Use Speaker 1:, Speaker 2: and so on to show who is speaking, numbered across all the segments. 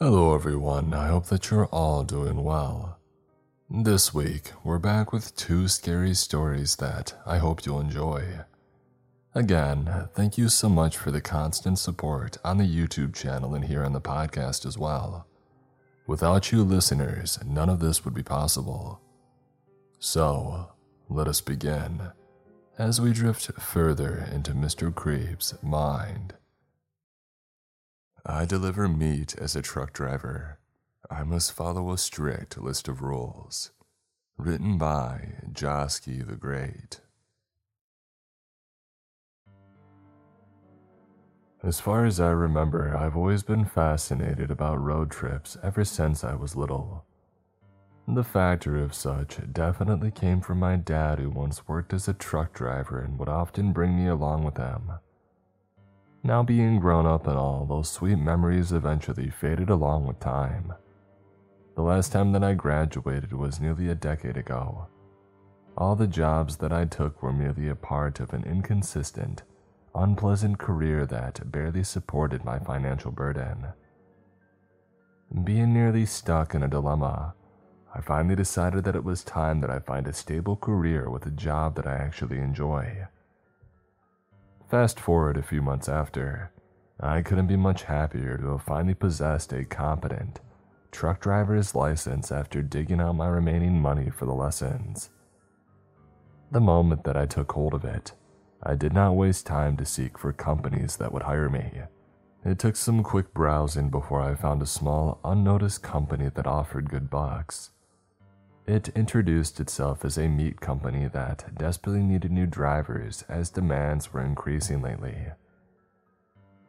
Speaker 1: Hello, everyone. I hope that you're all doing well. This week, we're back with two scary stories that I hope you'll enjoy. Again, thank you so much for the constant support on the YouTube channel and here on the podcast as well. Without you listeners, none of this would be possible. So, let us begin as we drift further into Mr. Creep's mind. I deliver meat as a truck driver. I must follow a strict list of rules. Written by Josky the Great. As far as I remember, I've always been fascinated about road trips ever since I was little. The factor of such definitely came from my dad, who once worked as a truck driver and would often bring me along with him. Now, being grown up and all, those sweet memories eventually faded along with time. The last time that I graduated was nearly a decade ago. All the jobs that I took were merely a part of an inconsistent, unpleasant career that barely supported my financial burden. Being nearly stuck in a dilemma, I finally decided that it was time that I find a stable career with a job that I actually enjoy. Fast forward a few months after, I couldn't be much happier to have finally possessed a competent truck driver's license after digging out my remaining money for the lessons. The moment that I took hold of it, I did not waste time to seek for companies that would hire me. It took some quick browsing before I found a small, unnoticed company that offered good bucks. It introduced itself as a meat company that desperately needed new drivers as demands were increasing lately.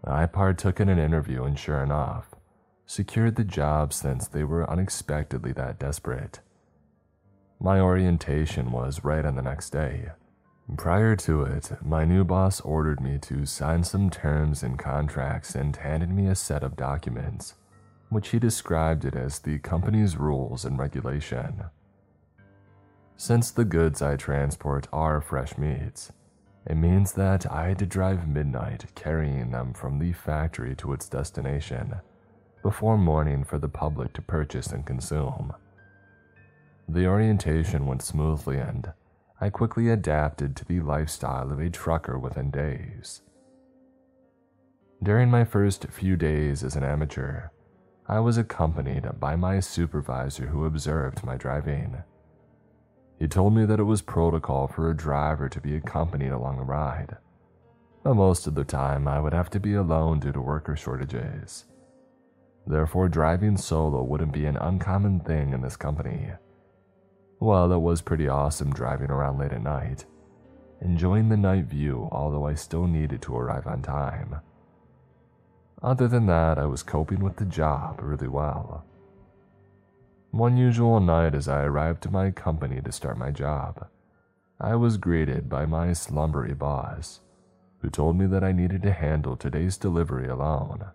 Speaker 1: I partook in an interview and sure enough, secured the job since they were unexpectedly that desperate. My orientation was right on the next day. Prior to it, my new boss ordered me to sign some terms and contracts and handed me a set of documents, which he described it as the company's rules and regulation. Since the goods I transport are fresh meats, it means that I had to drive midnight carrying them from the factory to its destination before morning for the public to purchase and consume. The orientation went smoothly and I quickly adapted to the lifestyle of a trucker within days. During my first few days as an amateur, I was accompanied by my supervisor who observed my driving. He told me that it was protocol for a driver to be accompanied along the ride, but most of the time I would have to be alone due to worker shortages. Therefore, driving solo wouldn't be an uncommon thing in this company. Well, it was pretty awesome driving around late at night, enjoying the night view, although I still needed to arrive on time. Other than that, I was coping with the job really well. One usual night as I arrived to my company to start my job, I was greeted by my slumbery boss, who told me that I needed to handle today's delivery alone.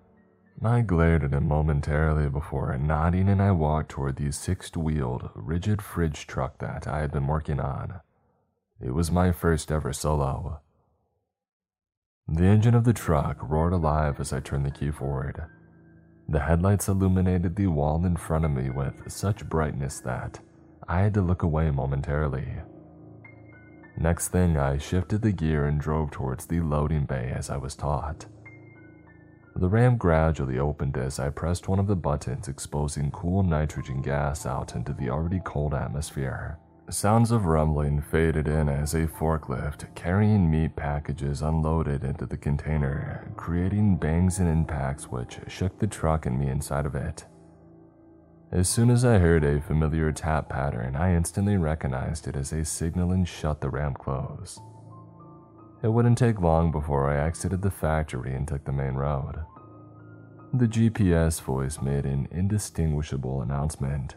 Speaker 1: I glared at him momentarily before nodding and I walked toward the six-wheeled, rigid fridge truck that I had been working on. It was my first ever solo. The engine of the truck roared alive as I turned the key forward, the headlights illuminated the wall in front of me with such brightness that I had to look away momentarily. Next thing, I shifted the gear and drove towards the loading bay as I was taught. The ramp gradually opened as I pressed one of the buttons, exposing cool nitrogen gas out into the already cold atmosphere. Sounds of rumbling faded in as a forklift carrying meat packages unloaded into the container, creating bangs and impacts which shook the truck and me inside of it. As soon as I heard a familiar tap pattern, I instantly recognized it as a signal and shut the ramp close. It wouldn't take long before I exited the factory and took the main road. The GPS voice made an indistinguishable announcement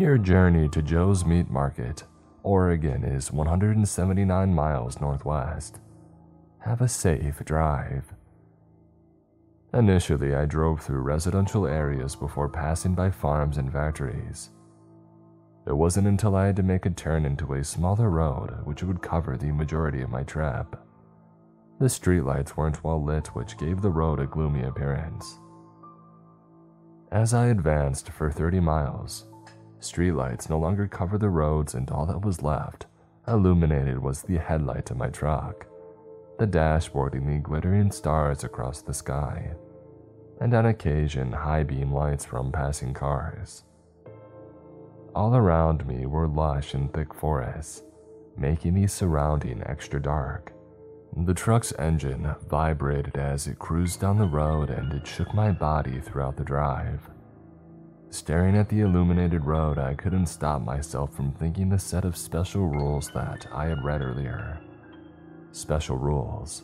Speaker 1: your journey to Joe's Meat Market, Oregon is 179 miles northwest. Have a safe drive. Initially, I drove through residential areas before passing by farms and factories. It wasn't until I had to make a turn into a smaller road which would cover the majority of my trip. The streetlights weren't well lit, which gave the road a gloomy appearance. As I advanced for 30 miles, streetlights no longer covered the roads, and all that was left illuminated was the headlight of my truck, the dashboard and the glittering stars across the sky, and on occasion high beam lights from passing cars. All around me were lush and thick forests, making the surrounding extra dark. The truck's engine vibrated as it cruised down the road and it shook my body throughout the drive. Staring at the illuminated road, I couldn't stop myself from thinking the set of special rules that I had read earlier. Special rules.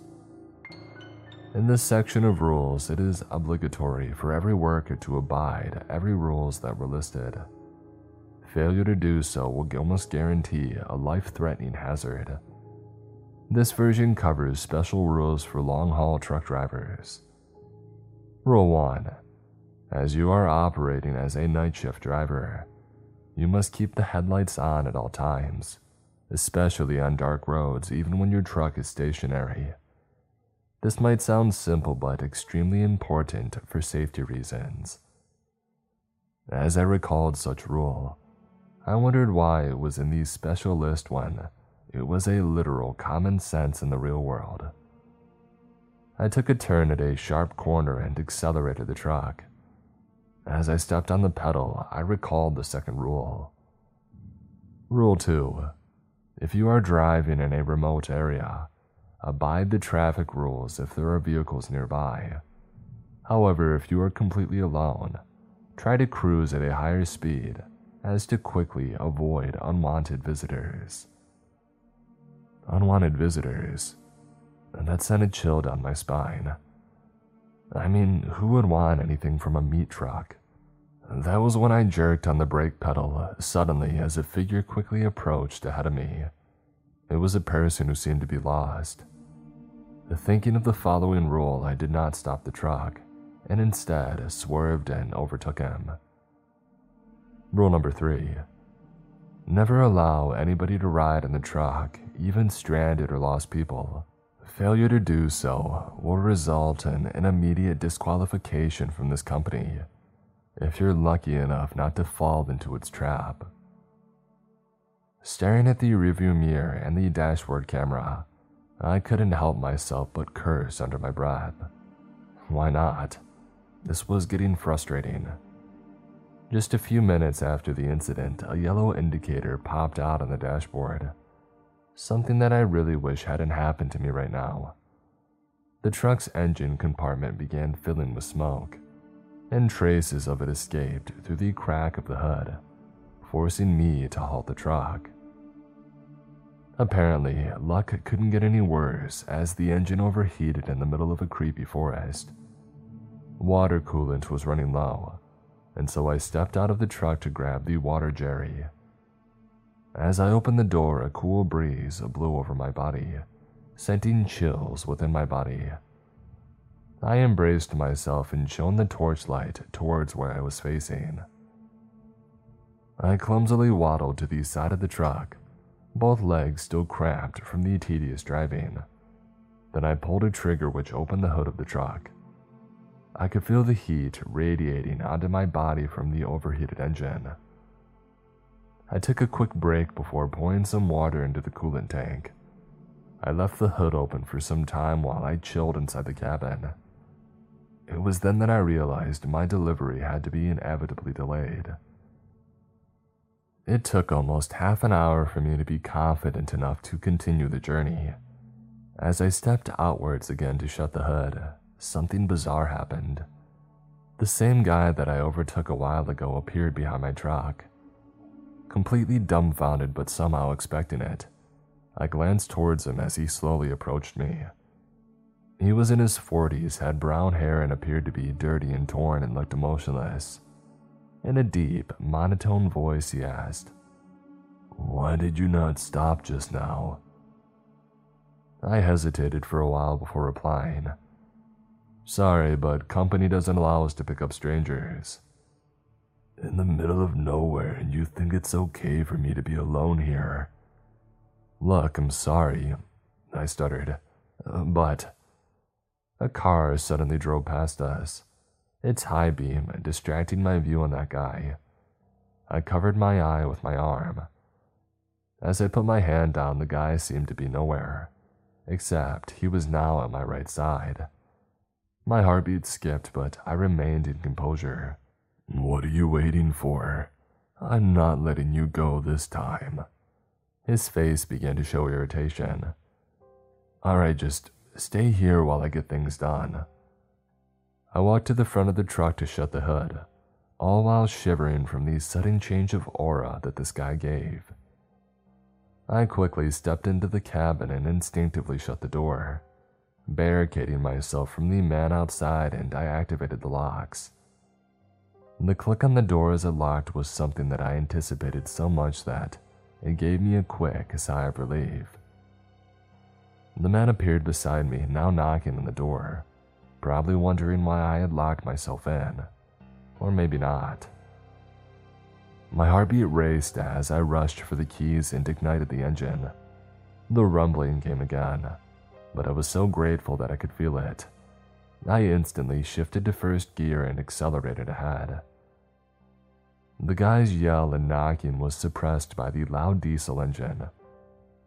Speaker 1: In this section of rules, it is obligatory for every worker to abide every rules that were listed. Failure to do so will almost guarantee a life-threatening hazard this version covers special rules for long haul truck drivers. Rule 1 As you are operating as a night shift driver, you must keep the headlights on at all times, especially on dark roads, even when your truck is stationary. This might sound simple but extremely important for safety reasons. As I recalled such rule, I wondered why it was in the special list when it was a literal common sense in the real world. I took a turn at a sharp corner and accelerated the truck. As I stepped on the pedal, I recalled the second rule. Rule 2 If you are driving in a remote area, abide the traffic rules if there are vehicles nearby. However, if you are completely alone, try to cruise at a higher speed as to quickly avoid unwanted visitors unwanted visitors, that sent a chill down my spine. I mean, who would want anything from a meat truck? That was when I jerked on the brake pedal suddenly as a figure quickly approached ahead of me. It was a person who seemed to be lost. Thinking of the following rule, I did not stop the truck and instead swerved and overtook him. Rule number three Never allow anybody to ride in the truck, even stranded or lost people. Failure to do so will result in an immediate disqualification from this company if you're lucky enough not to fall into its trap. Staring at the rearview mirror and the dashboard camera, I couldn't help myself but curse under my breath. Why not? This was getting frustrating. Just a few minutes after the incident, a yellow indicator popped out on the dashboard. Something that I really wish hadn't happened to me right now. The truck's engine compartment began filling with smoke, and traces of it escaped through the crack of the hood, forcing me to halt the truck. Apparently, luck couldn't get any worse as the engine overheated in the middle of a creepy forest. Water coolant was running low, and so I stepped out of the truck to grab the water jerry. As I opened the door, a cool breeze blew over my body, sending chills within my body. I embraced myself and shone the torchlight towards where I was facing. I clumsily waddled to the side of the truck, both legs still cramped from the tedious driving. Then I pulled a trigger which opened the hood of the truck. I could feel the heat radiating onto my body from the overheated engine. I took a quick break before pouring some water into the coolant tank. I left the hood open for some time while I chilled inside the cabin. It was then that I realized my delivery had to be inevitably delayed. It took almost half an hour for me to be confident enough to continue the journey. As I stepped outwards again to shut the hood, something bizarre happened. The same guy that I overtook a while ago appeared behind my truck. Completely dumbfounded but somehow expecting it, I glanced towards him as he slowly approached me. He was in his 40s, had brown hair, and appeared to be dirty and torn and looked emotionless. In a deep, monotone voice, he asked, Why did you not stop just now? I hesitated for a while before replying. Sorry, but company doesn't allow us to pick up strangers. In the middle of nowhere, and you think it's okay for me to be alone here? Look, I'm sorry, I stuttered, but. A car suddenly drove past us. its high beam distracting my view on that guy. I covered my eye with my arm. As I put my hand down, the guy seemed to be nowhere, except he was now at my right side. My heartbeat skipped, but I remained in composure. What are you waiting for? I'm not letting you go this time. His face began to show irritation. Alright, just stay here while I get things done. I walked to the front of the truck to shut the hood, all while shivering from the sudden change of aura that this guy gave. I quickly stepped into the cabin and instinctively shut the door, barricading myself from the man outside, and I activated the locks. The click on the door as it locked was something that I anticipated so much that it gave me a quick sigh of relief. The man appeared beside me, now knocking on the door, probably wondering why I had locked myself in. Or maybe not. My heartbeat raced as I rushed for the keys and ignited the engine. The rumbling came again, but I was so grateful that I could feel it. I instantly shifted to first gear and accelerated ahead. The guy's yell and knocking was suppressed by the loud diesel engine,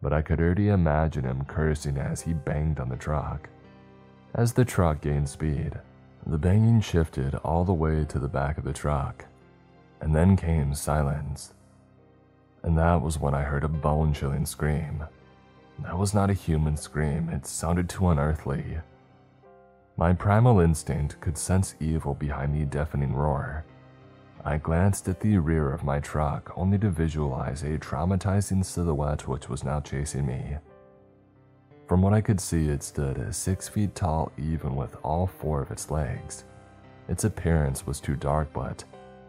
Speaker 1: but I could already imagine him cursing as he banged on the truck. As the truck gained speed, the banging shifted all the way to the back of the truck, and then came silence. And that was when I heard a bone chilling scream. That was not a human scream, it sounded too unearthly. My primal instinct could sense evil behind the deafening roar. I glanced at the rear of my truck only to visualize a traumatizing silhouette which was now chasing me. From what I could see, it stood six feet tall even with all four of its legs. Its appearance was too dark, but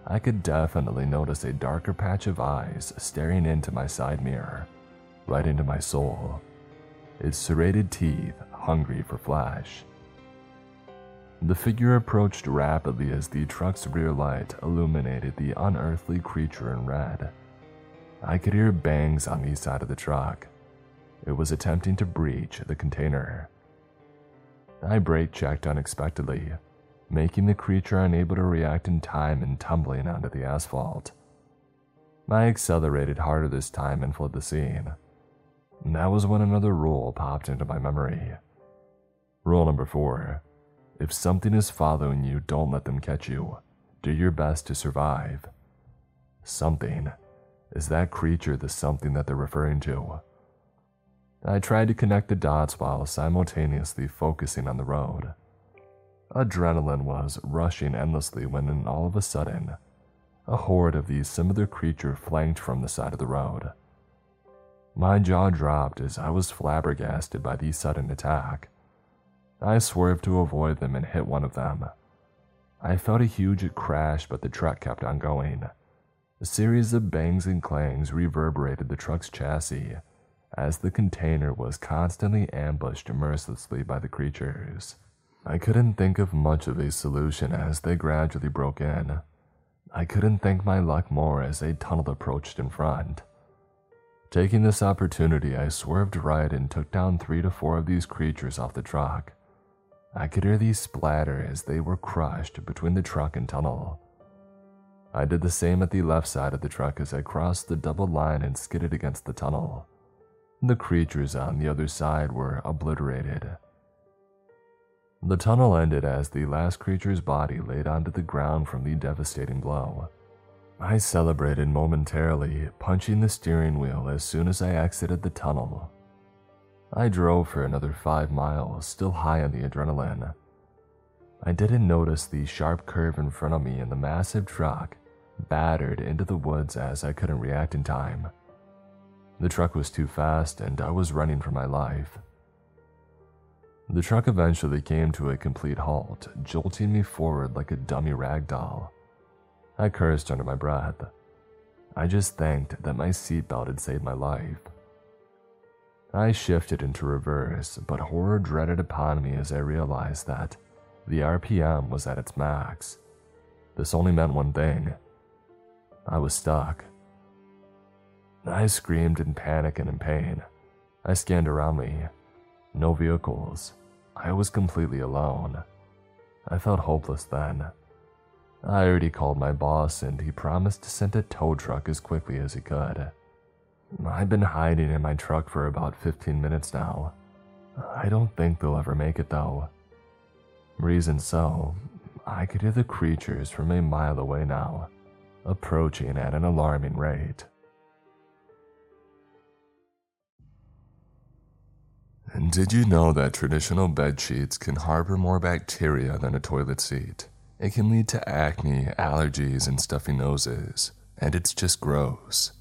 Speaker 1: I could definitely notice a darker patch of eyes staring into my side mirror, right into my soul. Its serrated teeth hungry for flesh. The figure approached rapidly as the truck's rear light illuminated the unearthly creature in red. I could hear bangs on the side of the truck, it was attempting to breach the container. I brake checked unexpectedly, making the creature unable to react in time and tumbling onto the asphalt. I accelerated harder this time and fled the scene. that was when another rule popped into my memory. Rule number four if something is following you, don't let them catch you. Do your best to survive. Something. Is that creature the something that they're referring to? I tried to connect the dots while simultaneously focusing on the road. Adrenaline was rushing endlessly when, all of a sudden, a horde of these similar creatures flanked from the side of the road. My jaw dropped as I was flabbergasted by the sudden attack. I swerved to avoid them and hit one of them. I felt a huge crash, but the truck kept on going. A series of bangs and clangs reverberated the truck's chassis as the container was constantly ambushed mercilessly by the creatures. I couldn't think of much of a solution as they gradually broke in. I couldn't thank my luck more as a tunnel approached in front. Taking this opportunity, I swerved right and took down three to four of these creatures off the truck. I could hear these splatter as they were crushed between the truck and tunnel. I did the same at the left side of the truck as I crossed the double line and skidded against the tunnel. The creatures on the other side were obliterated. The tunnel ended as the last creature's body laid onto the ground from the devastating blow. I celebrated momentarily, punching the steering wheel as soon as I exited the tunnel. I drove for another five miles, still high on the adrenaline. I didn't notice the sharp curve in front of me and the massive truck battered into the woods as I couldn't react in time. The truck was too fast and I was running for my life. The truck eventually came to a complete halt, jolting me forward like a dummy rag doll. I cursed under my breath. I just thanked that my seatbelt had saved my life. I shifted into reverse, but horror dreaded upon me as I realized that the RPM was at its max. This only meant one thing I was stuck. I screamed in panic and in pain. I scanned around me. No vehicles. I was completely alone. I felt hopeless then, I already called my boss and he promised to send a tow truck as quickly as he could. I've been hiding in my truck for about 15 minutes now. I don't think they'll ever make it though. Reason so, I could hear the creatures from a mile away now, approaching at an alarming rate. And did you know that traditional bed sheets can harbor more bacteria than a toilet seat? It can lead to acne, allergies, and stuffy noses, and it's just gross.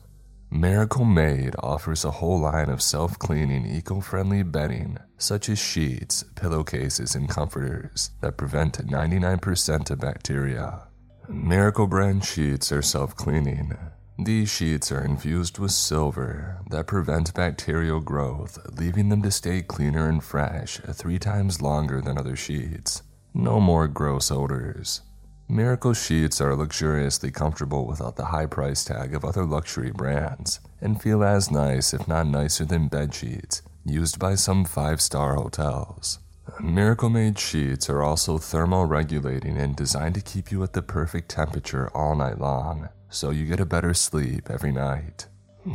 Speaker 1: Miracle Made offers a whole line of self cleaning, eco friendly bedding, such as sheets, pillowcases, and comforters that prevent 99% of bacteria. Miracle brand sheets are self cleaning. These sheets are infused with silver that prevent bacterial growth, leaving them to stay cleaner and fresh three times longer than other sheets. No more gross odors. Miracle sheets are luxuriously comfortable without the high price tag of other luxury brands and feel as nice, if not nicer, than bed sheets used by some five star hotels. Miracle Made sheets are also thermoregulating and designed to keep you at the perfect temperature all night long, so you get a better sleep every night.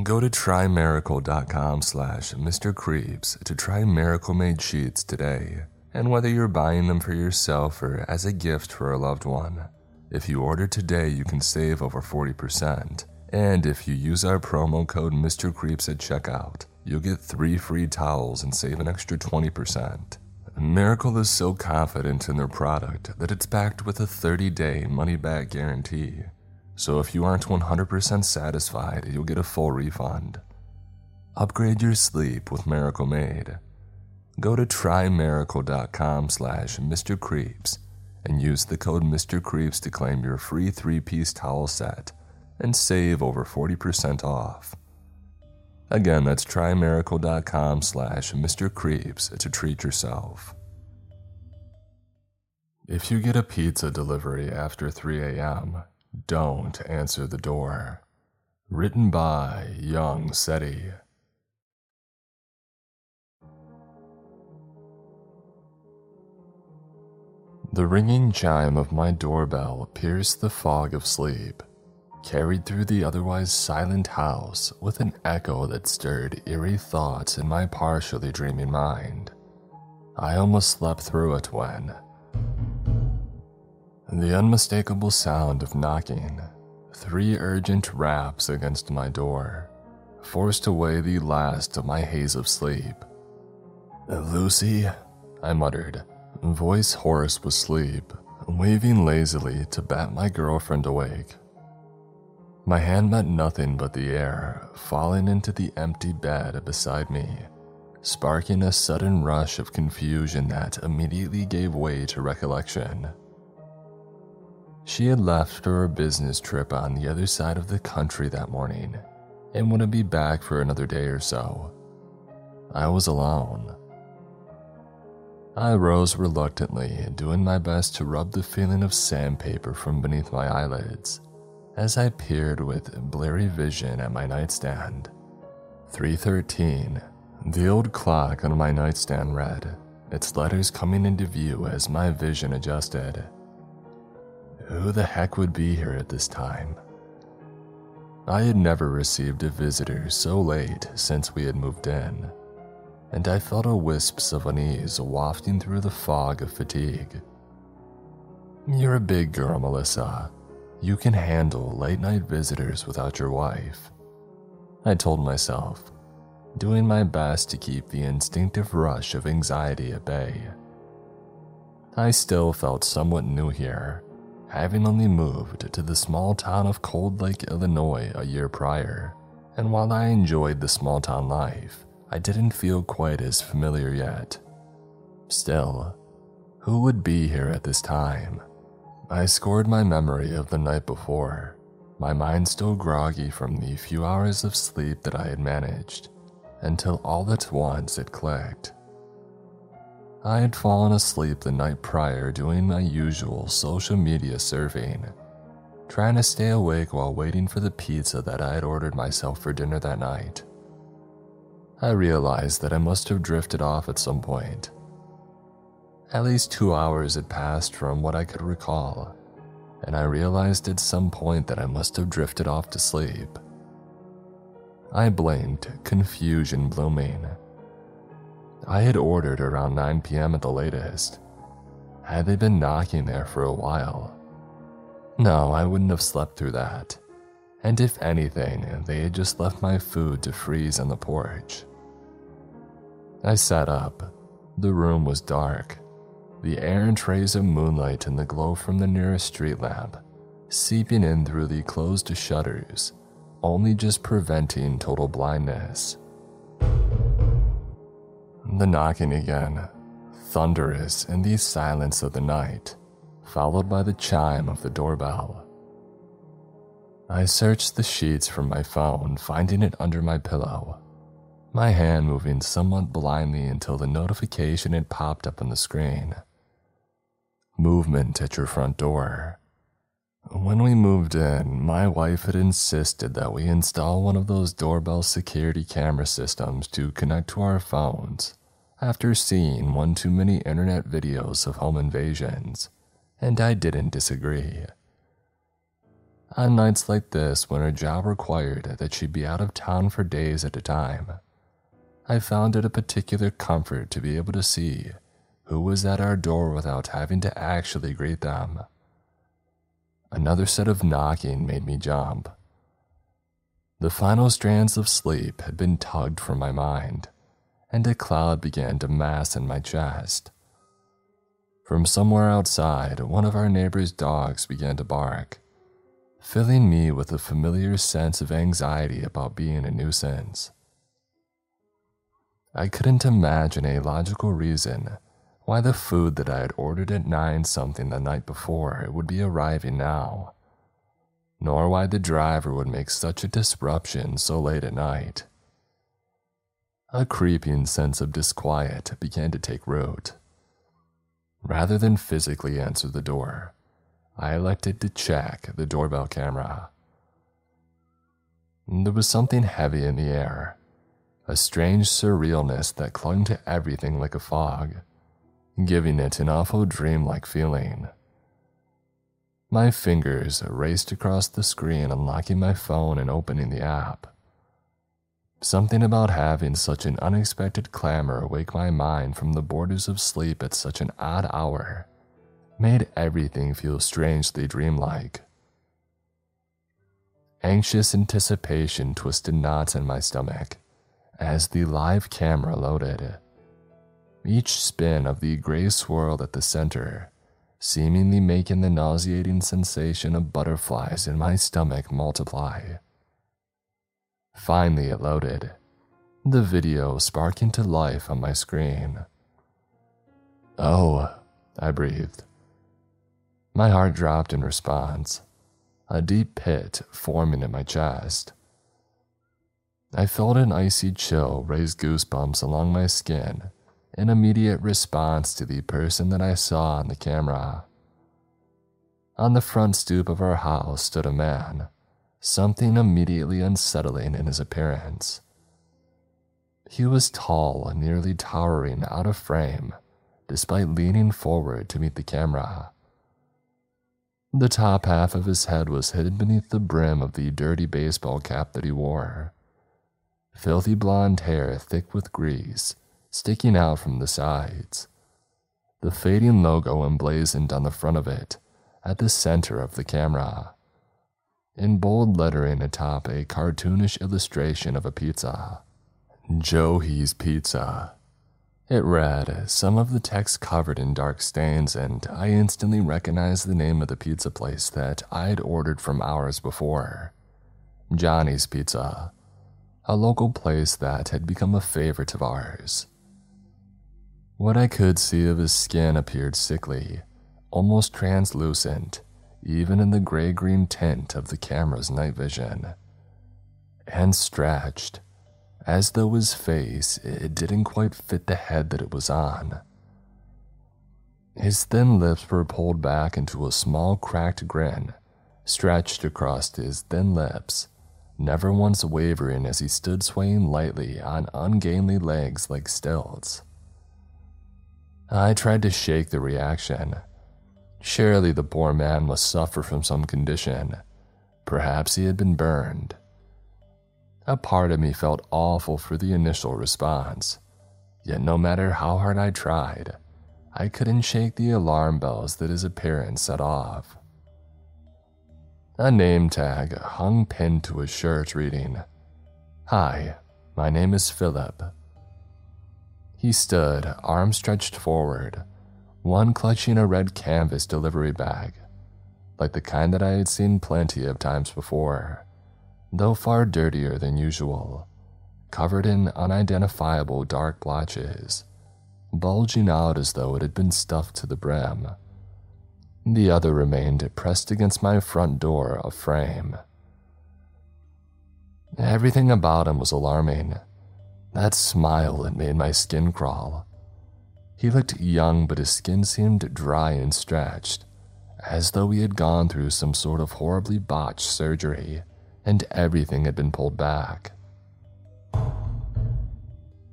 Speaker 1: Go to trymiracle.com slash Mr. Creeps to try Miracle Made sheets today and whether you're buying them for yourself or as a gift for a loved one. If you order today, you can save over 40%. And if you use our promo code Mr. Creeps at checkout, you'll get three free towels and save an extra 20%. Miracle is so confident in their product that it's backed with a 30 day money back guarantee. So if you aren't 100% satisfied, you'll get a full refund. Upgrade your sleep with Miracle Made go to trymiracle.com slash Mr. Creeps and use the code Mr. Creeps to claim your free three-piece towel set and save over 40% off. Again, that's trymiracle.com slash Mr. Creeps to treat yourself. If you get a pizza delivery after 3 a.m., don't answer the door. Written by Young Seti. The ringing chime of my doorbell pierced the fog of sleep, carried through the otherwise silent house with an echo that stirred eerie thoughts in my partially dreaming mind. I almost slept through it when. The unmistakable sound of knocking, three urgent raps against my door, forced away the last of my haze of sleep. Lucy, I muttered voice hoarse with sleep, waving lazily to bat my girlfriend awake. My hand met nothing but the air, falling into the empty bed beside me, sparking a sudden rush of confusion that immediately gave way to recollection. She had left for a business trip on the other side of the country that morning and wouldn't be back for another day or so. I was alone I rose reluctantly, doing my best to rub the feeling of sandpaper from beneath my eyelids as I peered with blurry vision at my nightstand. 313. The old clock on my nightstand read, its letters coming into view as my vision adjusted. Who the heck would be here at this time? I had never received a visitor so late since we had moved in and I felt a wisps of unease wafting through the fog of fatigue. You're a big girl, Melissa. You can handle late night visitors without your wife. I told myself, doing my best to keep the instinctive rush of anxiety at bay. I still felt somewhat new here, having only moved to the small town of Cold Lake, Illinois a year prior, and while I enjoyed the small town life, I didn't feel quite as familiar yet. Still, who would be here at this time? I scored my memory of the night before, my mind still groggy from the few hours of sleep that I had managed, until all at once it clicked. I had fallen asleep the night prior doing my usual social media surfing, trying to stay awake while waiting for the pizza that I had ordered myself for dinner that night. I realized that I must have drifted off at some point. At least two hours had passed from what I could recall, and I realized at some point that I must have drifted off to sleep. I blinked, confusion blooming. I had ordered around 9 p.m. at the latest. Had they been knocking there for a while? No, I wouldn't have slept through that. And if anything, they had just left my food to freeze on the porch. I sat up. The room was dark. The errant rays of moonlight and the glow from the nearest street lamp seeping in through the closed shutters, only just preventing total blindness. The knocking again, thunderous in the silence of the night, followed by the chime of the doorbell. I searched the sheets from my phone, finding it under my pillow, my hand moving somewhat blindly until the notification had popped up on the screen. Movement at your front door. When we moved in, my wife had insisted that we install one of those doorbell security camera systems to connect to our phones after seeing one too many internet videos of home invasions, and I didn't disagree. On nights like this, when her job required that she be out of town for days at a time, I found it a particular comfort to be able to see who was at our door without having to actually greet them. Another set of knocking made me jump. The final strands of sleep had been tugged from my mind, and a cloud began to mass in my chest. From somewhere outside, one of our neighbor's dogs began to bark, filling me with a familiar sense of anxiety about being a nuisance. I couldn't imagine a logical reason why the food that I had ordered at 9 something the night before would be arriving now, nor why the driver would make such a disruption so late at night. A creeping sense of disquiet began to take root. Rather than physically answer the door, I elected to check the doorbell camera. There was something heavy in the air, a strange surrealness that clung to everything like a fog giving it an awful dreamlike feeling. My fingers raced across the screen, unlocking my phone and opening the app. Something about having such an unexpected clamor wake my mind from the borders of sleep at such an odd hour made everything feel strangely dreamlike. Anxious anticipation twisted knots in my stomach as the live camera loaded. Each spin of the gray swirl at the center, seemingly making the nauseating sensation of butterflies in my stomach multiply. Finally, it loaded, the video sparking to life on my screen. Oh, I breathed. My heart dropped in response, a deep pit forming in my chest. I felt an icy chill raise goosebumps along my skin in immediate response to the person that I saw on the camera. On the front stoop of our house stood a man, something immediately unsettling in his appearance. He was tall and nearly towering out of frame, despite leaning forward to meet the camera. The top half of his head was hidden beneath the brim of the dirty baseball cap that he wore. Filthy blonde hair thick with grease sticking out from the sides. The fading logo emblazoned on the front of it, at the center of the camera. In bold lettering atop a cartoonish illustration of a pizza. Joey's Pizza. It read, some of the text covered in dark stains, and I instantly recognized the name of the pizza place that I'd ordered from hours before Johnny's Pizza, a local place that had become a favorite of ours. What I could see of his skin appeared sickly, almost translucent, even in the gray green tint of the camera's night vision. And stretched, as though his face it didn't quite fit the head that it was on. His thin lips were pulled back into a small cracked grin, stretched across his thin lips, never once wavering as he stood swaying lightly on ungainly legs like stilts. I tried to shake the reaction, Surely the poor man must suffer from some condition. Perhaps he had been burned. A part of me felt awful for the initial response, yet no matter how hard I tried, I couldn't shake the alarm bells that his appearance set off. A name tag hung pinned to his shirt reading, Hi, my name is Philip. He stood, arms stretched forward, one clutching a red canvas delivery bag, like the kind that I had seen plenty of times before, though far dirtier than usual, covered in unidentifiable dark blotches, bulging out as though it had been stuffed to the brim. The other remained pressed against my front door of frame. Everything about him was alarming. That smile had made my skin crawl. He looked young, but his skin seemed dry and stretched, as though he had gone through some sort of horribly botched surgery and everything had been pulled back.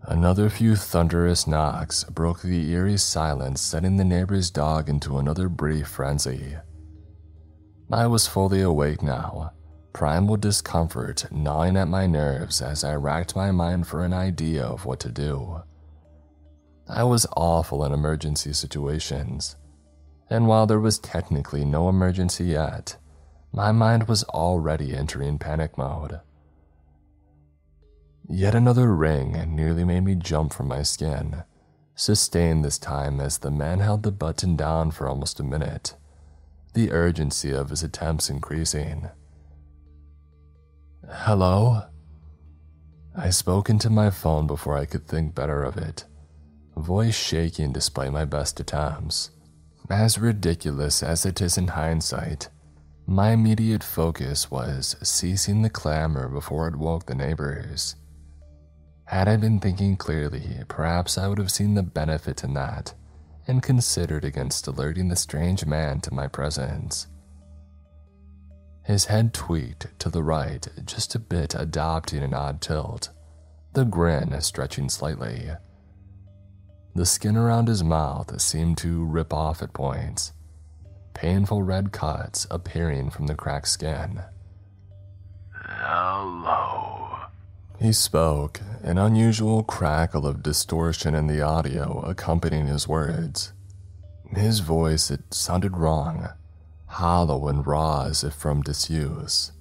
Speaker 1: Another few thunderous knocks broke the eerie silence, setting the neighbor's dog into another brief frenzy. I was fully awake now, primal discomfort gnawing at my nerves as I racked my mind for an idea of what to do. I was awful in emergency situations, and while there was technically no emergency yet, my mind was already entering panic mode. Yet another ring nearly made me jump from my skin, sustained this time as the man held the button down for almost a minute, the urgency of his attempts increasing. Hello? I spoke into my phone before I could think better of it, voice shaking despite my best attempts. As ridiculous as it is in hindsight, my immediate focus was ceasing the clamor before it woke the neighbors. Had I been thinking clearly, perhaps I would have seen the benefit in that and considered against alerting the strange man to my presence. His head tweaked to the right, just a bit adopting an odd tilt, the grin stretching slightly. The skin around his mouth seemed to rip off at points, painful red cuts appearing from the cracked skin.
Speaker 2: Hello.
Speaker 1: He spoke, an unusual crackle of distortion in the audio accompanying his words. His voice, it sounded wrong, hollow and raw as if from disuse.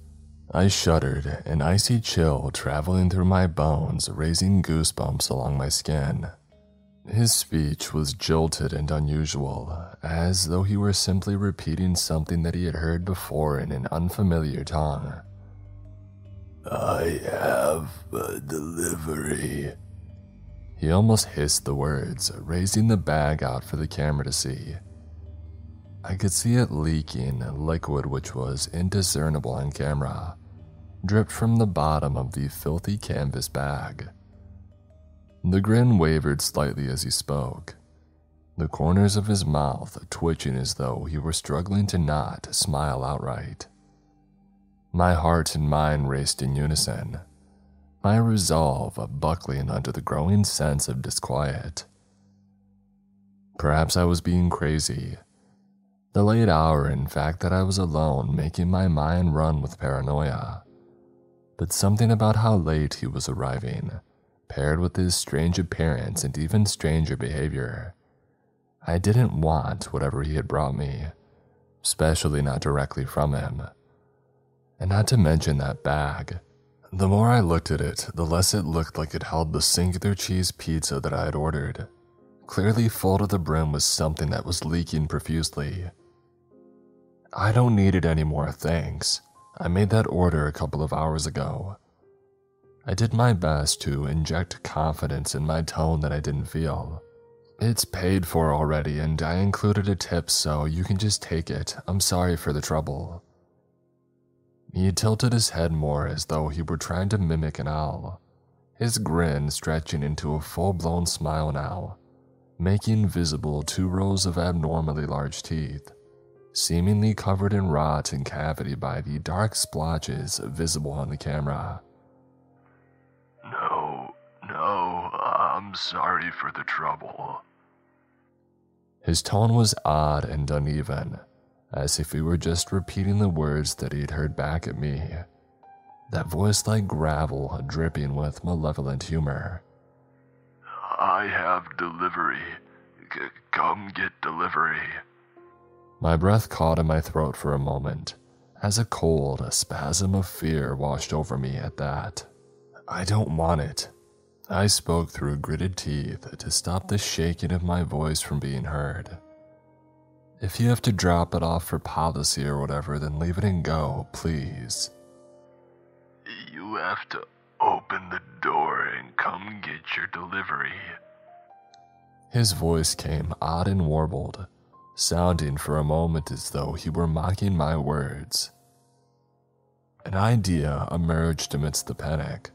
Speaker 1: I shuddered, an icy chill traveling through my bones, raising goosebumps along my skin. His speech was jolted and unusual, as though he were simply repeating something that he had heard before in an unfamiliar tongue.
Speaker 2: I have a delivery.
Speaker 1: He almost hissed the words, raising the bag out for the camera to see. I could see it leaking, liquid which was indiscernible on camera, dripped from the bottom of the filthy canvas bag. The grin wavered slightly as he spoke, the corners of his mouth twitching as though he were struggling to not smile outright. My heart and mind raced in unison, my resolve buckling under the growing sense of disquiet. Perhaps I was being crazy. The late hour, in fact, that I was alone, making my mind run with paranoia. But something about how late he was arriving, paired with his strange appearance and even stranger behavior. I didn't want whatever he had brought me, especially not directly from him. And not to mention that bag. The more I looked at it, the less it looked like it held the singular cheese pizza that I had ordered, clearly full to the brim with something that was leaking profusely. I don't need it anymore, thanks. I made that order a couple of hours ago. I did my best to inject confidence in my tone that I didn't feel. It's paid for already, and I included a tip, so you can just take it. I'm sorry for the trouble. He tilted his head more as though he were trying to mimic an owl, his grin stretching into a full blown smile now, making visible two rows of abnormally large teeth, seemingly covered in rot and cavity by the dark splotches visible on the camera.
Speaker 2: No, no, I'm sorry for the trouble.
Speaker 1: His tone was odd and uneven, as if he were just repeating the words that he'd heard back at me. That voice like gravel, dripping with malevolent humor.
Speaker 2: I have delivery. C- come get delivery.
Speaker 1: My breath caught in my throat for a moment, as a cold, a spasm of fear washed over me at that. I don't want it. I spoke through gritted teeth to stop the shaking of my voice from being heard. If you have to drop it off for policy or whatever, then leave it and go, please.
Speaker 2: You have to open the door and come get your delivery.
Speaker 1: His voice came odd and warbled, sounding for a moment as though he were mocking my words. An idea emerged amidst the panic,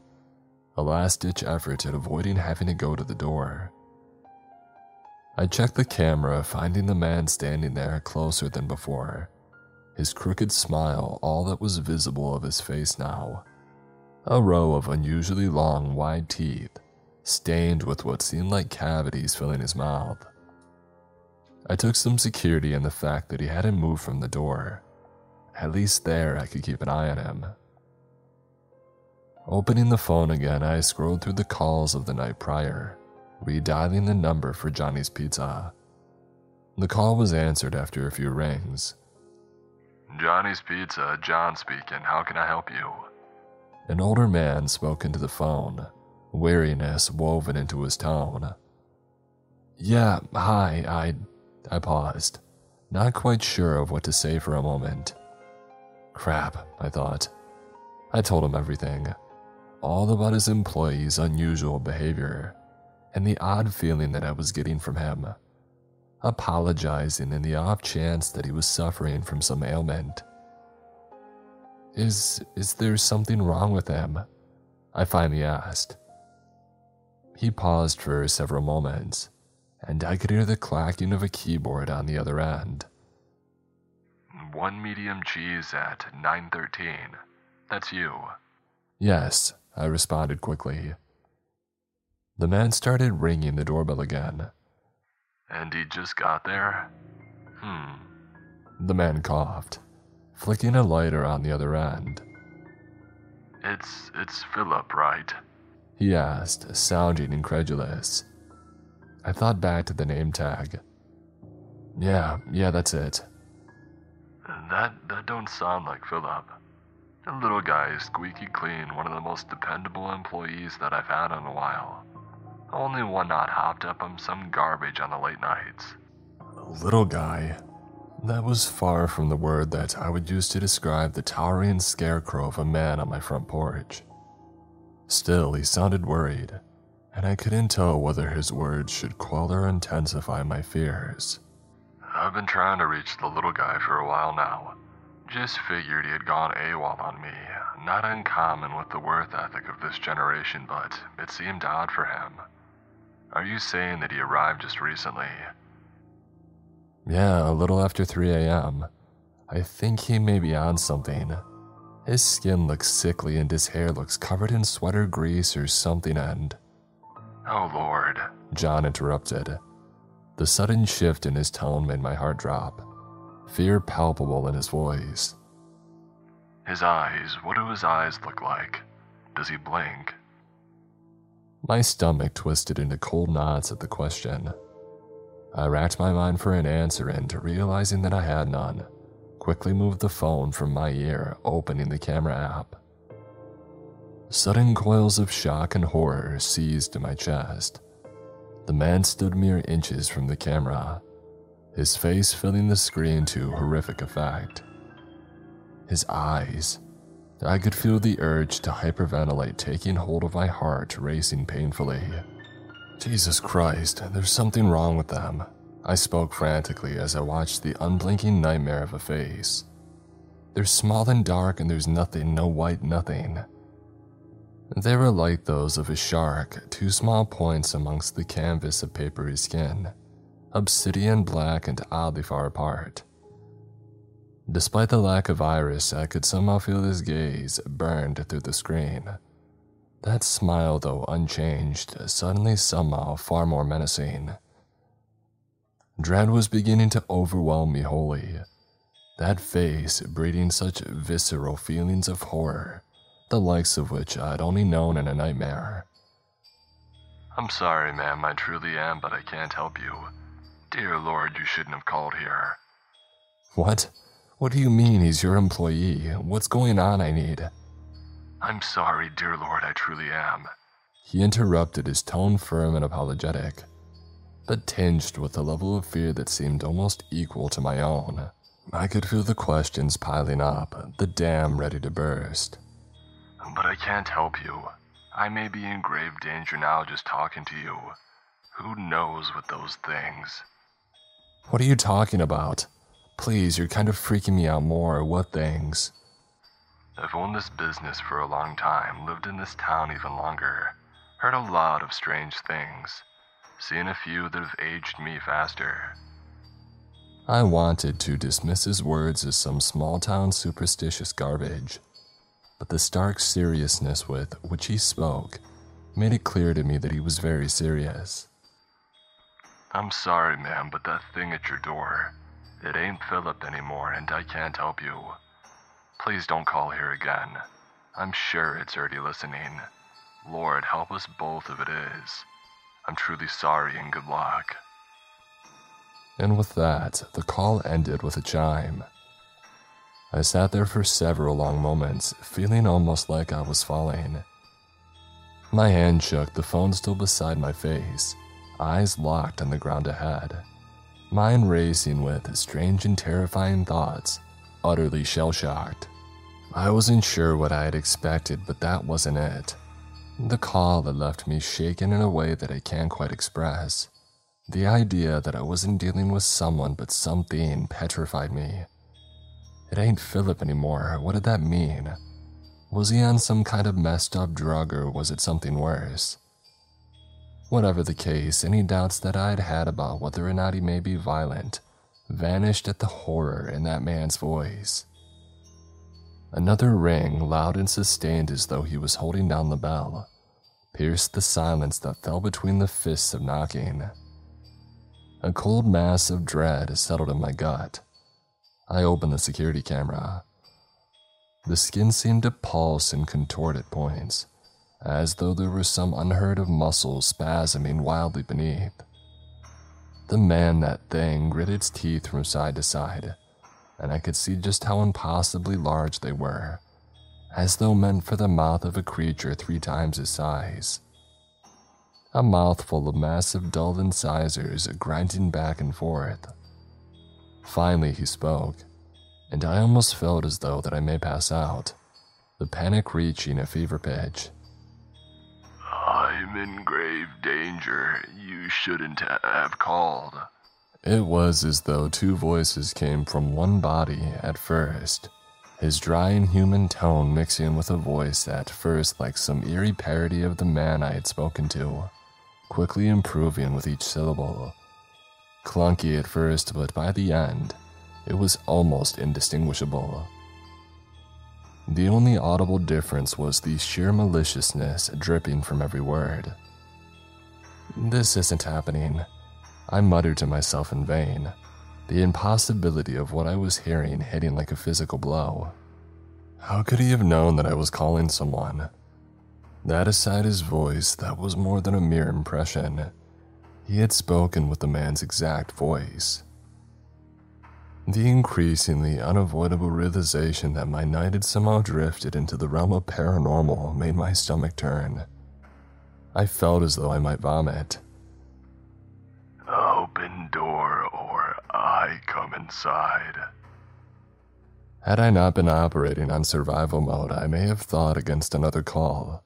Speaker 1: a last ditch effort at avoiding having to go to the door. I checked the camera, finding the man standing there closer than before, his crooked smile all that was visible of his face now. A row of unusually long, wide teeth, stained with what seemed like cavities filling his mouth. I took some security in the fact that he hadn't moved from the door. At least there I could keep an eye on him. Opening the phone again, I scrolled through the calls of the night prior, redialing the number for Johnny's Pizza. The call was answered after a few rings.
Speaker 2: Johnny's Pizza, John speaking. How can I help you?
Speaker 1: An older man spoke into the phone, weariness woven into his tone. Yeah, hi, I. I paused, not quite sure of what to say for a moment. Crap, I thought. I told him everything. All about his employee's unusual behavior, and the odd feeling that I was getting from him. Apologizing in the off chance that he was suffering from some ailment. Is is there something wrong with him? I finally asked. He paused for several moments, and I could hear the clacking of a keyboard on the other end.
Speaker 2: One medium cheese at 913. That's you.
Speaker 1: Yes, I responded quickly. The man started ringing the doorbell again.
Speaker 2: And he just got there? Hmm.
Speaker 1: The man coughed, flicking a lighter on the other end.
Speaker 2: It's it's Philip, right?
Speaker 1: He asked, sounding incredulous. I thought back to the name tag. Yeah, yeah, that's it.
Speaker 2: That that don't sound like Philip. The little guy is squeaky clean, one of the most dependable employees that I've had in a while. Only one not hopped up on some garbage on the late nights.
Speaker 1: Little guy. That was far from the word that I would use to describe the towering scarecrow of a man on my front porch. Still, he sounded worried, and I couldn't tell whether his words should quell or intensify my fears.
Speaker 2: I've been trying to reach the little guy for a while now. Just figured he had gone AWOL on me. Not uncommon with the worth ethic of this generation, but it seemed odd for him. Are you saying that he arrived just recently?
Speaker 1: Yeah, a little after 3 a.m. I think he may be on something. His skin looks sickly and his hair looks covered in sweater grease or something, and.
Speaker 2: Oh lord.
Speaker 1: John interrupted. The sudden shift in his tone made my heart drop, fear palpable in his voice.
Speaker 2: His eyes, what do his eyes look like? Does he blink?
Speaker 1: My stomach twisted into cold knots at the question. I racked my mind for an answer and, realizing that I had none, quickly moved the phone from my ear, opening the camera app. Sudden coils of shock and horror seized my chest. The man stood mere inches from the camera, his face filling the screen to horrific effect. His eyes. I could feel the urge to hyperventilate taking hold of my heart, racing painfully. Jesus Christ, there's something wrong with them. I spoke frantically as I watched the unblinking nightmare of a face. They're small and dark, and there's nothing, no white, nothing. They were like those of a shark, two small points amongst the canvas of papery skin, obsidian black and oddly far apart. Despite the lack of iris, I could somehow feel his gaze burned through the screen. That smile, though unchanged, suddenly somehow far more menacing. Dread was beginning to overwhelm me wholly. That face breeding such visceral feelings of horror, the likes of which I'd only known in a nightmare.
Speaker 2: I'm sorry, ma'am, I truly am, but I can't help you. Dear Lord, you shouldn't have called here.
Speaker 1: What? What do you mean he's your employee? What's going on I need?
Speaker 2: I'm sorry, dear Lord, I truly am.
Speaker 1: He interrupted, his tone firm and apologetic, but tinged with a level of fear that seemed almost equal to my own. I could feel the questions piling up, the dam ready to burst.
Speaker 2: But I can't help you. I may be in grave danger now just talking to you. Who knows with those things?
Speaker 1: What are you talking about? Please, you're kind of freaking me out more. What things?
Speaker 2: I've owned this business for a long time, lived in this town even longer, heard a lot of strange things, seen a few that have aged me faster.
Speaker 1: I wanted to dismiss his words as some small town superstitious garbage, but the stark seriousness with which he spoke made it clear to me that he was very serious.
Speaker 2: I'm sorry, ma'am, but that thing at your door, it ain't Philip anymore, and I can't help you. Please don't call here again. I'm sure it's already listening. Lord, help us both if it is. I'm truly sorry and good luck.
Speaker 1: And with that, the call ended with a chime. I sat there for several long moments, feeling almost like I was falling. My hand shook, the phone still beside my face, eyes locked on the ground ahead, mind racing with strange and terrifying thoughts, utterly shell shocked. I wasn't sure what I had expected, but that wasn't it. The call had left me shaken in a way that I can't quite express. The idea that I wasn't dealing with someone but something petrified me. It ain't Philip anymore. What did that mean? Was he on some kind of messed up drug or was it something worse? Whatever the case, any doubts that I'd had about whether or not he may be violent vanished at the horror in that man's voice. Another ring, loud and sustained as though he was holding down the bell, pierced the silence that fell between the fists of knocking. A cold mass of dread settled in my gut. I opened the security camera. The skin seemed to pulse and contort at points, as though there were some unheard of muscles spasming wildly beneath. The man that thing gritted its teeth from side to side, and I could see just how impossibly large they were, as though meant for the mouth of a creature three times his size. A mouthful of massive dull incisors grinding back and forth. Finally, he spoke, and I almost felt as though that I may pass out, the panic reaching a fever pitch.
Speaker 2: I'm in grave danger. You shouldn't have called.
Speaker 1: It was as though two voices came from one body at first, his dry and human tone mixing with a voice at first like some eerie parody of the man I had spoken to, quickly improving with each syllable. Clunky at first, but by the end, it was almost indistinguishable. The only audible difference was the sheer maliciousness dripping from every word. This isn't happening. I muttered to myself in vain, the impossibility of what I was hearing hitting like a physical blow. How could he have known that I was calling someone? That aside his voice, that was more than a mere impression. He had spoken with the man's exact voice. The increasingly unavoidable realization that my night had somehow drifted into the realm of paranormal made my stomach turn. I felt as though I might vomit.
Speaker 2: Open door or I come inside.
Speaker 1: Had I not been operating on survival mode, I may have thought against another call,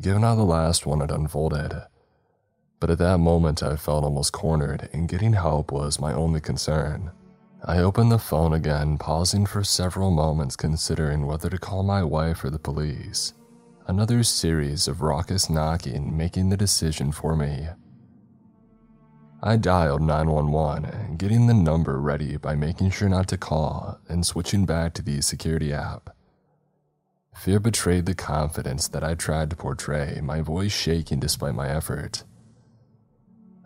Speaker 1: given how the last one had unfolded. But at that moment, I felt almost cornered, and getting help was my only concern. I opened the phone again, pausing for several moments considering whether to call my wife or the police. Another series of raucous knocking making the decision for me. I dialed 911, getting the number ready by making sure not to call and switching back to the security app. Fear betrayed the confidence that I tried to portray, my voice shaking despite my effort.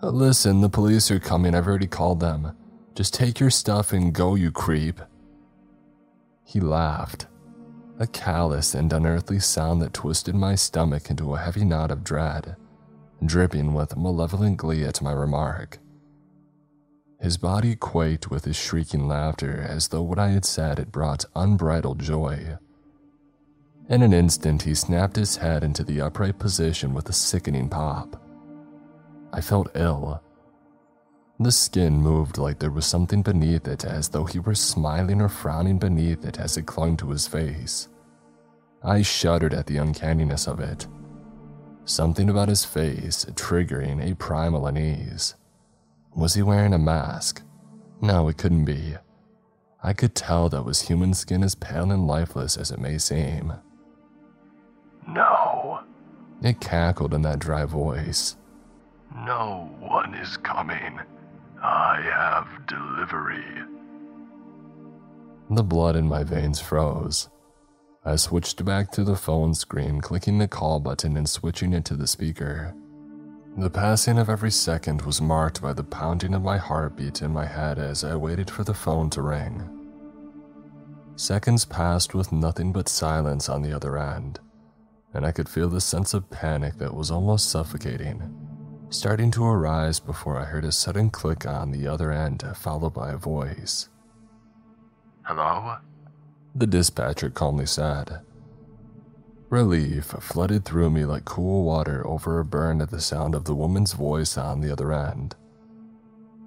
Speaker 1: Listen, the police are coming. I've already called them. Just take your stuff and go, you creep. He laughed, a callous and unearthly sound that twisted my stomach into a heavy knot of dread, dripping with malevolent glee at my remark. His body quaked with his shrieking laughter as though what I had said had brought unbridled joy. In an instant, he snapped his head into the upright position with a sickening pop. I felt ill. The skin moved like there was something beneath it, as though he were smiling or frowning beneath it as it clung to his face. I shuddered at the uncanniness of it. Something about his face triggering a primal unease. Was he wearing a mask? No, it couldn't be. I could tell that was human skin as pale and lifeless as it may seem.
Speaker 2: No.
Speaker 1: It cackled in that dry voice.
Speaker 2: No one is coming. I have delivery.
Speaker 1: The blood in my veins froze. I switched back to the phone screen, clicking the call button and switching it to the speaker. The passing of every second was marked by the pounding of my heartbeat in my head as I waited for the phone to ring. Seconds passed with nothing but silence on the other end, and I could feel the sense of panic that was almost suffocating, starting to arise before I heard a sudden click on the other end, followed by a voice.
Speaker 2: Hello?
Speaker 1: The dispatcher calmly said. Relief flooded through me like cool water over a burn at the sound of the woman's voice on the other end.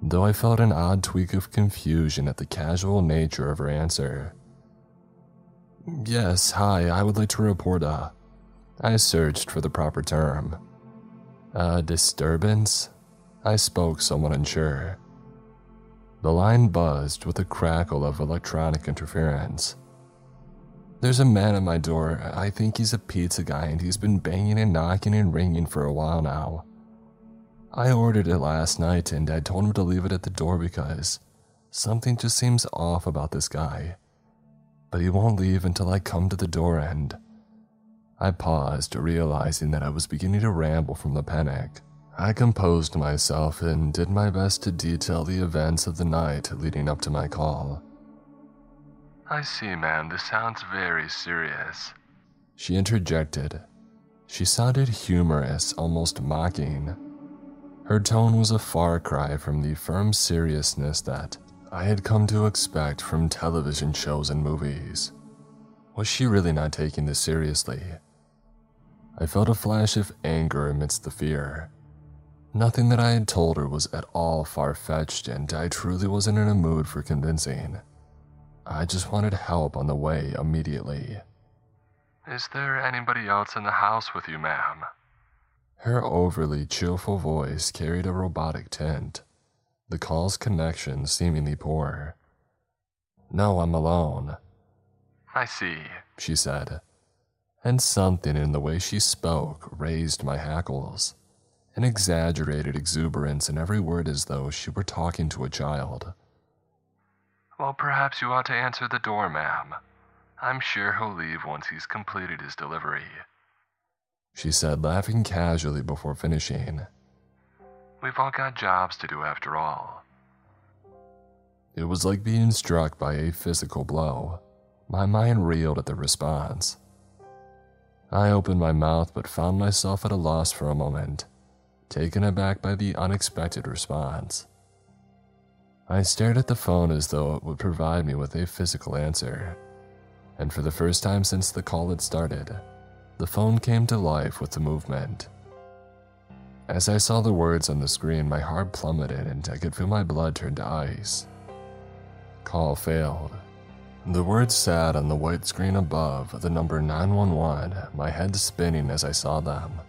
Speaker 1: Though I felt an odd tweak of confusion at the casual nature of her answer. Yes, hi, I would like to report a. I searched for the proper term. A disturbance? I spoke somewhat unsure. The line buzzed with a crackle of electronic interference. There's a man at my door. I think he's a pizza guy and he's been banging and knocking and ringing for a while now. I ordered it last night and I told him to leave it at the door because something just seems off about this guy. But he won't leave until I come to the door and. I paused, realizing that I was beginning to ramble from the panic. I composed myself and did my best to detail the events of the night leading up to my call.
Speaker 2: I see, ma'am. This sounds very serious.
Speaker 1: She interjected. She sounded humorous, almost mocking. Her tone was a far cry from the firm seriousness that I had come to expect from television shows and movies. Was she really not taking this seriously? I felt a flash of anger amidst the fear. Nothing that I had told her was at all far fetched, and I truly wasn't in a mood for convincing. I just wanted help on the way immediately.
Speaker 2: Is there anybody else in the house with you, ma'am?
Speaker 1: Her overly cheerful voice carried a robotic tint, the call's connection seemingly poor. No, I'm alone.
Speaker 2: I see,
Speaker 1: she said, and something in the way she spoke raised my hackles, an exaggerated exuberance in every word as though she were talking to a child.
Speaker 2: Well, perhaps you ought to answer the door, ma'am. I'm sure he'll leave once he's completed his delivery.
Speaker 1: She said, laughing casually before finishing.
Speaker 2: We've all got jobs to do after all.
Speaker 1: It was like being struck by a physical blow. My mind reeled at the response. I opened my mouth but found myself at a loss for a moment, taken aback by the unexpected response. I stared at the phone as though it would provide me with a physical answer. And for the first time since the call had started, the phone came to life with the movement. As I saw the words on the screen, my heart plummeted and I could feel my blood turn to ice. Call failed. The words sat on the white screen above the number 911, my head spinning as I saw them.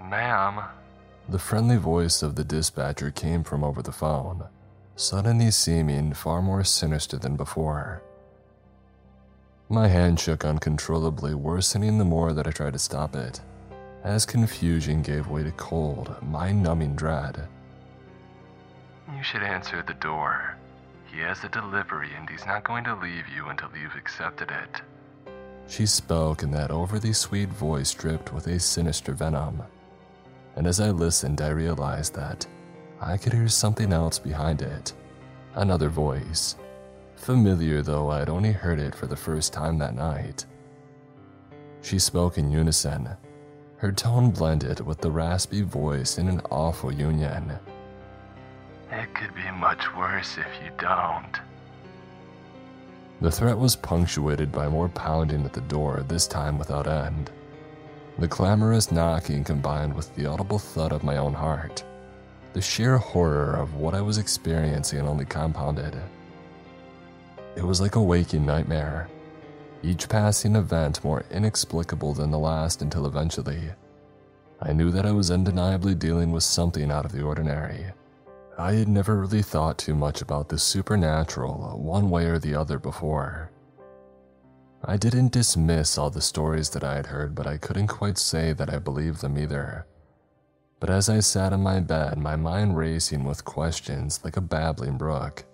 Speaker 2: Ma'am.
Speaker 1: The friendly voice of the dispatcher came from over the phone suddenly seeming far more sinister than before. My hand shook uncontrollably, worsening the more that I tried to stop it, as confusion gave way to cold, mind numbing dread.
Speaker 2: You should answer the door. He has a delivery and he's not going to leave you until you've accepted it.
Speaker 1: She spoke in that overly sweet voice dripped with a sinister venom. and as I listened, I realized that I could hear something else behind it another voice. Familiar, though I had only heard it for the first time that night. She spoke in unison. Her tone blended with the raspy voice in an awful union.
Speaker 2: It could be much worse if you don't.
Speaker 1: The threat was punctuated by more pounding at the door, this time without end. The clamorous knocking combined with the audible thud of my own heart. The sheer horror of what I was experiencing only compounded. It was like a waking nightmare, each passing event more inexplicable than the last until eventually, I knew that I was undeniably dealing with something out of the ordinary. I had never really thought too much about the supernatural uh, one way or the other before. I didn't dismiss all the stories that I had heard, but I couldn't quite say that I believed them either. But as I sat in my bed, my mind racing with questions like a babbling brook,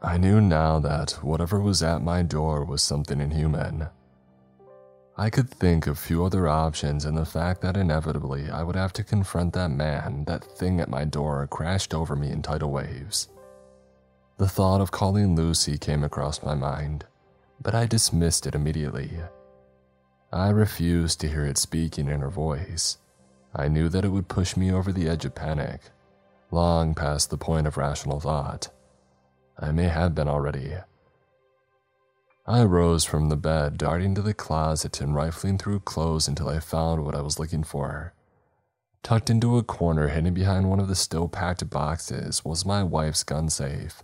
Speaker 1: I knew now that whatever was at my door was something inhuman. I could think of few other options, and the fact that inevitably I would have to confront that man, that thing at my door, crashed over me in tidal waves. The thought of calling Lucy came across my mind, but I dismissed it immediately. I refused to hear it speaking in her voice. I knew that it would push me over the edge of panic, long past the point of rational thought. I may have been already. I rose from the bed, darting to the closet and rifling through clothes until I found what I was looking for. Tucked into a corner hidden behind one of the still packed boxes was my wife's gun safe.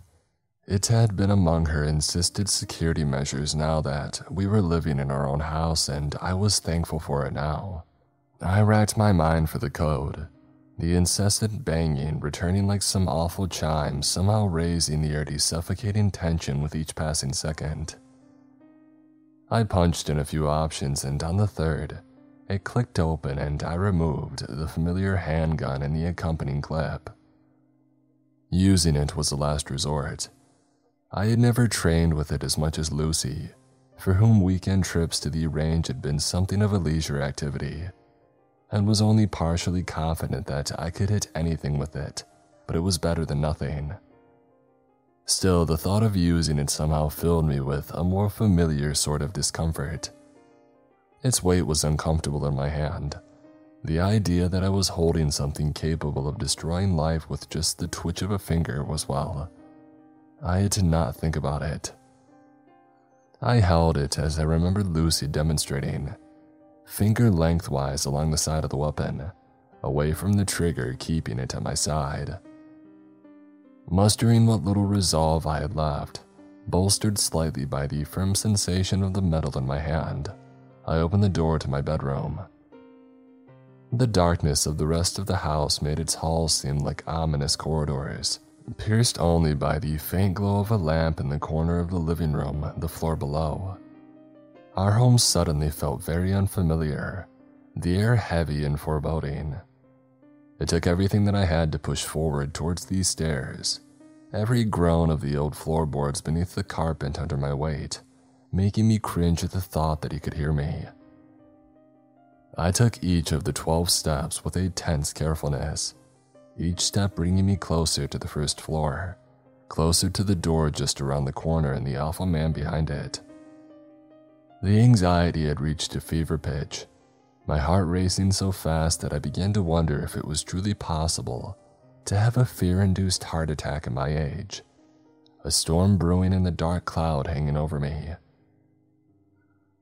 Speaker 1: It had been among her insisted security measures now that we were living in our own house, and I was thankful for it now. I racked my mind for the code, the incessant banging returning like some awful chime, somehow raising the already suffocating tension with each passing second. I punched in a few options, and on the third, it clicked open and I removed the familiar handgun and the accompanying clip. Using it was the last resort. I had never trained with it as much as Lucy, for whom weekend trips to the range had been something of a leisure activity, and was only partially confident that I could hit anything with it, but it was better than nothing. Still, the thought of using it somehow filled me with a more familiar sort of discomfort. Its weight was uncomfortable in my hand. The idea that I was holding something capable of destroying life with just the twitch of a finger was well. I had to not think about it. I held it as I remembered Lucy demonstrating, finger lengthwise along the side of the weapon, away from the trigger, keeping it at my side. Mustering what little resolve I had left, bolstered slightly by the firm sensation of the metal in my hand, I opened the door to my bedroom. The darkness of the rest of the house made its halls seem like ominous corridors, pierced only by the faint glow of a lamp in the corner of the living room, the floor below. Our home suddenly felt very unfamiliar, the air heavy and foreboding. It took everything that I had to push forward towards these stairs, every groan of the old floorboards beneath the carpet under my weight, making me cringe at the thought that he could hear me. I took each of the 12 steps with a tense carefulness, each step bringing me closer to the first floor, closer to the door just around the corner and the awful man behind it. The anxiety had reached a fever pitch, my heart racing so fast that I began to wonder if it was truly possible to have a fear induced heart attack at my age, a storm brewing in the dark cloud hanging over me.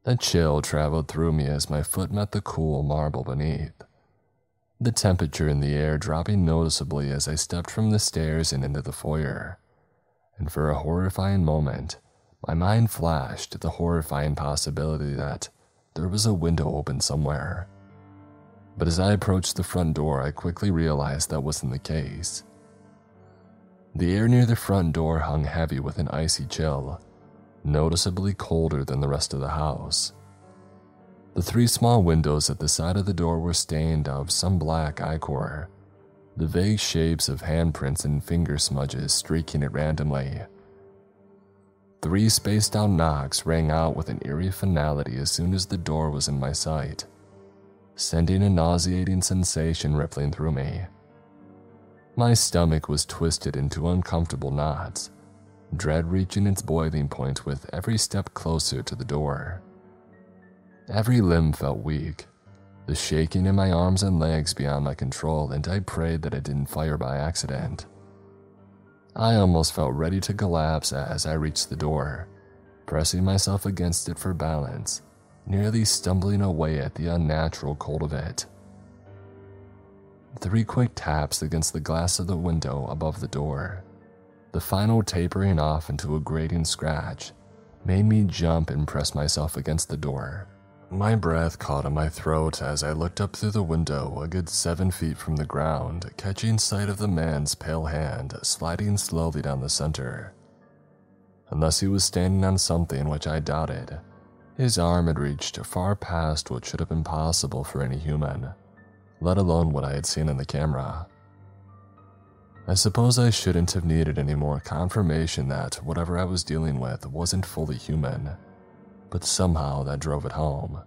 Speaker 1: A chill traveled through me as my foot met the cool marble beneath, the temperature in the air dropping noticeably as I stepped from the stairs and into the foyer. And for a horrifying moment, my mind flashed the horrifying possibility that there was a window open somewhere. But as I approached the front door, I quickly realized that wasn't the case. The air near the front door hung heavy with an icy chill, noticeably colder than the rest of the house. The three small windows at the side of the door were stained of some black ichor, the vague shapes of handprints and finger smudges streaking it randomly. Three spaced out knocks rang out with an eerie finality as soon as the door was in my sight. sending a nauseating sensation rippling through me. My stomach was twisted into uncomfortable knots, dread reaching its boiling point with every step closer to the door. Every limb felt weak, the shaking in my arms and legs beyond my control, and I prayed that it didn't fire by accident. I almost felt ready to collapse as I reached the door, pressing myself against it for balance, nearly stumbling away at the unnatural cold of it. Three quick taps against the glass of the window above the door, the final tapering off into a grating scratch, made me jump and press myself against the door. My breath caught in my throat as I looked up through the window a good seven feet from the ground, catching sight of the man's pale hand sliding slowly down the center. Unless he was standing on something, which I doubted, his arm had reached far past what should have been possible for any human, let alone what I had seen in the camera. I suppose I shouldn't have needed any more confirmation that whatever I was dealing with wasn't fully human but somehow that drove it home.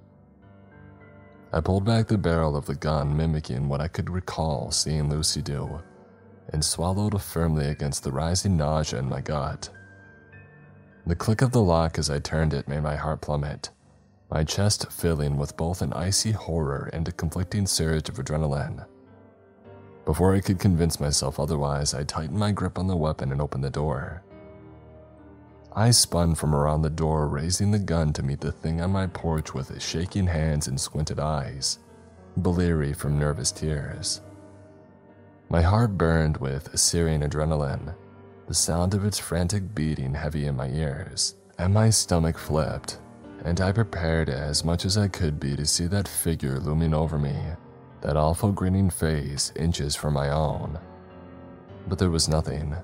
Speaker 1: I pulled back the barrel of the gun, mimicking what I could recall seeing Lucy do, and swallowed firmly against the rising nausea in my gut. The click of the lock as I turned it made my heart plummet, my chest filling with both an icy horror and a conflicting surge of adrenaline. Before I could convince myself otherwise, I tightened my grip on the weapon and opened the door. I spun from around the door, raising the gun to meet the thing on my porch with shaking hands and squinted eyes, bleary from nervous tears. My heart burned with searing adrenaline, the sound of its frantic beating heavy in my ears, and my stomach flipped, and I prepared as much as I could be to see that figure looming over me, that awful grinning face inches from my own. But there was nothing.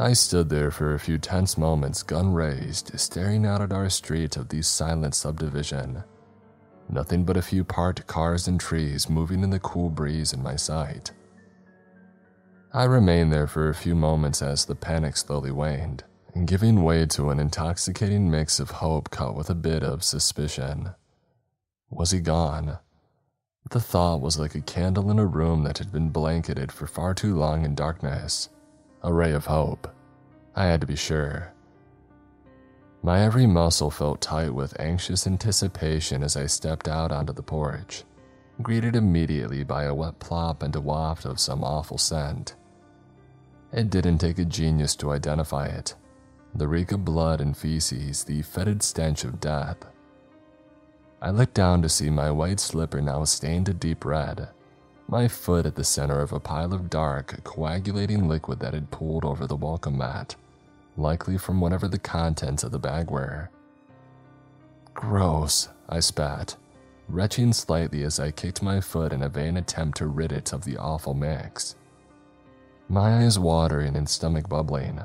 Speaker 1: I stood there for a few tense moments, gun raised, staring out at our street of the silent subdivision. Nothing but a few parked cars and trees moving in the cool breeze in my sight. I remained there for a few moments as the panic slowly waned, giving way to an intoxicating mix of hope cut with a bit of suspicion. Was he gone? The thought was like a candle in a room that had been blanketed for far too long in darkness a ray of hope. I had to be sure. My every muscle felt tight with anxious anticipation as I stepped out onto the porch, greeted immediately by a wet plop and a waft of some awful scent. It didn't take a genius to identify it the reek of blood and feces, the fetid stench of death. I looked down to see my white slipper now stained a deep red, my foot at the center of a pile of dark, coagulating liquid that had pooled over the welcome mat, likely from whatever the contents of the bag were. Gross, I spat, retching slightly as I kicked my foot in a vain attempt to rid it of the awful mix. My eyes watering and stomach bubbling,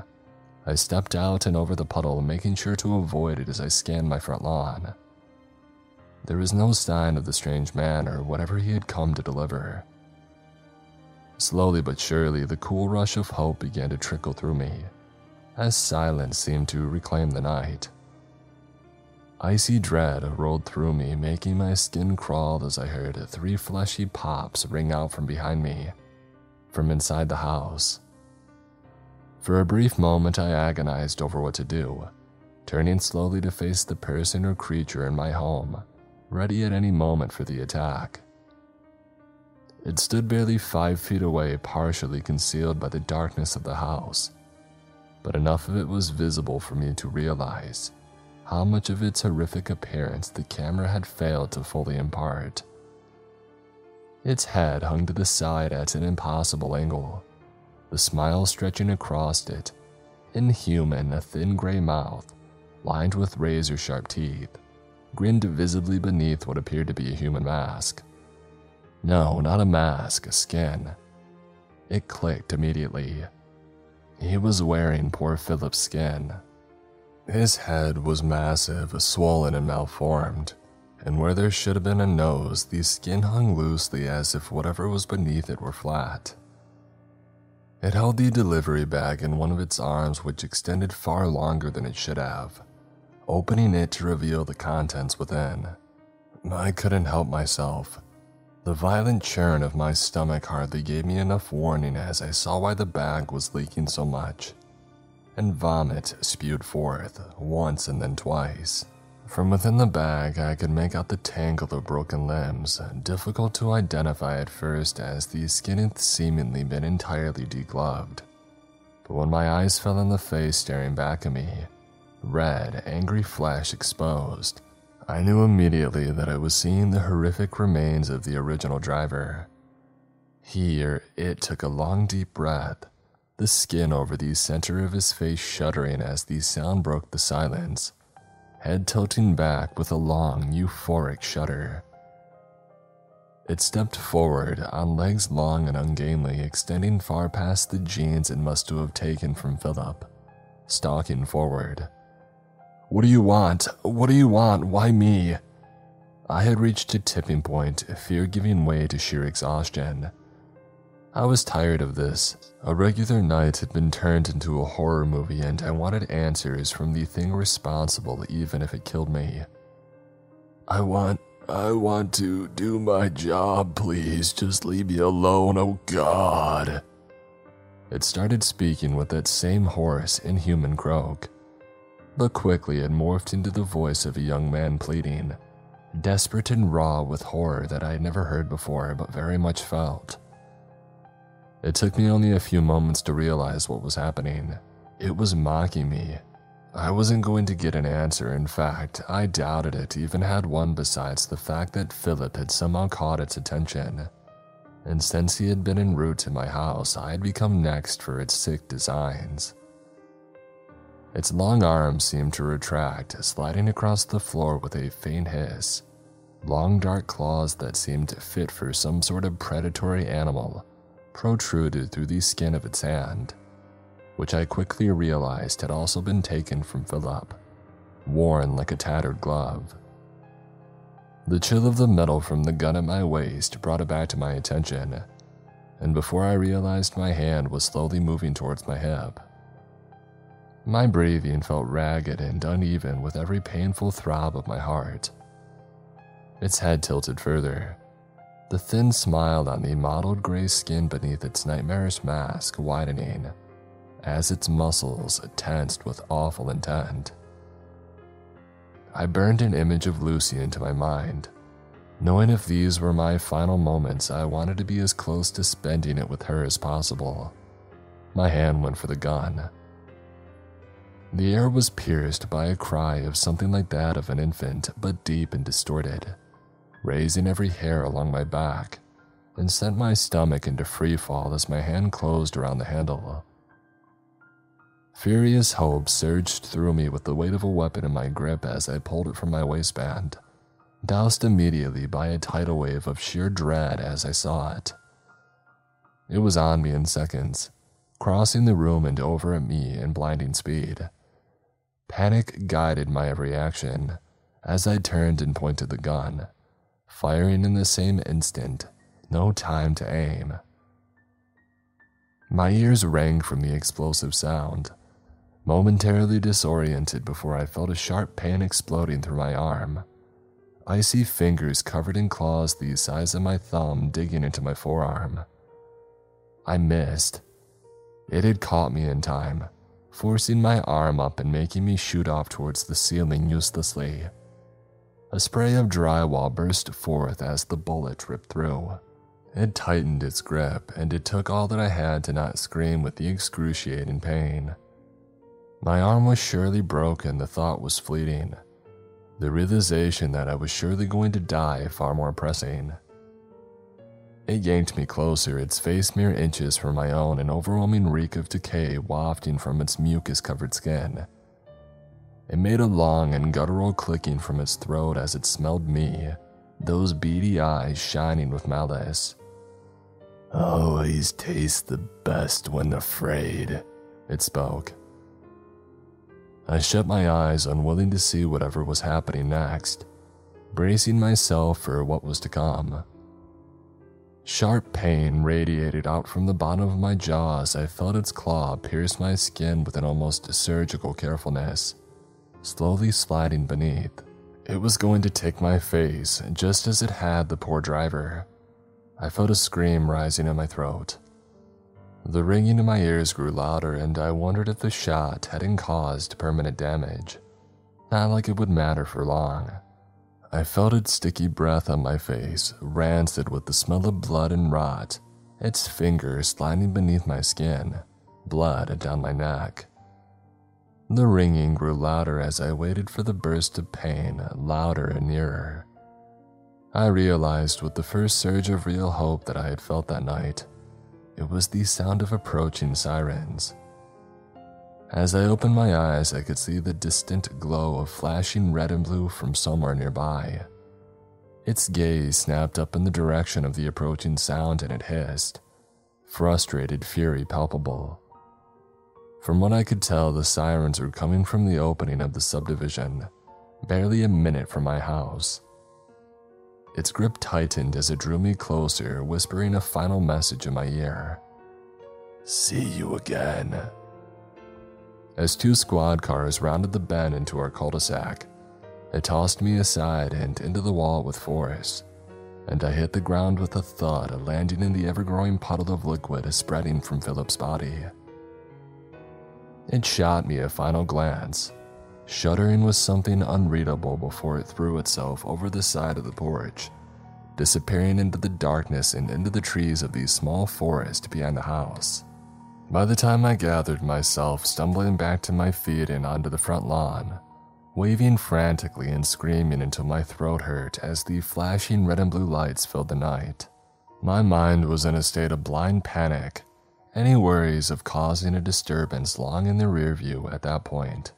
Speaker 1: I stepped out and over the puddle, making sure to avoid it as I scanned my front lawn. There was no sign of the strange man or whatever he had come to deliver. Slowly but surely, the cool rush of hope began to trickle through me, as silence seemed to reclaim the night. Icy dread rolled through me, making my skin crawl as I heard three fleshy pops ring out from behind me, from inside the house. For a brief moment, I agonized over what to do, turning slowly to face the person or creature in my home, ready at any moment for the attack. It stood barely five feet away, partially concealed by the darkness of the house, but enough of it was visible for me to realize how much of its horrific appearance the camera had failed to fully impart. Its head hung to the side at an impossible angle, the smile stretching across it, inhuman, a thin gray mouth, lined with razor sharp teeth, grinned visibly beneath what appeared to be a human mask. No, not a mask, a skin. It clicked immediately. He was wearing poor Philip's skin. His head was massive, swollen, and malformed, and where there should have been a nose, the skin hung loosely as if whatever was beneath it were flat. It held the delivery bag in one of its arms, which extended far longer than it should have, opening it to reveal the contents within. I couldn't help myself. The violent churn of my stomach hardly gave me enough warning as I saw why the bag was leaking so much. And vomit spewed forth, once and then twice. From within the bag, I could make out the tangle of broken limbs, difficult to identify at first as the skin had seemingly been entirely degloved. But when my eyes fell on the face staring back at me, red, angry flesh exposed, I knew immediately that I was seeing the horrific remains of the original driver. He or it took a long, deep breath, the skin over the center of his face shuddering as the sound broke the silence, head tilting back with a long, euphoric shudder. It stepped forward on legs long and ungainly, extending far past the jeans it must have taken from Philip, stalking forward. What do you want? What do you want? Why me? I had reached a tipping point, fear giving way to sheer exhaustion. I was tired of this. A regular night had been turned into a horror movie, and I wanted answers from the thing responsible, even if it killed me. I want I want to do my job, please. Just leave me alone, oh God. It started speaking with that same hoarse, inhuman croak. But quickly it morphed into the voice of a young man pleading, desperate and raw with horror that I had never heard before but very much felt. It took me only a few moments to realize what was happening. It was mocking me, I wasn't going to get an answer. In fact, I doubted it even had one besides the fact that Philip had somehow caught its attention. And since he had been en route to my house, I had become next for its sick designs. Its long arms seemed to retract, sliding across the floor with a faint hiss. Long dark claws that seemed fit for some sort of predatory animal protruded through the skin of its hand which I quickly realized had also been taken from Philip, worn like a tattered glove. The chill of the metal from the gun at my waist brought it back to my attention, and before I realized my hand was slowly moving towards my hip. My breathing felt ragged and uneven with every painful throb of my heart. Its head tilted further, the thin smile on the mottled gray skin beneath its nightmarish mask widening as its muscles tensed with awful intent. I burned an image of Lucy into my mind. Knowing if these were my final moments, I wanted to be as close to spending it with her as possible. My hand went for the gun. The air was pierced by a cry of something like that of an infant, but deep and distorted, raising every hair along my back, and sent my stomach into free fall as my hand closed around the handle. Furious hope surged through me with the weight of a weapon in my grip as I pulled it from my waistband, doused immediately by a tidal wave of sheer dread as I saw it. It was on me in seconds, crossing the room and over at me in blinding speed. Panic guided my every action as I turned and pointed the gun, firing in the same instant, no time to aim. My ears rang from the explosive sound momentarily disoriented before I felt a sharp pain exploding through my arm. Icy fingers covered in claws the size of my thumb digging into my forearm. I missed. It had caught me in time, forcing my arm up and making me shoot off towards the ceiling uselessly. A spray of drywall burst forth as the bullet ripped through. It tightened its grip, and it took all that I had to not scream with the excruciating pain. My arm was surely broken, the thought was fleeting. The realization that I was surely going to die far more pressing. It yanked me closer, its face mere inches from my own, an overwhelming reek of decay wafting from its mucus covered skin. It made a long and guttural clicking from its throat as it smelled me, those beady eyes shining with malice. Always taste the best when afraid, it spoke. I shut my eyes, unwilling to see whatever was happening next, bracing myself for what was to come. Sharp pain radiated out from the bottom of my jaw as I felt its claw pierce my skin with an almost surgical carefulness, slowly sliding beneath, It was going to take my face, just as it had the poor driver. I felt a scream rising in my throat. The ringing in my ears grew louder, and I wondered if the shot hadn't caused permanent damage. Not like it would matter for long. I felt its sticky breath on my face, rancid with the smell of blood and rot, its fingers sliding beneath my skin, blood down my neck. The ringing grew louder as I waited for the burst of pain, louder and nearer. I realized with the first surge of real hope that I had felt that night, it was the sound of approaching sirens. As I opened my eyes, I could see the distant glow of flashing red and blue from somewhere nearby. Its gaze snapped up in the direction of the approaching sound and it hissed, frustrated fury palpable. From what I could tell, the sirens were coming from the opening of the subdivision, barely a minute from my house. Its grip tightened as it drew me closer, whispering a final message in my ear See you again. As two squad cars rounded the bend into our cul de sac, it tossed me aside and into the wall with force, and I hit the ground with a thud, landing in the ever growing puddle of liquid spreading from Philip's body. It shot me a final glance, shuddering with something unreadable before it threw itself over the side of the porch, disappearing into the darkness and into the trees of the small forest behind the house. By the time I gathered myself, stumbling back to my feet and onto the front lawn, waving frantically and screaming until my throat hurt as the flashing red and blue lights filled the night, my mind was in a state of blind panic any worries of causing a disturbance long in the rear view at that point,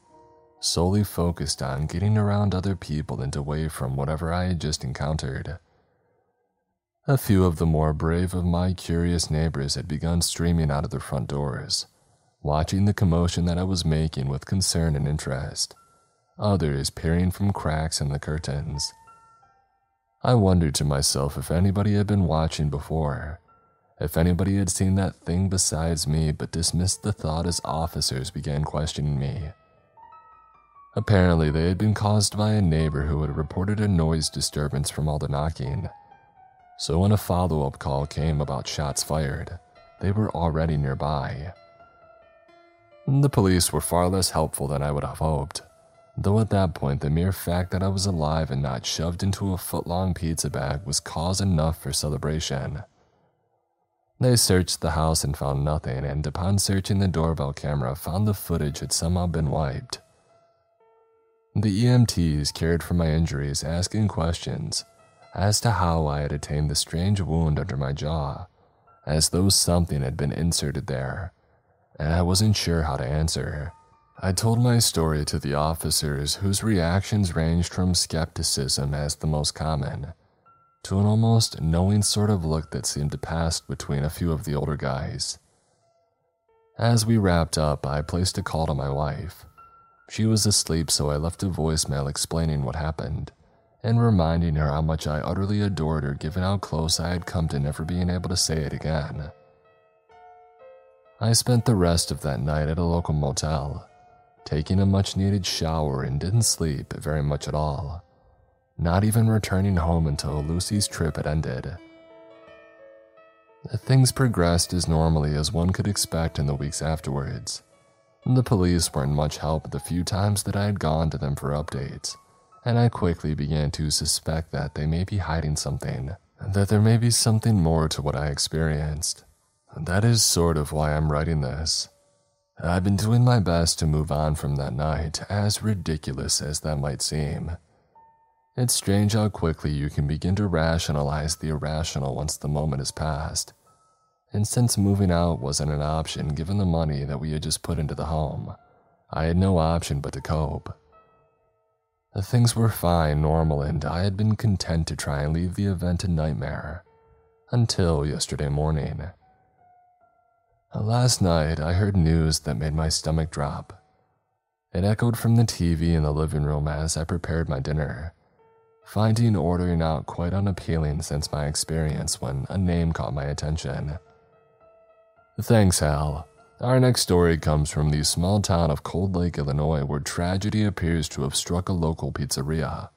Speaker 1: solely focused on getting around other people and away from whatever I had just encountered. A few of the more brave of my curious neighbors had begun streaming out of their front doors, watching the commotion that I was making with concern and interest, others peering from cracks in the curtains. I wondered to myself if anybody had been watching before if anybody had seen that thing besides me, but dismissed the thought as officers began questioning me. Apparently, they had been caused by a neighbor who had reported a noise disturbance from all the knocking. So, when a follow up call came about shots fired, they were already nearby. The police were far less helpful than I would have hoped, though at that point, the mere fact that I was alive and not shoved into a foot long pizza bag was cause enough for celebration. They searched the house and found nothing, and upon searching the doorbell camera, found the footage had somehow been wiped. The EMTs cared for my injuries, asking questions as to how I had attained the strange wound under my jaw, as though something had been inserted there, and I wasn't sure how to answer. I told my story to the officers, whose reactions ranged from skepticism as the most common to an almost knowing sort of look that seemed to pass between a few of the older guys. As we wrapped up, I placed a call to my wife. She was asleep, so I left a voicemail explaining what happened and reminding her how much I utterly adored her given how close I had come to never being able to say it again. I spent the rest of that night at a local motel, taking a much needed shower and didn't sleep very much at all not even returning home until Lucy's trip had ended. Things progressed as normally as one could expect in the weeks afterwards. The police weren't much help the few times that I had gone to them for updates, and I quickly began to suspect that they may be hiding something, that there may be something more to what I experienced. That is sort of why I'm writing this. I've been doing my best to move on from that night, as ridiculous as that might seem. It's strange how quickly you can begin to rationalize the irrational once the moment has passed. And since moving out wasn't an option given the money that we had just put into the home, I had no option but to cope. Things were fine, normal, and I had been content to try and leave the event a nightmare. Until yesterday morning. Uh, last night, I heard news that made my stomach drop. It echoed from the TV in the living room as I prepared my dinner finding ordering out quite unappealing since my experience when a name caught my attention. Thanks, Hal. Our next story comes from the small town of Cold Lake, Illinois, where tragedy appears to have struck a local pizzeria.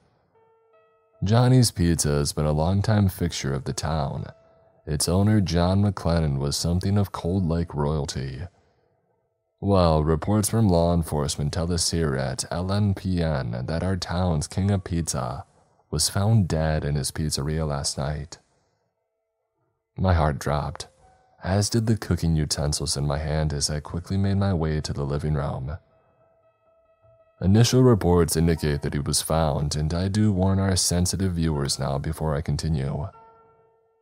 Speaker 1: Johnny's Pizza has been a longtime fixture of the town. Its owner, John McLennan, was something of Cold Lake royalty. Well, reports from law enforcement tell us here at LNPN that our town's king of pizza was found dead in his pizzeria last night. My heart dropped, as did the cooking utensils in my hand as I quickly made my way to the living room. Initial reports indicate that he was found, and I do warn our sensitive viewers now before I continue.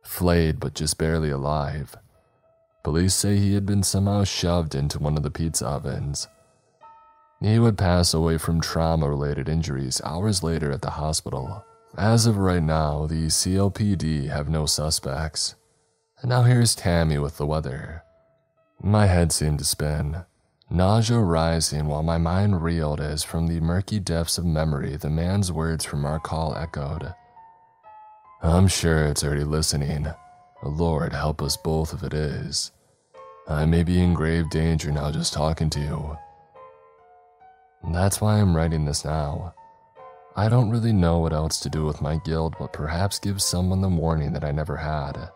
Speaker 1: Flayed but just barely alive. Police say he had been somehow shoved into one of the pizza ovens. He would pass away from trauma related injuries hours later at the hospital. As of right now, the CLPD have no suspects. And now here's Tammy with the weather. My head seemed to spin, nausea rising while my mind reeled as from the murky depths of memory the man's words from our call echoed. I'm sure it's already listening. Lord help us both if it is. I may be in grave danger now just talking to you. That's why I'm writing this now. I don't really know what else to do with my guilt but perhaps give someone the warning that I never had.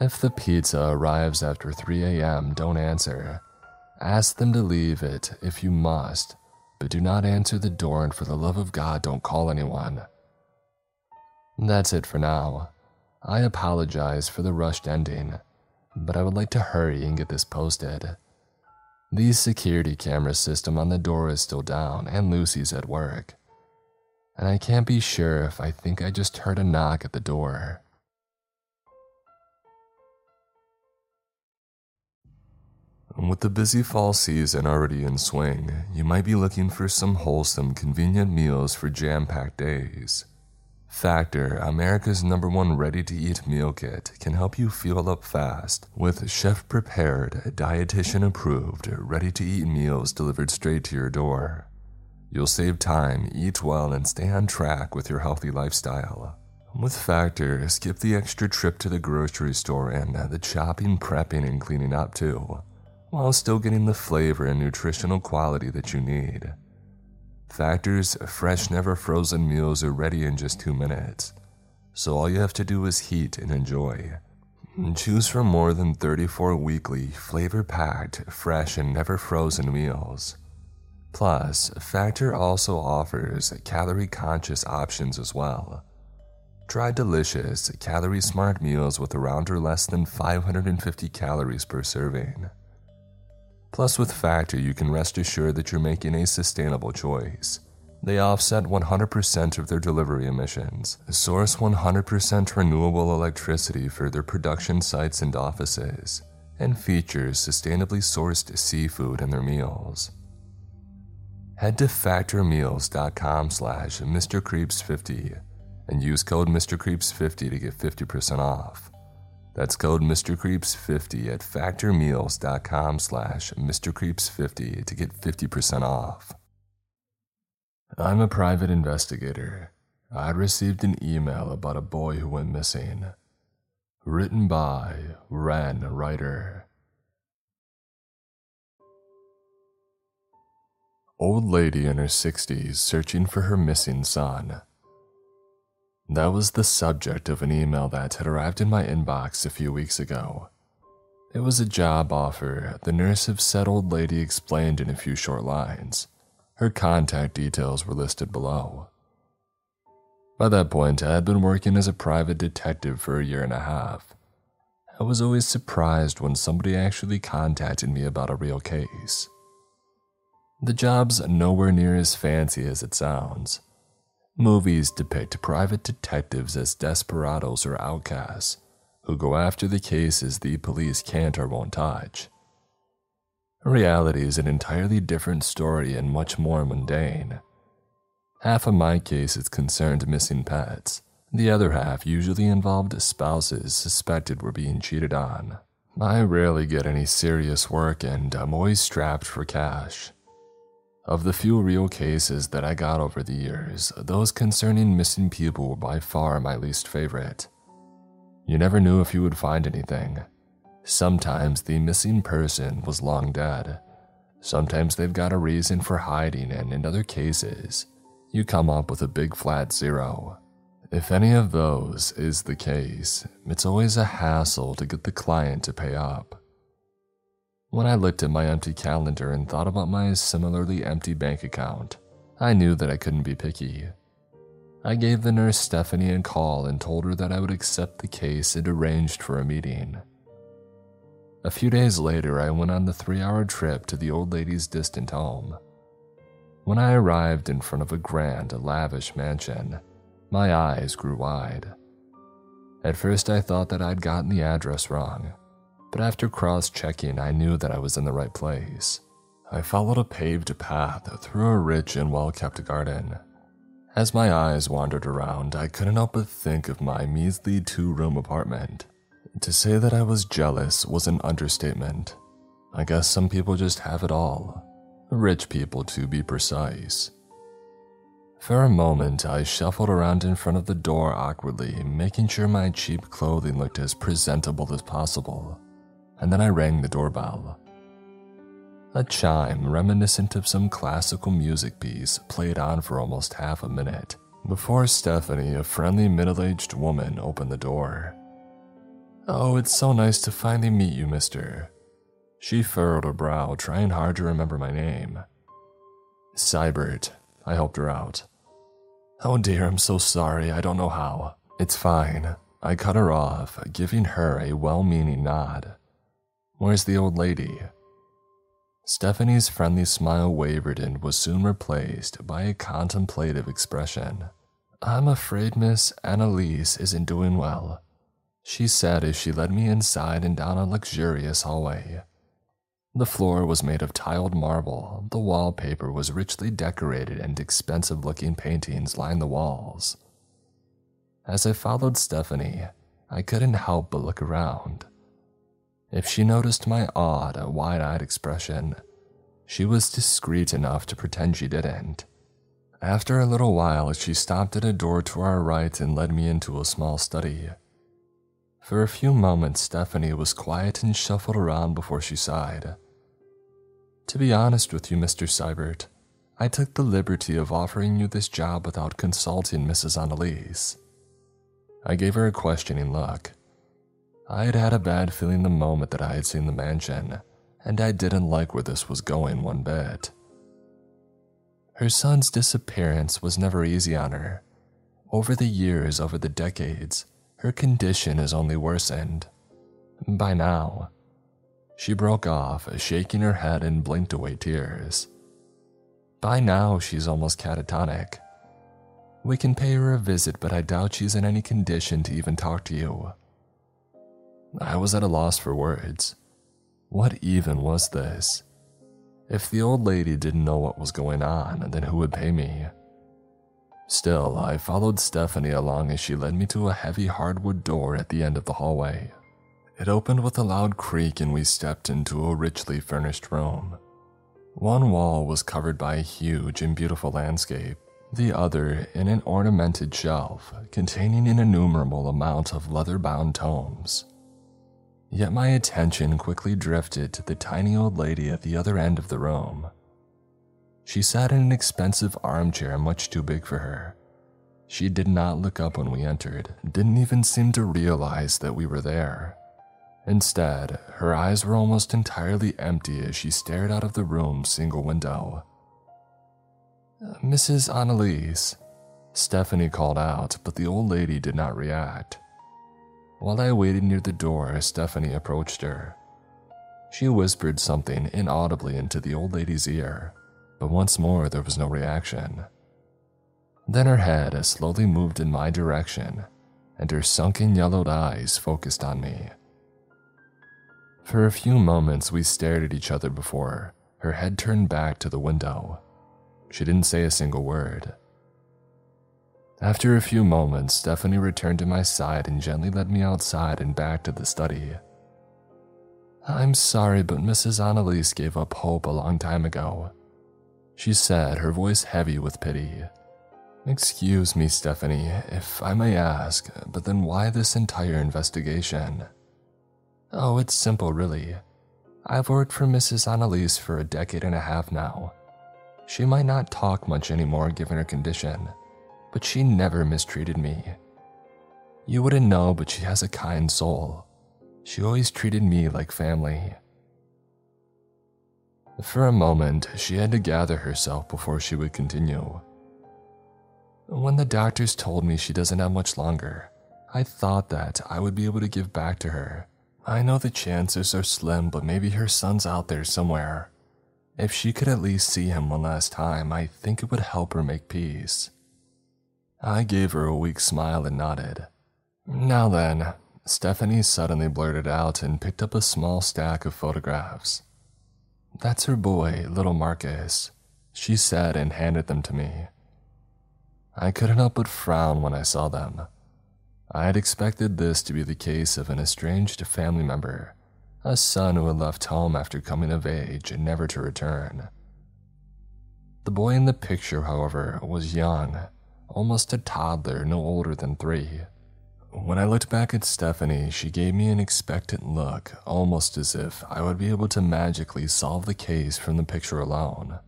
Speaker 1: If the pizza arrives after 3 a.m., don't answer. Ask them to leave it if you must, but do not answer the door and for the love of God, don't call anyone. That's it for now. I apologize for the rushed ending, but I would like to hurry and get this posted. The security camera system on the door is still down, and Lucy's at work. And I can't be sure if I think I just heard a knock at the door. With the busy fall season already in swing, you might be looking for some wholesome, convenient meals for jam packed days. Factor, America's number one ready to eat meal kit, can help you fuel up fast with chef prepared, dietitian approved, ready to eat meals delivered straight to your door. You'll save time, eat well, and stay on track with your healthy lifestyle. With Factor, skip the extra trip to the grocery store and the chopping, prepping, and cleaning up too while still getting the flavor and nutritional quality that you need. Factor's fresh, never frozen meals are ready in just two minutes, so all you have to do is heat and enjoy. Choose from more than 34 weekly, flavor packed, fresh, and never frozen meals. Plus, Factor also offers calorie conscious options as well. Try delicious, calorie smart meals with around or less than 550 calories per serving. Plus, with Factor, you can rest assured that you're making a sustainable choice. They offset 100% of their delivery emissions, source 100% renewable electricity for their production sites and offices, and features sustainably sourced seafood in their meals. Head to factormeals.com slash mrcreeps50 and use code mrcreeps50 to get 50% off. That's code MrCreeps50 at factormeals.com slash MrCreeps50 to get 50% off. I'm a private investigator. I received an email about a boy who went missing. Written by Ren Writer. Old lady in her 60s searching for her missing son. That was the subject of an email that had arrived in my inbox a few weeks ago. It was a job offer, the nurse said old lady explained in a few short lines. Her contact details were listed below. By that point, I had been working as a private detective for a year and a half. I was always surprised when somebody actually contacted me about a real case. The job's nowhere near as fancy as it sounds. Movies depict private detectives as desperados or outcasts who go after the cases the police can't or won't touch. Reality is an entirely different story and much more mundane. Half of my cases concerned missing pets. The other half usually involved spouses suspected were being cheated on. I rarely get any serious work and I'm always strapped for cash. Of the few real cases that I got over the years, those concerning missing people were by far my least favorite. You never knew if you would find anything. Sometimes the missing person was long dead. Sometimes they've got a reason for hiding, and in other cases, you come up with a big flat zero. If any of those is the case, it's always a hassle to get the client to pay up. When I looked at my empty calendar and thought about my similarly empty bank account, I knew that I couldn't be picky. I gave the nurse Stephanie a call and told her that I would accept the case and arranged for a meeting. A few days later, I went on the three hour trip to the old lady's distant home. When I arrived in front of a grand, lavish mansion, my eyes grew wide. At first, I thought that I'd gotten the address wrong, but after cross checking, I knew that I was in the right place. I followed a paved path through a rich and well kept garden. As my eyes wandered around, I couldn't help but think of my measly two room apartment. To say that I was jealous was an understatement. I guess some people just have it all. Rich people, to be precise. For a moment, I shuffled around in front of the door awkwardly, making sure my cheap clothing looked as presentable as possible and then I rang the doorbell. A chime reminiscent of some classical music piece played on for almost half a minute before Stephanie, a friendly middle aged woman, opened the door. Oh, it's so nice to finally meet you, mister. She furrowed her brow, trying hard to remember my name. Seibert, I helped her out. Oh dear, I'm so sorry, I don't know how. It's fine. I cut her off, giving her a well meaning nod. Where's the old lady? Stephanie's friendly smile wavered and was soon replaced by a contemplative expression. I'm afraid Miss Annalise isn't doing well, she said as she led me inside and down a luxurious hallway. The floor was made of tiled marble, the wallpaper was richly decorated, and expensive looking paintings lined the walls. As I followed Stephanie, I couldn't help but look around. If she noticed my odd, wide eyed expression, she was discreet enough to pretend she didn't. After a little while, she stopped at a door to our right and led me into a small study. For a few moments, Stephanie was quiet and shuffled around before she sighed. To be honest with you, Mr. Seibert, I took the liberty of offering you this job without consulting Mrs. Annalise. I gave her a questioning look. I had had a bad feeling the moment that I had seen the mansion, and I didn't like where this was going one bit. Her son's disappearance was never easy on her. Over the years, over the decades, her condition has only worsened. By now, she broke off, shaking her head and blinked away tears. By now, she's almost catatonic. We can pay her a visit, but I doubt she's in any condition to even talk to you. I was at a loss for words. What even was this? If the old lady didn't know what was going on, then who would pay me? Still, I followed Stephanie along as she led me to a heavy hardwood door at the end of the hallway. It opened with a loud creak and we stepped into a richly furnished room. One wall was covered by a huge and beautiful landscape, the other in an ornamented shelf containing an innumerable amount of leather bound tomes. Yet my attention quickly drifted to the tiny old lady at the other end of the room. She sat in an expensive armchair much too big for her. She did not look up when we entered, didn't even seem to realize that we were there. Instead, her eyes were almost entirely empty as she stared out of the room's single window. Mrs. Annalise, Stephanie called out, but the old lady did not react. While I waited near the door, Stephanie approached her. She whispered something inaudibly into the old lady's ear, but once more there was no reaction. Then her head slowly moved in my direction, and her sunken yellowed eyes focused on me. For a few moments, we stared at each other before her head turned back to the window. She didn't say a single word. After a few moments, Stephanie returned to my side and gently led me outside and back to the study. I'm sorry, but Mrs. Annalise gave up hope a long time ago. She said, her voice heavy with pity. Excuse me, Stephanie, if I may ask, but then why this entire investigation? Oh, it's simple, really. I've worked for Mrs. Annalise for a decade and a half now. She might not talk much anymore given her condition, but she never mistreated me. You wouldn't know, but she has a kind soul. She always treated me like family. For a moment, she had to gather herself before she would continue. When the doctors told me she doesn't have much longer, I thought that I would be able to give back to her. I know the chances are slim, but maybe her son's out there somewhere. If she could at least see him one last time, I think it would help her make peace. I gave her a weak smile and nodded. Now then, Stephanie suddenly blurted out and picked up a small stack of photographs. That's her boy, little Marcus, she said and handed them to me. I couldn't help but frown when I saw them. I had expected this to be the case of an estranged family member, a son who had left home after coming of age and never to return. The boy in the picture, however, was young, almost a toddler, no older than three. When I looked back at Stephanie, she gave me an expectant look, almost as if I would be able to magically solve the case from the picture alone.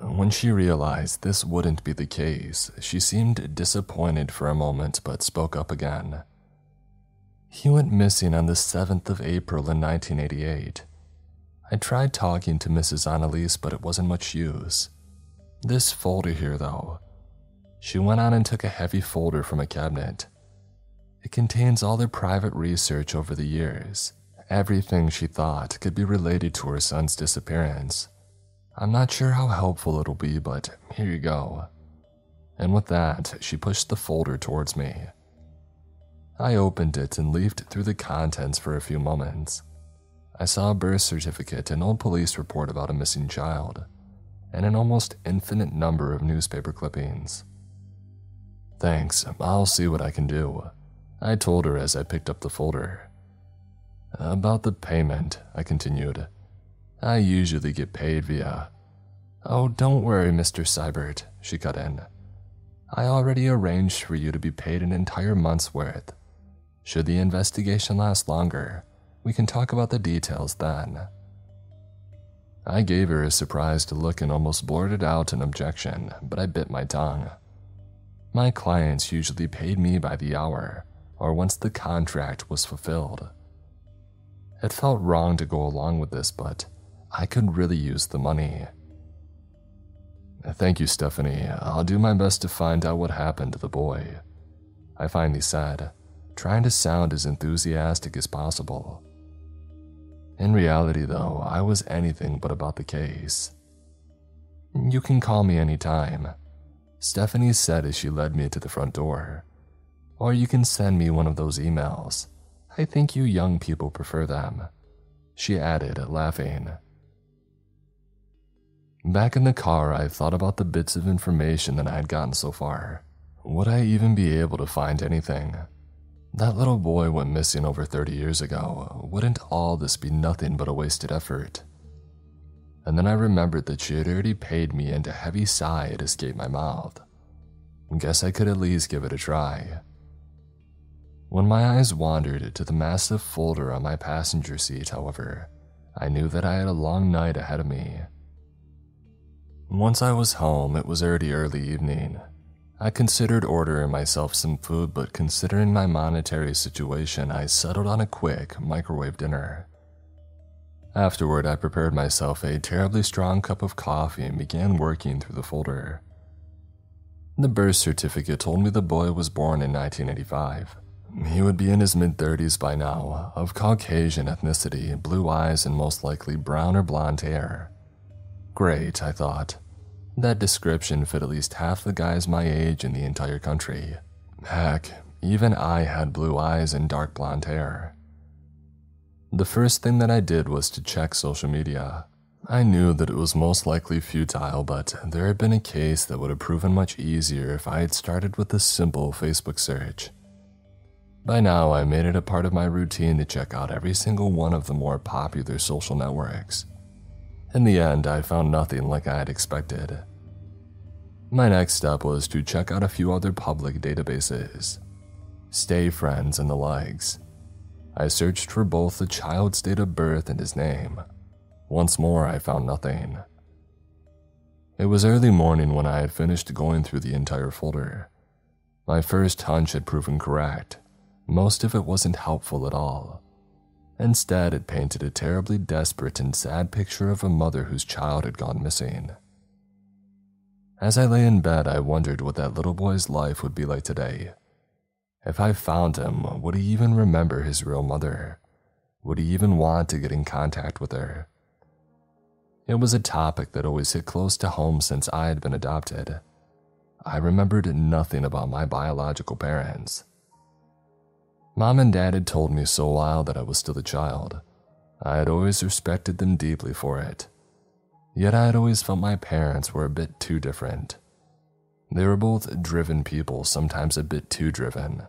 Speaker 1: When she realized this wouldn't be the case, she seemed disappointed for a moment but spoke up again. He went missing on the 7th of April in 1988. I tried talking to Mrs. Annalise, but it wasn't much use. This folder here, though. She went on and took a heavy folder from a cabinet. It contains all their private research over the years, everything she thought could be related to her son's disappearance. I'm not sure how helpful it'll be, but here you go. And with that, she pushed the folder towards me. I opened it and leafed through the contents for a few moments. I saw a birth certificate, an old police report about a missing child, and an almost infinite number of newspaper clippings. Thanks, I'll see what I can do, I told her as I picked up the folder. About the payment, I continued. I usually get paid via. Oh, don't worry, Mr. Seibert, she cut in. I already arranged for you to be paid an entire month's worth. Should the investigation last longer, we can talk about the details then. I gave her a surprised look and almost blurted out an objection, but I bit my tongue. My clients usually paid me by the hour, or once the contract was fulfilled. It felt wrong to go along with this, but I could really use the money. Thank you, Stephanie. I'll do my best to find out what happened to the boy. I finally said, trying to sound as enthusiastic as possible. In reality, though, I was anything but about the case. You can call me anytime, Stephanie said as she led me to the front door. Or you can send me one of those emails. I think you young people prefer them. She added, laughing. Back in the car, I thought about the bits of information that I had gotten so far. Would I even be able to find anything? That little boy went missing over 30 years ago. Wouldn't all this be nothing but a wasted effort? And then I remembered that she had already paid me, and a heavy sigh had escaped my mouth. Guess I could at least give it a try. When my eyes wandered to the massive folder on my passenger seat, however, I knew that I had a long night ahead of me. Once I was home, it was already early evening. I considered ordering myself some food, but considering my monetary situation, I settled on a quick microwave dinner. Afterward, I prepared myself a terribly strong cup of coffee and began working through the folder. The birth certificate told me the boy was born in 1985. He would be in his mid 30s by now, of Caucasian ethnicity, blue eyes, and most likely brown or blonde hair. Great, I thought. That description fit at least half the guys my age in the entire country. Heck, even I had blue eyes and dark blonde hair. The first thing that I did was to check social media. I knew that it was most likely futile, but there had been a case that would have proven much easier if I had started with a simple Facebook search. By now, I made it a part of my routine to check out every single one of the more popular social networks. In the end, I found nothing like I had expected. My next step was to check out a few other public databases, StayFriends and the likes. I searched for both the child's date of birth and his name. Once more, I found nothing. It was early morning when I had finished going through the entire folder. My first hunch had proven correct. Most of it wasn't helpful at all. Instead, it painted a terribly desperate and sad picture of a mother whose child had gone missing. As I lay in bed, I wondered what that little boy's life would be like today. If I found him, would he even remember his real mother? Would he even want to get in contact with her? It was a topic that always hit close to home since I had been adopted. I remembered nothing about my biological parents. Mom and Dad had told me so while that I was still a child. I had always respected them deeply for it. Yet I had always felt my parents were a bit too different. They were both driven people, sometimes a bit too driven.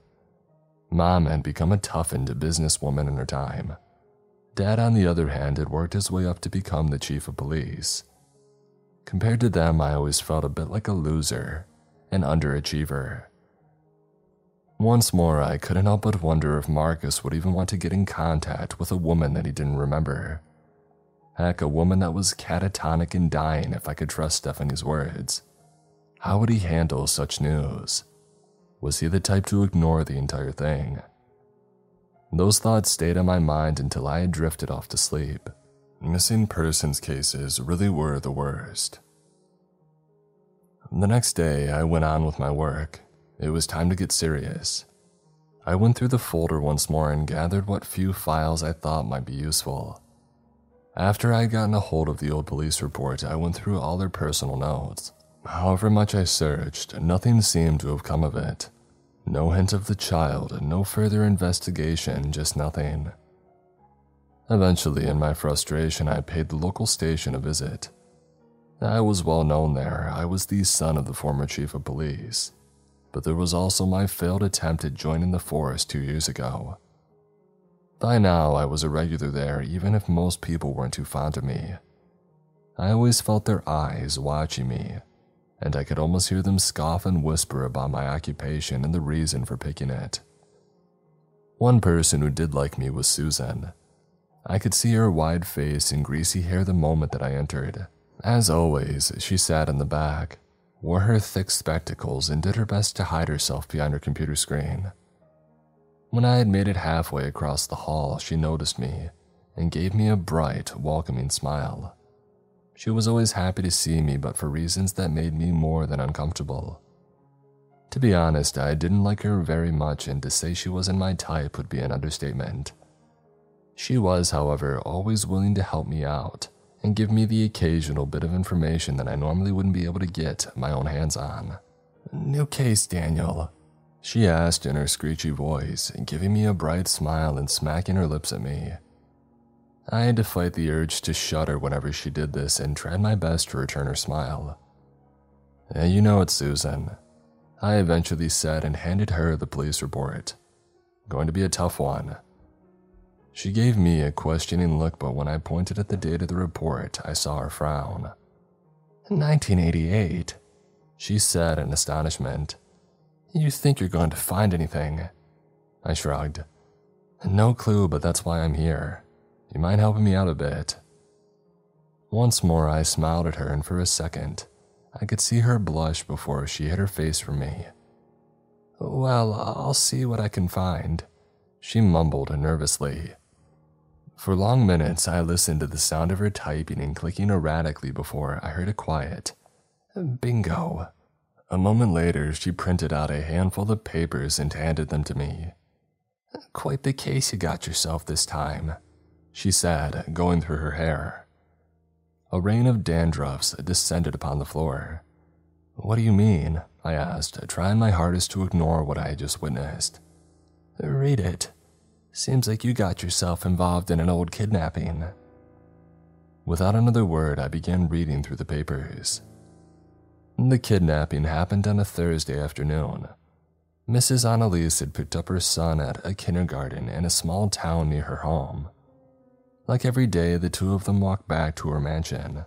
Speaker 1: Mom had become a toughened businesswoman in her time. Dad, on the other hand, had worked his way up to become the chief of police. Compared to them, I always felt a bit like a loser, an underachiever. Once more, I couldn't help but wonder if Marcus would even want to get in contact with a woman that he didn't remember. Heck, a woman that was catatonic and dying if I could trust Stephanie's words. How would he handle such news? Was he the type to ignore the entire thing? Those thoughts stayed on my mind until I had drifted off to sleep. Missing persons cases really were the worst. The next day, I went on with my work. It was time to get serious. I went through the folder once more and gathered what few files I thought might be useful. After I had gotten a hold of the old police report, I went through all their personal notes. However much I searched, nothing seemed to have come of it. No hint of the child, no further investigation, just nothing. Eventually, in my frustration, I paid the local station a visit. I was well known there. I was the son of the former chief of police but there was also my failed attempt at joining the force two years ago. By now, I was a regular there, even if most people weren't too fond of me. I always felt their eyes watching me, and I could almost hear them scoff and whisper about my occupation and the reason for picking it. One person who did like me was Susan. I could see her wide face and greasy hair the moment that I entered. As always, she sat in the back, wore her thick spectacles, and did her best to hide herself behind her computer screen. When I had made it halfway across the hall, she noticed me and gave me a bright, welcoming smile. She was always happy to see me, but for reasons that made me more than uncomfortable. To be honest, I didn't like her very much, and to say she wasn't my type would be an understatement. She was, however, always willing to help me out and give me the occasional bit of information that I normally wouldn't be able to get my own hands on. New case, Daniel, she asked in her screechy voice, giving me a bright smile and smacking her lips at me. I had to fight the urge to shudder whenever she did this and tried my best to return her smile. You know it, Susan. I eventually said and handed her the police report. Going to be a tough one. She gave me a questioning look, but when I pointed at the date of the report, I saw her frown. 1988, she said in astonishment. You think you're going to find anything? I shrugged. No clue, but that's why I'm here. You mind helping me out a bit? Once more, I smiled at her, and for a second, I could see her blush before she hid her face from me. Well, I'll see what I can find, she mumbled nervously. For long minutes, I listened to the sound of her typing and clicking erratically before I heard a quiet bingo. A moment later, she printed out a handful of papers and handed them to me. Quite the case you got yourself this time, she said, going through her hair. A rain of dandruffs descended upon the floor. What do you mean? I asked, trying my hardest to ignore what I had just witnessed. Read it, Seems like you got yourself involved in an old kidnapping. Without another word, I began reading through the papers. The kidnapping happened on a Thursday afternoon. Mrs. Annalise had picked up her son at a kindergarten in a small town near her home. Like every day, the two of them walked back to her mansion.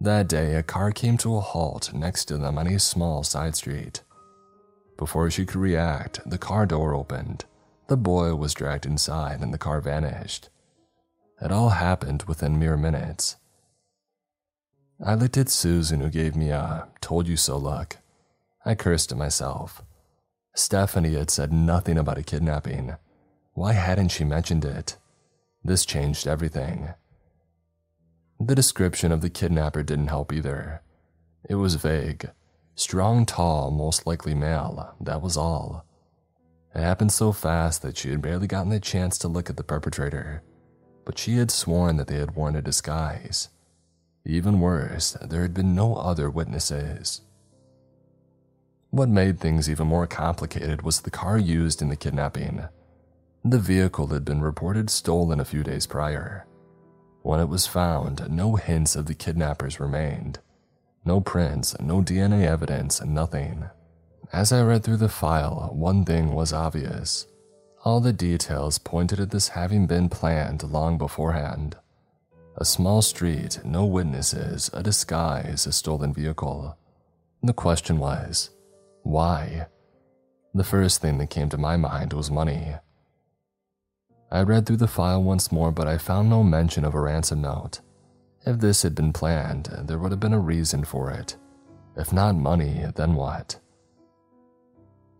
Speaker 1: That day, a car came to a halt next to them on a small side street. Before she could react, the car door opened the boy was dragged inside and the car vanished. It all happened within mere minutes. I looked at Susan, who gave me a told you so look. I cursed at myself. Stephanie had said nothing about a kidnapping. Why hadn't she mentioned it? This changed everything. The description of the kidnapper didn't help either. It was vague. Strong, tall, most likely male, that was all. It happened so fast that she had barely gotten the chance to look at the perpetrator, but she had sworn that they had worn a disguise. Even worse, there had been no other witnesses. What made things even more complicated was the car used in the kidnapping. The vehicle had been reported stolen a few days prior. When it was found, no hints of the kidnappers remained. No prints, no DNA evidence, nothing. As I read through the file, one thing was obvious. All the details pointed at this having been planned long beforehand. A small street, no witnesses, a disguise, a stolen vehicle. The question was, why? The first thing that came to my mind was money. I read through the file once more, but I found no mention of a ransom note. If this had been planned, there would have been a reason for it. If not money, then what?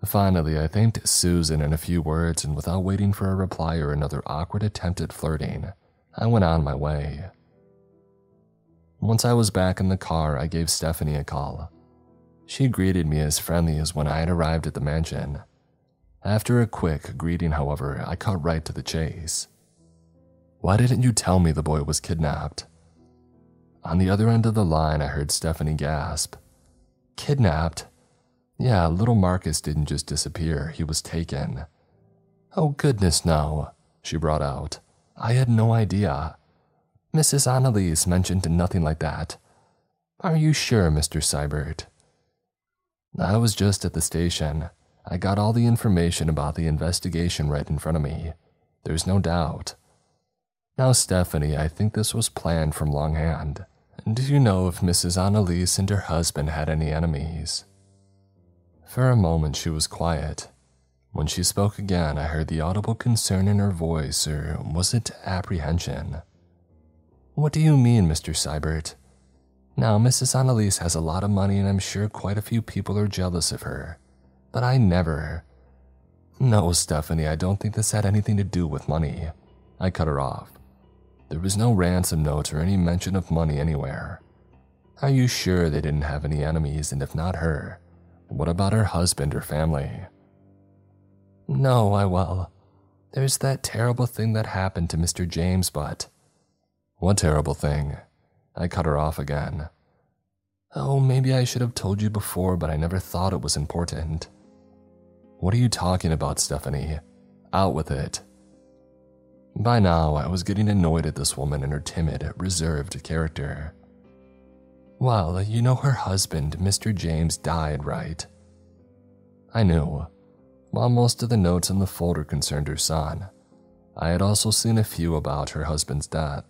Speaker 1: Finally, I thanked Susan in a few words, and without waiting for a reply or another awkward attempt at flirting, I went on my way. Once I was back in the car, I gave Stephanie a call. She greeted me as friendly as when I had arrived at the mansion. After a quick greeting, however, I cut right to the chase. Why didn't you tell me the boy was kidnapped? On the other end of the line, I heard Stephanie gasp. Kidnapped? Yeah, little Marcus didn't just disappear, he was taken. Oh, goodness, no, she brought out. I had no idea. Mrs. Annalise mentioned nothing like that. Are you sure, Mr. Seibert? I was just at the station. I got all the information about the investigation right in front of me. There's no doubt. Now, Stephanie, I think this was planned from longhand. Do you know if Mrs. Annalise and her husband had any enemies? For a moment, she was quiet. When she spoke again, I heard the audible concern in her voice, or was it apprehension? What do you mean, Mr. Seibert? Now, Mrs. Annalise has a lot of money, and I'm sure quite a few people are jealous of her. But I never. No, Stephanie, I don't think this had anything to do with money. I cut her off. There was no ransom note or any mention of money anywhere. Are you sure they didn't have any enemies, and if not her, what about her husband or family? No, I well. There's that terrible thing that happened to Mr. James, but. What terrible thing? I cut her off again. Oh, maybe I should have told you before, but I never thought it was important. What are you talking about, Stephanie? Out with it. By now, I was getting annoyed at this woman and her timid, reserved character. Well, you know her husband, Mr. James, died, right? I knew. While most of the notes in the folder concerned her son, I had also seen a few about her husband's death.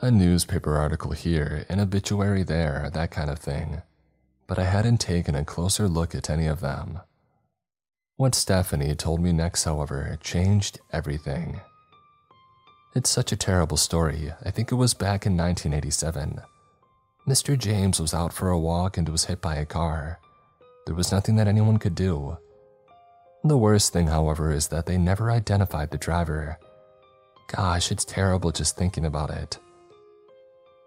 Speaker 1: A newspaper article here, an obituary there, that kind of thing. But I hadn't taken a closer look at any of them. What Stephanie told me next, however, changed everything. It's such a terrible story. I think it was back in 1987. Mr. James was out for a walk and was hit by a car. There was nothing that anyone could do. The worst thing, however, is that they never identified the driver. Gosh, it's terrible just thinking about it.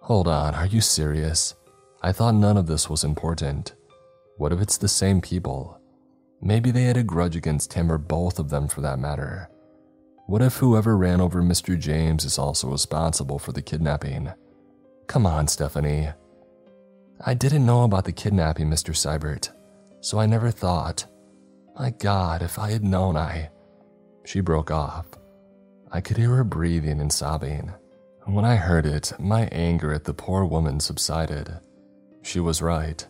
Speaker 1: Hold on, are you serious? I thought none of this was important. What if it's the same people? Maybe they had a grudge against him or both of them for that matter. What if whoever ran over Mr. James is also responsible for the kidnapping? Come on, Stephanie. I didn't know about the kidnapping, Mr. Seibert, so I never thought. My God, if I had known, I. She broke off. I could hear her breathing and sobbing. When I heard it, my anger at the poor woman subsided. She was right.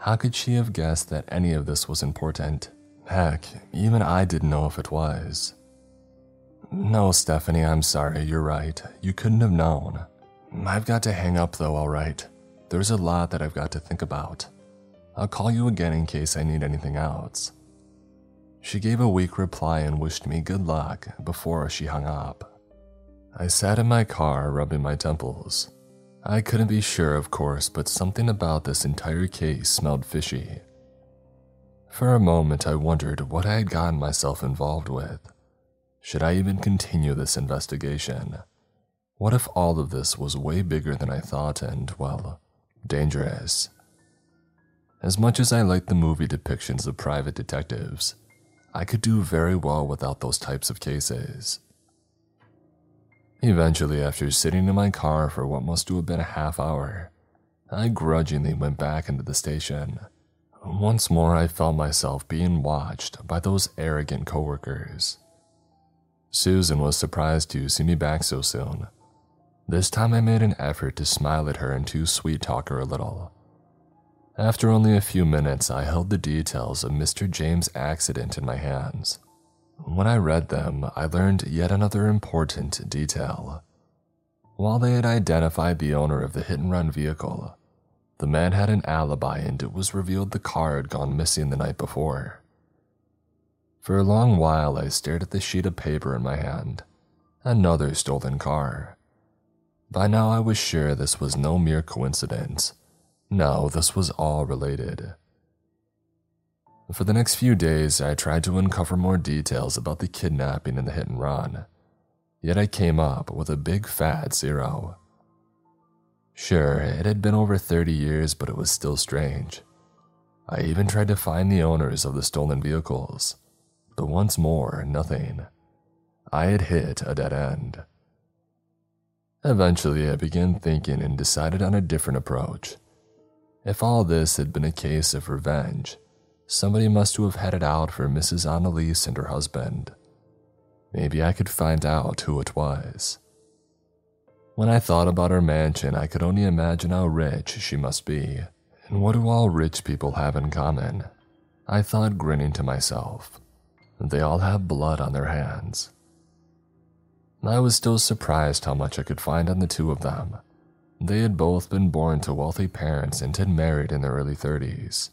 Speaker 1: How could she have guessed that any of this was important? Heck, even I didn't know if it was. No, Stephanie, I'm sorry, you're right. You couldn't have known. I've got to hang up though, alright. There's a lot that I've got to think about. I'll call you again in case I need anything else. She gave a weak reply and wished me good luck before she hung up. I sat in my car rubbing my temples. I couldn't be sure, of course, but something about this entire case smelled fishy. For a moment, I wondered what I had gotten myself involved with. Should I even continue this investigation? What if all of this was way bigger than I thought and, well, dangerous? As much as I like the movie depictions of private detectives, I could do very well without those types of cases. Eventually, after sitting in my car for what must have been a half hour, I grudgingly went back into the station. Once more, I felt myself being watched by those arrogant coworkers. Susan was surprised to see me back so soon. This time, I made an effort to smile at her and to sweet talk her a little. After only a few minutes, I held the details of Mr. James' accident in my hands. When I read them, I learned yet another important detail. While they had identified the owner of the hit and run vehicle, the man had an alibi and it was revealed the car had gone missing the night before. For a long while, I stared at the sheet of paper in my hand. Another stolen car. By now, I was sure this was no mere coincidence. No, this was all related. For the next few days, I tried to uncover more details about the kidnapping and the hit and run. Yet I came up with a big fat zero. Sure, it had been over 30 years, but it was still strange. I even tried to find the owners of the stolen vehicles, but once more, nothing. I had hit a dead end. Eventually, I began thinking and decided on a different approach. If all this had been a case of revenge, somebody must have had it out for Mrs. Annalise and her husband. Maybe I could find out who it was. When I thought about her mansion, I could only imagine how rich she must be. And what do all rich people have in common? I thought, grinning to myself. They all have blood on their hands. I was still surprised how much I could find on the two of them. They had both been born to wealthy parents and had married in their early 30s.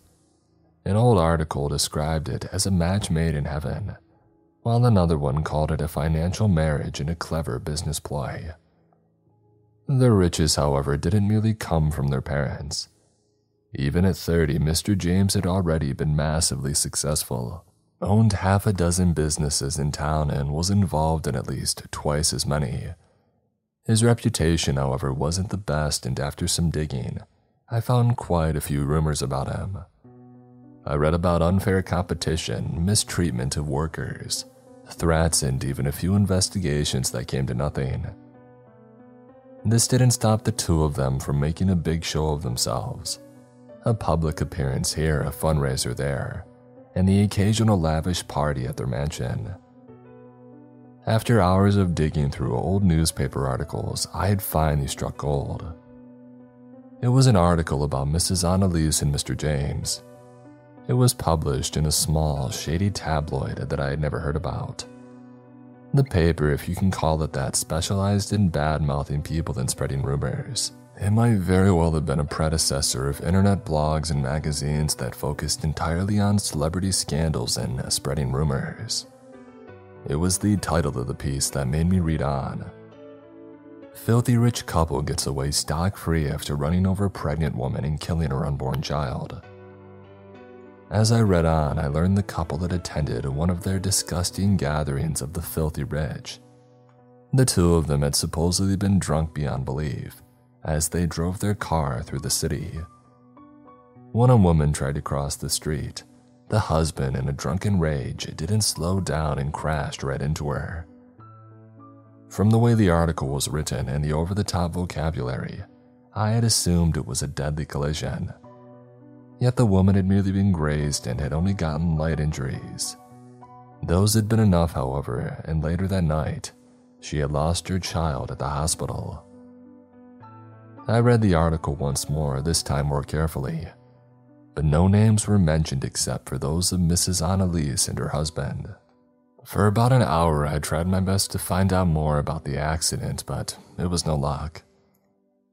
Speaker 1: An old article described it as a match made in heaven, while another one called it a financial marriage and a clever business ploy. Their riches, however, didn't merely come from their parents. Even at 30, Mr. James had already been massively successful, owned half a dozen businesses in town, and was involved in at least twice as many. His reputation, however, wasn't the best, and after some digging, I found quite a few rumors about him. I read about unfair competition, mistreatment of workers, threats, and even a few investigations that came to nothing. This didn't stop the two of them from making a big show of themselves. A public appearance here, a fundraiser there, and the occasional lavish party at their mansion. After hours of digging through old newspaper articles, I had finally struck gold. It was an article about Mrs. Annalise and Mr. James. It was published in a small, shady tabloid that I had never heard about. The paper, if you can call it that, specialized in bad mouthing people and spreading rumors. It might very well have been a predecessor of internet blogs and magazines that focused entirely on celebrity scandals and spreading rumors. It was the title of the piece that made me read on. Filthy rich couple gets away stock free after running over a pregnant woman and killing her unborn child. As I read on, I learned the couple had attended one of their disgusting gatherings of the filthy rich. The two of them had supposedly been drunk beyond belief as they drove their car through the city. When a woman tried to cross the street, the husband, in a drunken rage, didn't slow down and crashed right into her. From the way the article was written and the over the top vocabulary, I had assumed it was a deadly collision. Yet the woman had merely been grazed and had only gotten light injuries. Those had been enough, however, and later that night, she had lost her child at the hospital. I read the article once more, this time more carefully, but no names were mentioned except for those of Mrs. Annalise and her husband. For about an hour, I tried my best to find out more about the accident, but it was no luck.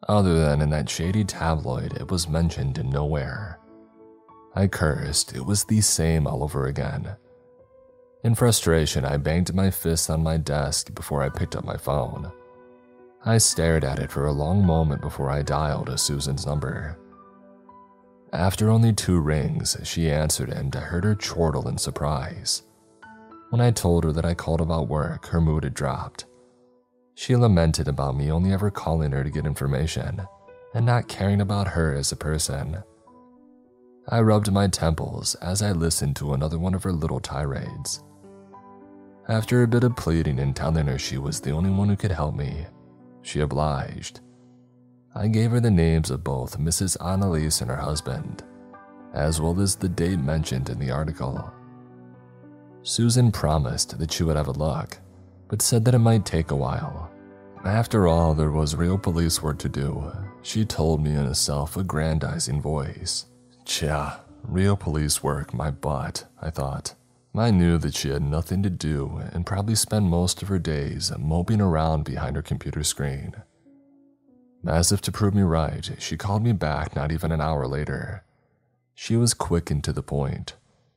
Speaker 1: Other than in that shady tabloid, it was mentioned nowhere. I cursed. It was the same all over again. In frustration, I banged my fist on my desk before I picked up my phone. I stared at it for a long moment before I dialed Susan's number. After only two rings, she answered and I heard her chortle in surprise. When I told her that I called about work, her mood had dropped. She lamented about me only ever calling her to get information and not caring about her as a person. I rubbed my temples as I listened to another one of her little tirades. After a bit of pleading and telling her she was the only one who could help me, she obliged. I gave her the names of both Mrs. Annalise and her husband, as well as the date mentioned in the article. Susan promised that she would have a look, but said that it might take a while. After all, there was real police work to do, she told me in a self aggrandizing voice. Tja, real police work, my butt, I thought. I knew that she had nothing to do and probably spent most of her days moping around behind her computer screen. As if to prove me right, she called me back not even an hour later. She was quick and to the point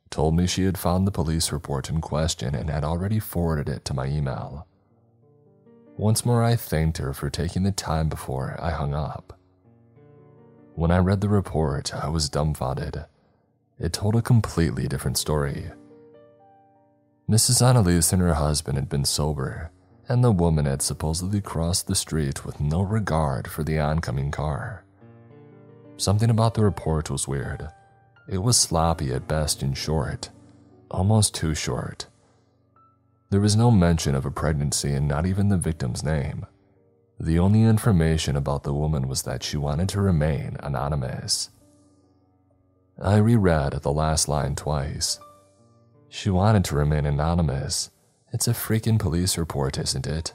Speaker 1: told me she had found the police report in question and had already forwarded it to my email. Once more, I thanked her for taking the time before I hung up. When I read the report, I was dumbfounded. It told a completely different story. Mrs. Annalise and her husband had been sober, and the woman had supposedly crossed the street with no regard for the oncoming car. Something about the report was weird. It was sloppy at best and short, almost too short. There was no mention of a pregnancy and not even the victim's name. The only information about the woman was that she wanted to remain anonymous. I reread the last line twice. She wanted to remain anonymous. It's a freaking police report, isn't it?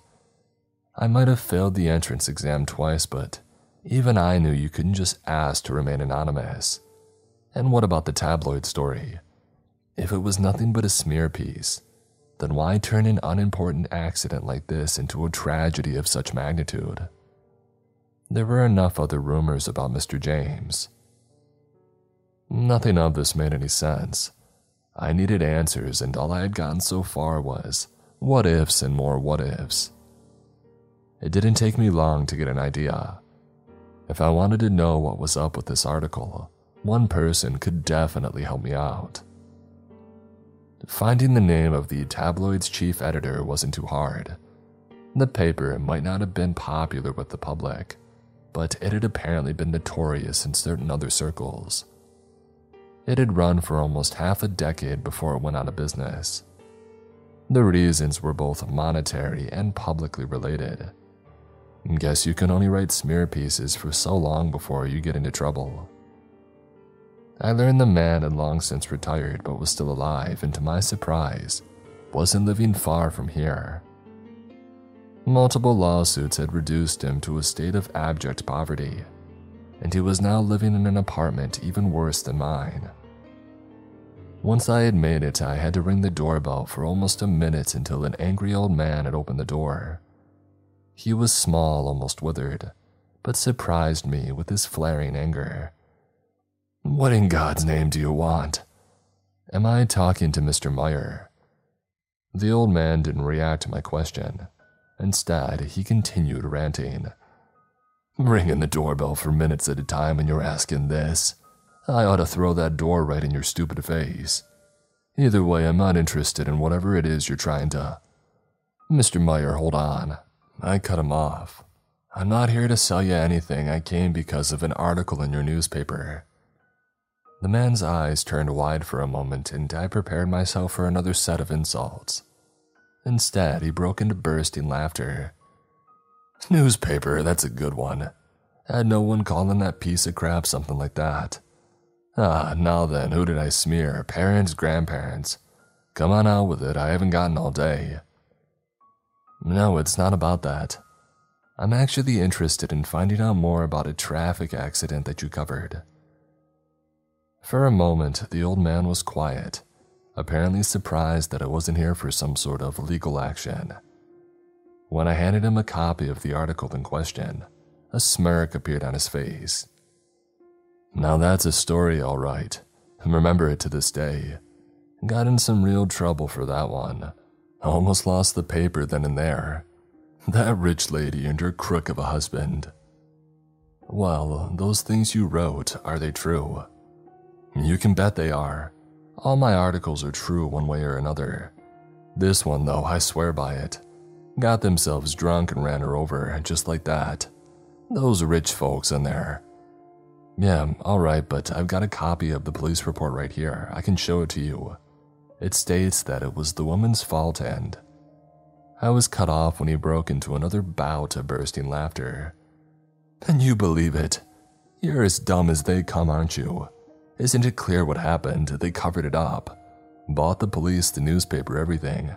Speaker 1: I might have failed the entrance exam twice, but even I knew you couldn't just ask to remain anonymous. And what about the tabloid story? If it was nothing but a smear piece, then why turn an unimportant accident like this into a tragedy of such magnitude? There were enough other rumors about Mr. James. Nothing of this made any sense. I needed answers, and all I had gotten so far was what ifs and more what ifs. It didn't take me long to get an idea. If I wanted to know what was up with this article, one person could definitely help me out. Finding the name of the tabloid's chief editor wasn't too hard. The paper might not have been popular with the public, but it had apparently been notorious in certain other circles. It had run for almost half a decade before it went out of business. The reasons were both monetary and publicly related. Guess you can only write smear pieces for so long before you get into trouble. I learned the man had long since retired but was still alive, and to my surprise, wasn't living far from here. Multiple lawsuits had reduced him to a state of abject poverty, and he was now living in an apartment even worse than mine. Once I had made it, I had to ring the doorbell for almost a minute until an angry old man had opened the door. He was small, almost withered, but surprised me with his flaring anger. What in God's name do you want? Am I talking to Mr. Meyer? The old man didn't react to my question. Instead, he continued ranting. Ringing the doorbell for minutes at a time and you're asking this. I ought to throw that door right in your stupid face. Either way, I'm not interested in whatever it is you're trying to. Mr. Meyer, hold on. I cut him off. I'm not here to sell you anything. I came because of an article in your newspaper. The man's eyes turned wide for a moment, and I prepared myself for another set of insults. Instead, he broke into bursting laughter. Newspaper, that's a good one. Had no one calling that piece of crap something like that. Ah, now then, who did I smear? Parents, grandparents? Come on out with it, I haven't gotten all day. No, it's not about that. I'm actually interested in finding out more about a traffic accident that you covered. For a moment, the old man was quiet, apparently surprised that I wasn't here for some sort of legal action. When I handed him a copy of the article in question, a smirk appeared on his face. Now that's a story, all right. Remember it to this day. Got in some real trouble for that one. Almost lost the paper then and there. That rich lady and her crook of a husband. Well, those things you wrote, are they true? You can bet they are. All my articles are true one way or another. This one, though, I swear by it. Got themselves drunk and ran her over, just like that. Those rich folks in there. Yeah, alright, but I've got a copy of the police report right here. I can show it to you. It states that it was the woman's fault and. I was cut off when he broke into another bout of bursting laughter. Can you believe it? You're as dumb as they come, aren't you? Isn't it clear what happened? They covered it up. Bought the police, the newspaper, everything.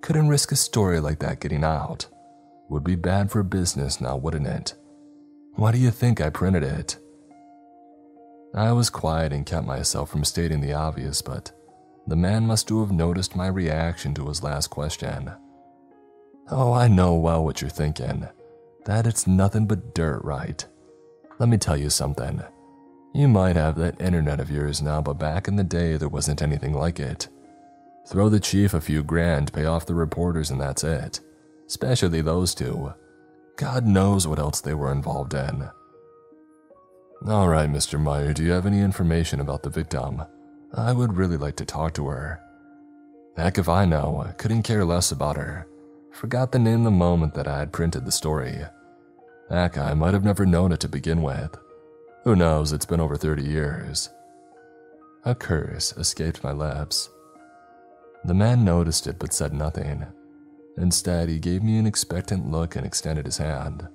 Speaker 1: Couldn't risk a story like that getting out. Would be bad for business now, wouldn't it? Why do you think I printed it? I was quiet and kept myself from stating the obvious, but the man must have noticed my reaction to his last question. Oh, I know well what you're thinking. That it's nothing but dirt, right? Let me tell you something. You might have that internet of yours now, but back in the day, there wasn't anything like it. Throw the chief a few grand, pay off the reporters, and that's it. Especially those two. God knows what else they were involved in. All right, Mr. Meyer, do you have any information about the victim? I would really like to talk to her. Heck if I know, couldn't care less about her. Forgot the name the moment that I had printed the story. Heck, I might have never known it to begin with. Who knows, it's been over 30 years. A curse escaped my lips. The man noticed it but said nothing. Instead, he gave me an expectant look and extended his hand.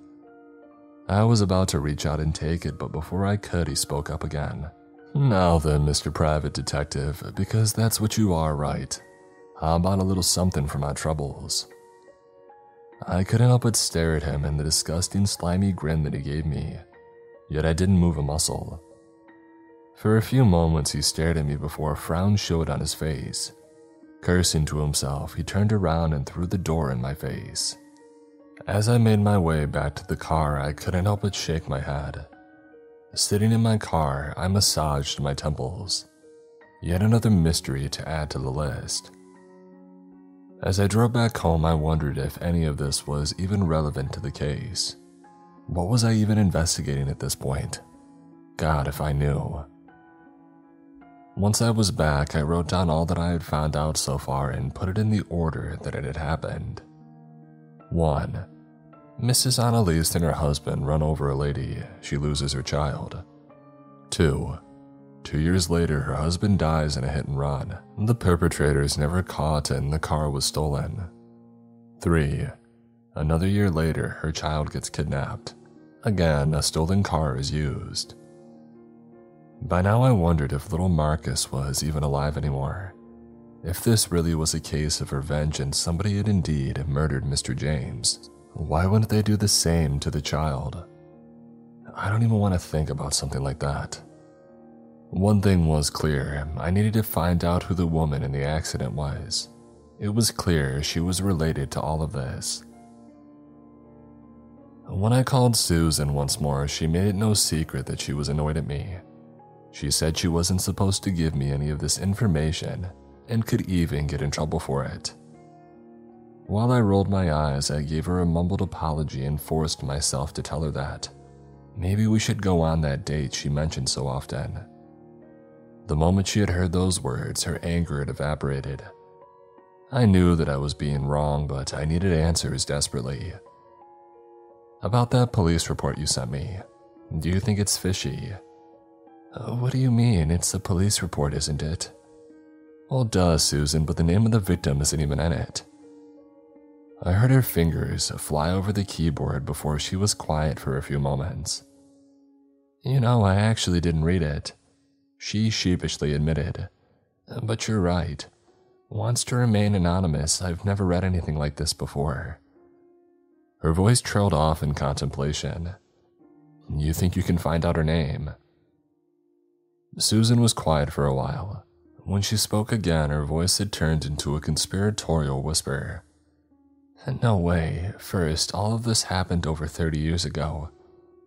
Speaker 1: I was about to reach out and take it, but before I could, he spoke up again. Now then, Mr. Private Detective, because that's what you are, right? How about a little something for my troubles? I couldn't help but stare at him and the disgusting, slimy grin that he gave me, yet I didn't move a muscle. For a few moments, he stared at me before a frown showed on his face. Cursing to himself, he turned around and threw the door in my face. As I made my way back to the car, I couldn't help but shake my head. Sitting in my car, I massaged my temples. Yet another mystery to add to the list. As I drove back home, I wondered if any of this was even relevant to the case. What was I even investigating at this point? God, if I knew. Once I was back, I wrote down all that I had found out so far and put it in the order that it had happened. 1. Mrs. Annalise and her husband run over a lady. She loses her child. 2. Two years later, her husband dies in a hit and run. The perpetrator is never caught and the car was stolen. 3. Another year later, her child gets kidnapped. Again, a stolen car is used. By now, I wondered if little Marcus was even alive anymore. If this really was a case of revenge and somebody had indeed murdered Mr. James, why wouldn't they do the same to the child? I don't even want to think about something like that. One thing was clear I needed to find out who the woman in the accident was. It was clear she was related to all of this. When I called Susan once more, she made it no secret that she was annoyed at me. She said she wasn't supposed to give me any of this information and could even get in trouble for it. While I rolled my eyes, I gave her a mumbled apology and forced myself to tell her that. Maybe we should go on that date she mentioned so often. The moment she had heard those words, her anger had evaporated. I knew that I was being wrong, but I needed answers desperately. About that police report you sent me, do you think it's fishy? Uh, what do you mean? It's a police report, isn't it? Well, duh, Susan, but the name of the victim isn't even in it. I heard her fingers fly over the keyboard before she was quiet for a few moments. You know, I actually didn't read it. She sheepishly admitted. But you're right. Wants to remain anonymous, I've never read anything like this before. Her voice trailed off in contemplation. You think you can find out her name? Susan was quiet for a while, when she spoke again, her voice had turned into a conspiratorial whisper. No way. First, all of this happened over 30 years ago.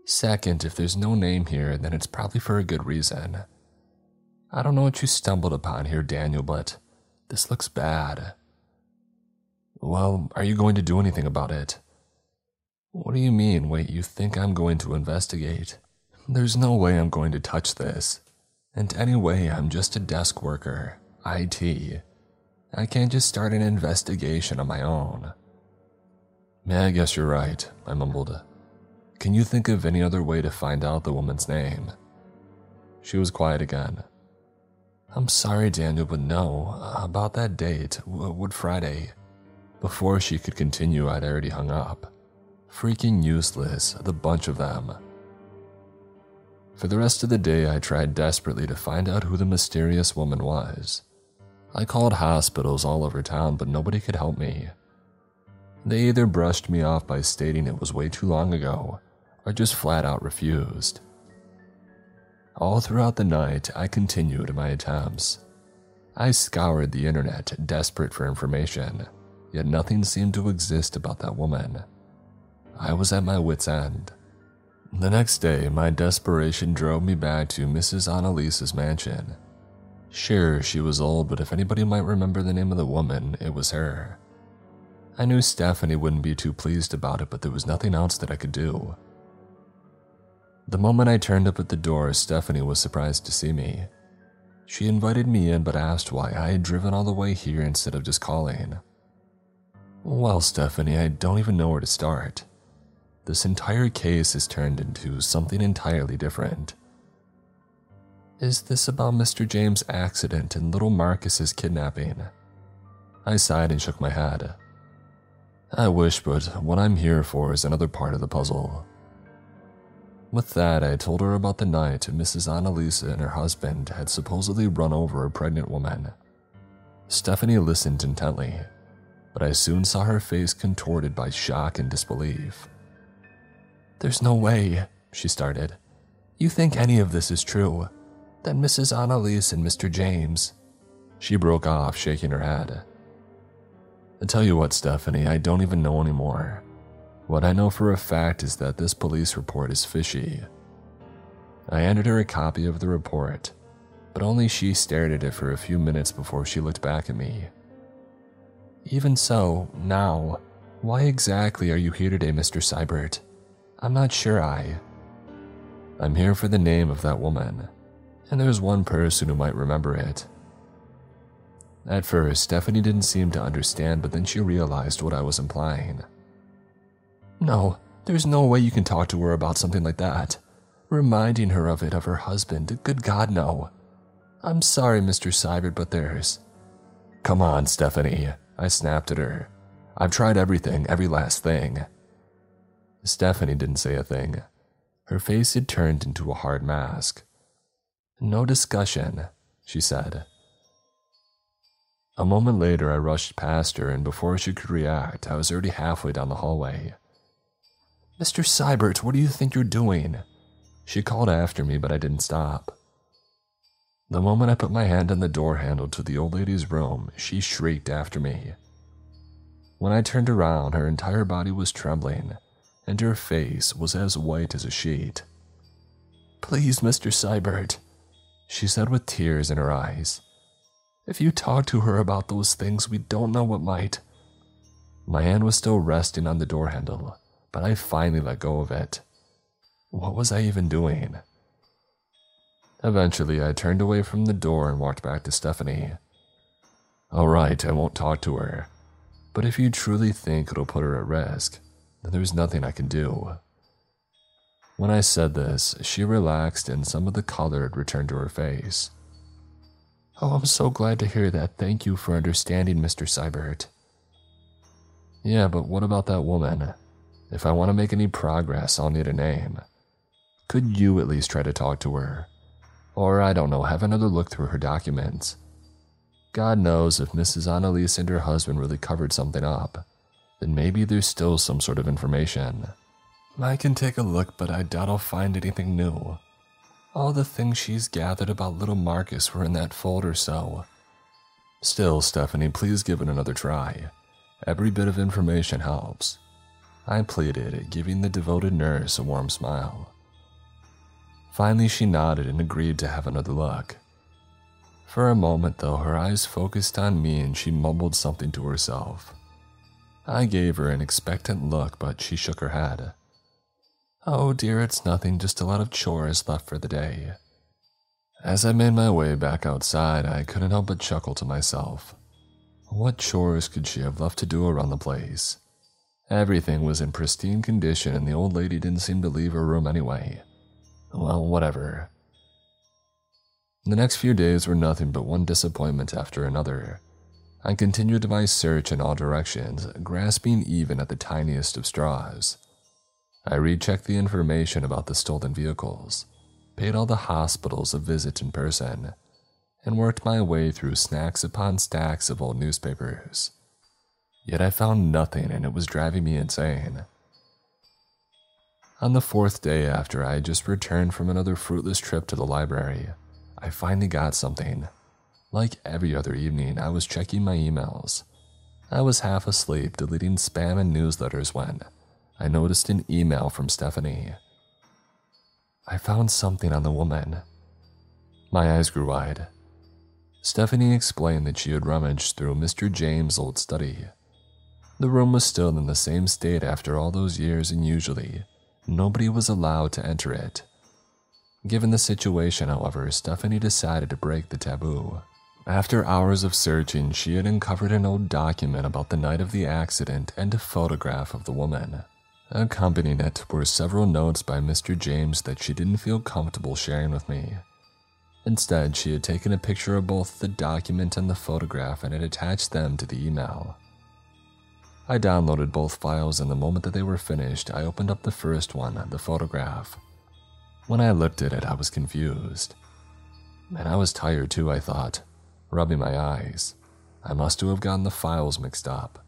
Speaker 1: Second, if there's no name here, then it's probably for a good reason. I don't know what you stumbled upon here, Daniel, but this looks bad. Well, are you going to do anything about it? What do you mean? Wait, you think I'm going to investigate? There's no way I'm going to touch this. And anyway, I'm just a desk worker, IT. I can't just start an investigation on my own. I guess you're right, I mumbled. Can you think of any other way to find out the woman's name? She was quiet again. I'm sorry, Daniel, but no. About that date, Would Friday. Before she could continue, I'd already hung up. Freaking useless, the bunch of them. For the rest of the day, I tried desperately to find out who the mysterious woman was. I called hospitals all over town, but nobody could help me. They either brushed me off by stating it was way too long ago, or just flat out refused. All throughout the night, I continued my attempts. I scoured the internet, desperate for information, yet nothing seemed to exist about that woman. I was at my wits' end. The next day, my desperation drove me back to Mrs. Annalise's mansion. Sure, she was old, but if anybody might remember the name of the woman, it was her. I knew Stephanie wouldn't be too pleased about it, but there was nothing else that I could do. The moment I turned up at the door, Stephanie was surprised to see me. She invited me in but asked why I had driven all the way here instead of just calling. Well, Stephanie, I don't even know where to start this entire case is turned into something entirely different. Is this about Mr. James' accident and little Marcus's kidnapping? I sighed and shook my head. I wish, but what I'm here for is another part of the puzzle. With that, I told her about the night Mrs. Annalisa and her husband had supposedly run over a pregnant woman. Stephanie listened intently, but I soon saw her face contorted by shock and disbelief. There's no way, she started. You think any of this is true? That Mrs. Annalise and Mr. James. She broke off, shaking her head. I tell you what, Stephanie, I don't even know anymore. What I know for a fact is that this police report is fishy. I handed her a copy of the report, but only she stared at it for a few minutes before she looked back at me. Even so, now, why exactly are you here today, Mr. Seibert? I'm not sure I. I'm here for the name of that woman, and there's one person who might remember it. At first, Stephanie didn't seem to understand, but then she realized what I was implying. No, there's no way you can talk to her about something like that. Reminding her of it of her husband, good God, no. I'm sorry, Mr. Seibert, but there's. Come on, Stephanie, I snapped at her. I've tried everything, every last thing. Stephanie didn't say a thing. Her face had turned into a hard mask. No discussion, she said. A moment later, I rushed past her, and before she could react, I was already halfway down the hallway. Mr. Seibert, what do you think you're doing? She called after me, but I didn't stop. The moment I put my hand on the door handle to the old lady's room, she shrieked after me. When I turned around, her entire body was trembling, and her face was as white as a sheet. Please, Mr. Seibert, she said with tears in her eyes. If you talk to her about those things, we don't know what might. My hand was still resting on the door handle, but I finally let go of it. What was I even doing? Eventually, I turned away from the door and walked back to Stephanie. All right, I won't talk to her. But if you truly think it'll put her at risk, there was nothing I could do. When I said this, she relaxed and some of the color had returned to her face. Oh, I'm so glad to hear that. Thank you for understanding, Mr. Seibert. Yeah, but what about that woman? If I want to make any progress, I'll need a name. Could you at least try to talk to her? Or, I don't know, have another look through her documents. God knows if Mrs. Annalise and her husband really covered something up then maybe there's still some sort of information. I can take a look, but I doubt I'll find anything new. All the things she's gathered about little Marcus were in that folder, so. Still, Stephanie, please give it another try. Every bit of information helps. I pleaded, giving the devoted nurse a warm smile. Finally, she nodded and agreed to have another look. For a moment, though, her eyes focused on me and she mumbled something to herself. I gave her an expectant look, but she shook her head. Oh dear, it's nothing, just a lot of chores left for the day. As I made my way back outside, I couldn't help but chuckle to myself. What chores could she have left to do around the place? Everything was in pristine condition, and the old lady didn't seem to leave her room anyway. Well, whatever. The next few days were nothing but one disappointment after another. I continued my search in all directions, grasping even at the tiniest of straws. I rechecked the information about the stolen vehicles, paid all the hospitals a visit in person, and worked my way through stacks upon stacks of old newspapers. Yet I found nothing and it was driving me insane. On the fourth day after I had just returned from another fruitless trip to the library, I finally got something. Like every other evening, I was checking my emails. I was half asleep, deleting spam and newsletters when I noticed an email from Stephanie. I found something on the woman. My eyes grew wide. Stephanie explained that she had rummaged through Mr. James' old study. The room was still in the same state after all those years, and usually, nobody was allowed to enter it. Given the situation, however, Stephanie decided to break the taboo. After hours of searching, she had uncovered an old document about the night of the accident and a photograph of the woman. Accompanying it were several notes by Mr. James that she didn't feel comfortable sharing with me. Instead, she had taken a picture of both the document and the photograph and had attached them to the email. I downloaded both files, and the moment that they were finished, I opened up the first one, the photograph. When I looked at it, I was confused. And I was tired too, I thought, rubbing my eyes. I must have gotten the files mixed up.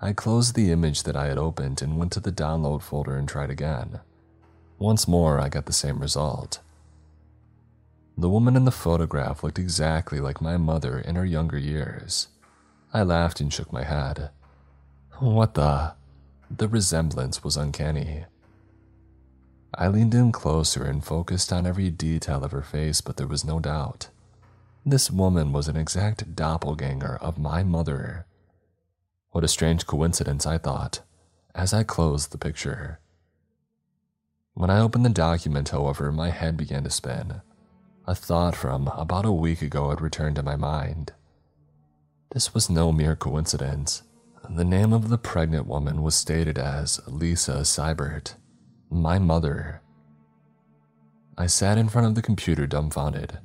Speaker 1: I closed the image that I had opened and went to the download folder and tried again. Once more, I got the same result. The woman in the photograph looked exactly like my mother in her younger years. I laughed and shook my head. What the? The resemblance was uncanny. I leaned in closer and focused on every detail of her face, but there was no doubt. This woman was an exact doppelganger of my mother. What a strange coincidence, I thought, as I closed the picture. When I opened the document, however, my head began to spin. A thought from about a week ago had returned to my mind. This was no mere coincidence. The name of the pregnant woman was stated as Lisa Seibert, my mother. I sat in front of the computer dumbfounded.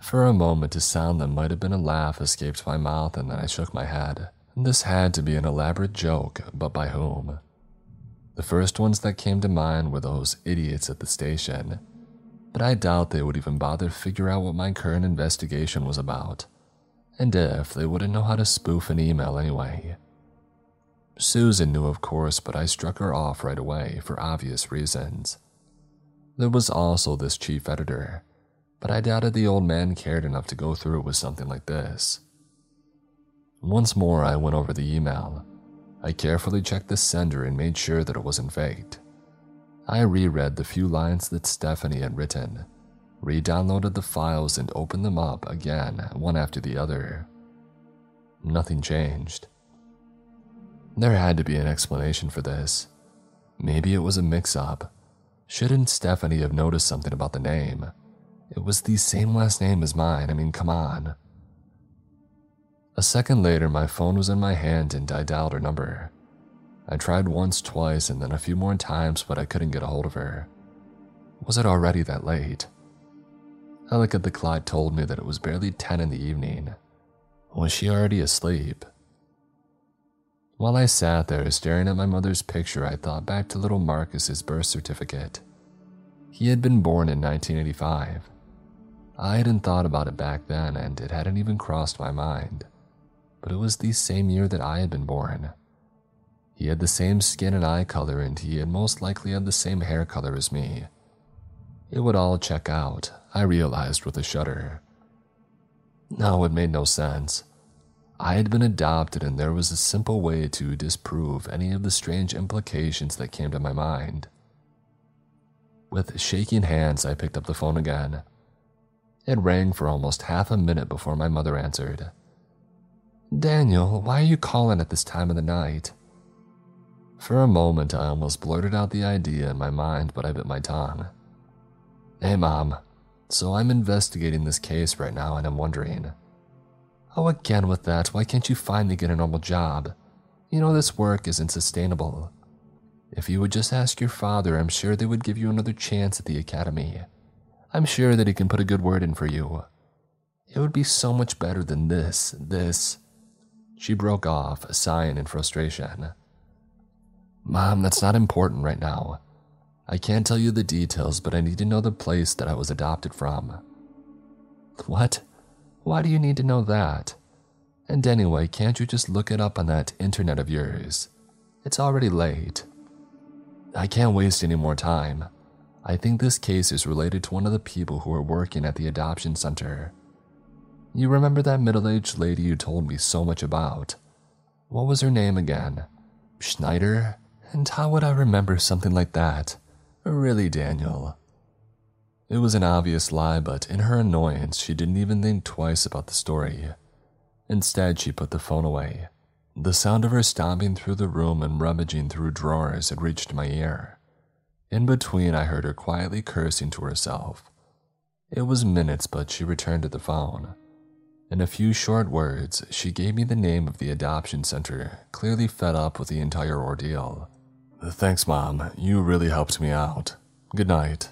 Speaker 1: For a moment, a sound that might have been a laugh escaped my mouth, and then I shook my head. This had to be an elaborate joke, but by whom? The first ones that came to mind were those idiots at the station, but I doubt they would even bother to figure out what my current investigation was about. And if, they wouldn't know how to spoof an email anyway. Susan knew, of course, but I struck her off right away for obvious reasons. There was also this chief editor, but I doubted the old man cared enough to go through it with something like this. Once more, I went over the email. I carefully checked the sender and made sure that it wasn't faked. I reread the few lines that Stephanie had written, re downloaded the files, and opened them up again, one after the other. Nothing changed. There had to be an explanation for this. Maybe it was a mix up. Shouldn't Stephanie have noticed something about the name? It was the same last name as mine, I mean, come on. A second later, my phone was in my hand and I dialed her number. I tried once, twice, and then a few more times, but I couldn't get a hold of her. Was it already that late? A look at the clock told me that it was barely 10 in the evening. Was she already asleep? While I sat there staring at my mother's picture, I thought back to little Marcus's birth certificate. He had been born in 1985. I hadn't thought about it back then, and it hadn't even crossed my mind. But it was the same year that I had been born. He had the same skin and eye color, and he had most likely had the same hair color as me. It would all check out, I realized with a shudder. No, it made no sense. I had been adopted, and there was a simple way to disprove any of the strange implications that came to my mind. With shaking hands, I picked up the phone again. It rang for almost half a minute before my mother answered. Daniel, why are you calling at this time of the night? For a moment, I almost blurted out the idea in my mind, but I bit my tongue. Hey, Mom. So I'm investigating this case right now, and I'm wondering. Oh, again with that, why can't you finally get a normal job? You know, this work isn't sustainable. If you would just ask your father, I'm sure they would give you another chance at the academy. I'm sure that he can put a good word in for you. It would be so much better than this, this. She broke off, sighing in frustration. Mom, that's not important right now. I can't tell you the details, but I need to know the place that I was adopted from. What? Why do you need to know that? And anyway, can't you just look it up on that internet of yours? It's already late. I can't waste any more time. I think this case is related to one of the people who are working at the adoption center. You remember that middle aged lady you told me so much about? What was her name again? Schneider? And how would I remember something like that? Really, Daniel? It was an obvious lie, but in her annoyance, she didn't even think twice about the story. Instead, she put the phone away. The sound of her stomping through the room and rummaging through drawers had reached my ear. In between, I heard her quietly cursing to herself. It was minutes, but she returned to the phone. In a few short words, she gave me the name of the adoption center, clearly fed up with the entire ordeal. Thanks, Mom. You really helped me out. Good night.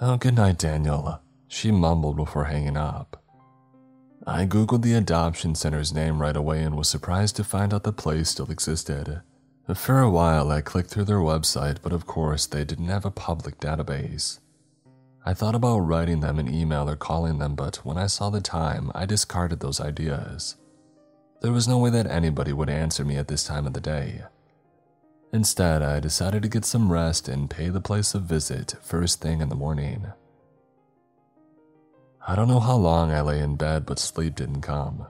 Speaker 1: Oh, good night, Daniel, she mumbled before hanging up. I googled the adoption center's name right away and was surprised to find out the place still existed. For a while, I clicked through their website, but of course, they didn't have a public database. I thought about writing them an email or calling them, but when I saw the time, I discarded those ideas. There was no way that anybody would answer me at this time of the day. Instead, I decided to get some rest and pay the place a visit first thing in the morning. I don't know how long I lay in bed, but sleep didn't come.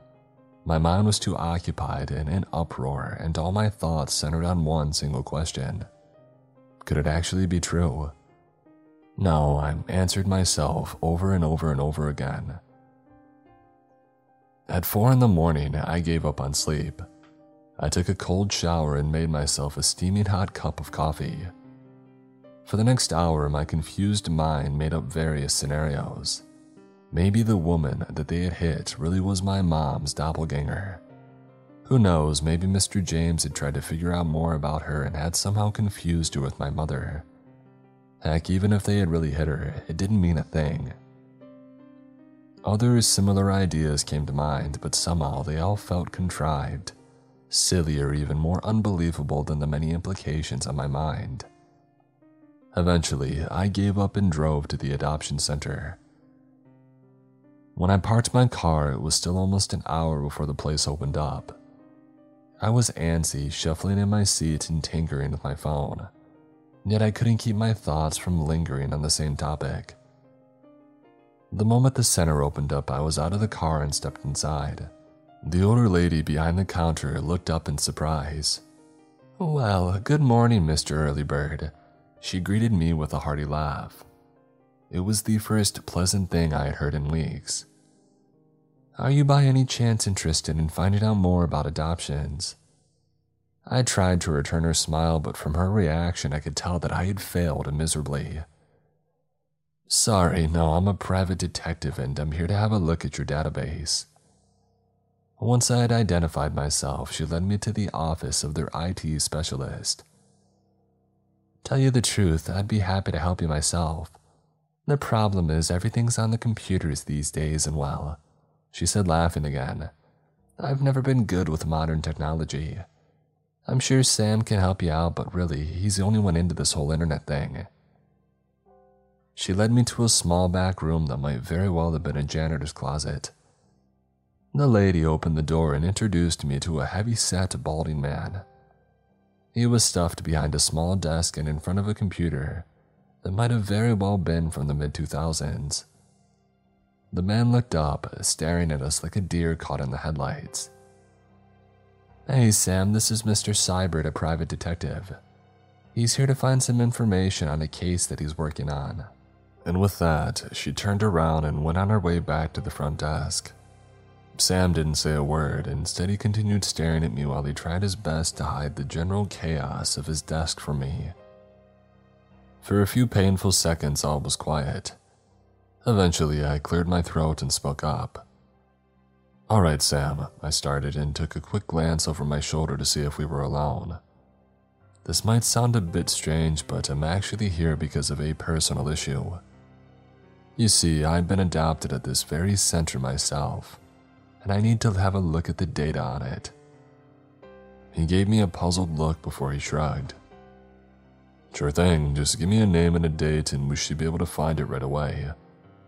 Speaker 1: My mind was too occupied and in uproar, and all my thoughts centered on one single question Could it actually be true? No, I answered myself over and over and over again. At four in the morning, I gave up on sleep. I took a cold shower and made myself a steaming hot cup of coffee. For the next hour, my confused mind made up various scenarios. Maybe the woman that they had hit really was my mom's doppelganger. Who knows, maybe Mr. James had tried to figure out more about her and had somehow confused her with my mother. Heck, even if they had really hit her, it didn't mean a thing. Other similar ideas came to mind, but somehow they all felt contrived, silly or even more unbelievable than the many implications on my mind. Eventually, I gave up and drove to the adoption center. When I parked my car, it was still almost an hour before the place opened up. I was antsy, shuffling in my seat and tinkering with my phone yet I couldn't keep my thoughts from lingering on the same topic. The moment the center opened up, I was out of the car and stepped inside. The older lady behind the counter looked up in surprise. Well, good morning, Mr. Early Bird. She greeted me with a hearty laugh. It was the first pleasant thing I had heard in weeks. Are you by any chance interested in finding out more about adoptions? I tried to return her smile, but from her reaction, I could tell that I had failed miserably. Sorry, no, I'm a private detective and I'm here to have a look at your database. Once I had identified myself, she led me to the office of their IT specialist. Tell you the truth, I'd be happy to help you myself. The problem is, everything's on the computers these days, and well, she said, laughing again. I've never been good with modern technology. I'm sure Sam can help you out, but really, he's the only one into this whole internet thing. She led me to a small back room that might very well have been a janitor's closet. The lady opened the door and introduced me to a heavy set, balding man. He was stuffed behind a small desk and in front of a computer that might have very well been from the mid 2000s. The man looked up, staring at us like a deer caught in the headlights. Hey Sam, this is Mr. Seibert, a private detective. He's here to find some information on a case that he's working on. And with that, she turned around and went on her way back to the front desk. Sam didn't say a word, instead, he continued staring at me while he tried his best to hide the general chaos of his desk from me. For a few painful seconds, all was quiet. Eventually, I cleared my throat and spoke up. All right, Sam, I started and took a quick glance over my shoulder to see if we were alone. This might sound a bit strange, but I'm actually here because of a personal issue. You see, I've been adopted at this very center myself, and I need to have a look at the data on it. He gave me a puzzled look before he shrugged. Sure thing, just give me a name and a date and we should be able to find it right away.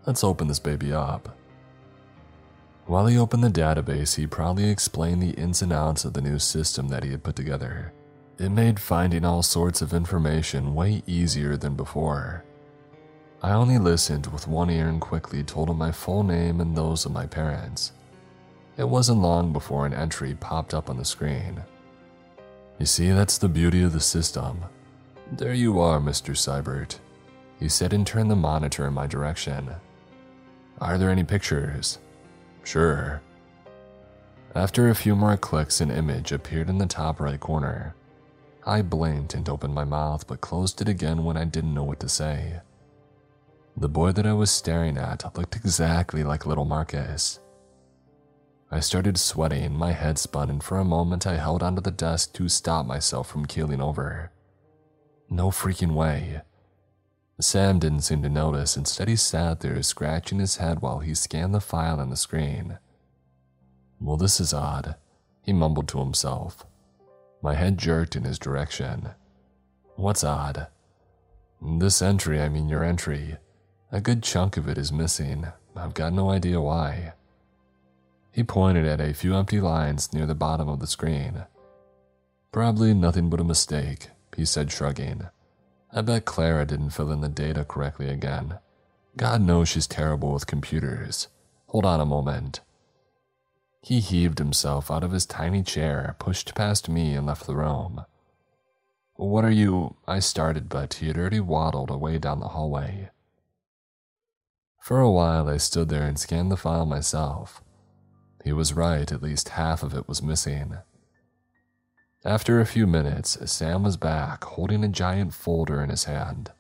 Speaker 1: Let's open this baby up. While he opened the database, he proudly explained the ins and outs of the new system that he had put together. It made finding all sorts of information way easier than before. I only listened with one ear and quickly told him my full name and those of my parents. It wasn't long before an entry popped up on the screen. You see, that's the beauty of the system. There you are, Mr. Seibert. He said and turned the monitor in my direction. Are there any pictures? Sure. After a few more clicks, an image appeared in the top right corner. I blinked and opened my mouth, but closed it again when I didn't know what to say. The boy that I was staring at looked exactly like little Marcus. I started sweating, my head spun, and for a moment I held onto the desk to stop myself from keeling over. No freaking way. Sam didn't seem to notice, instead, he sat there scratching his head while he scanned the file on the screen. Well, this is odd, he mumbled to himself. My head jerked in his direction. What's odd? This entry, I mean your entry. A good chunk of it is missing. I've got no idea why. He pointed at a few empty lines near the bottom of the screen. Probably nothing but a mistake, he said, shrugging. I bet Clara didn't fill in the data correctly again. God knows she's terrible with computers. Hold on a moment. He heaved himself out of his tiny chair, pushed past me, and left the room. What are you? I started, but he had already waddled away down the hallway. For a while, I stood there and scanned the file myself. He was right, at least half of it was missing. After a few minutes, Sam was back, holding a giant folder in his hand.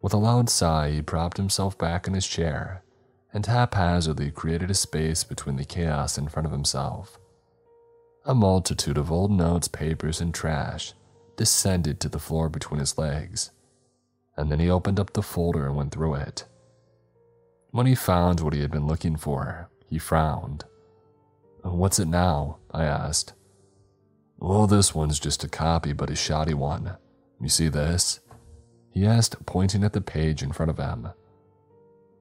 Speaker 1: With a loud sigh, he propped himself back in his chair and haphazardly created a space between the chaos in front of himself. A multitude of old notes, papers, and trash descended to the floor between his legs, and then he opened up the folder and went through it. When he found what he had been looking for, he frowned. What's it now? I asked. Well, this one's just a copy, but a shoddy one. You see this? He asked, pointing at the page in front of him.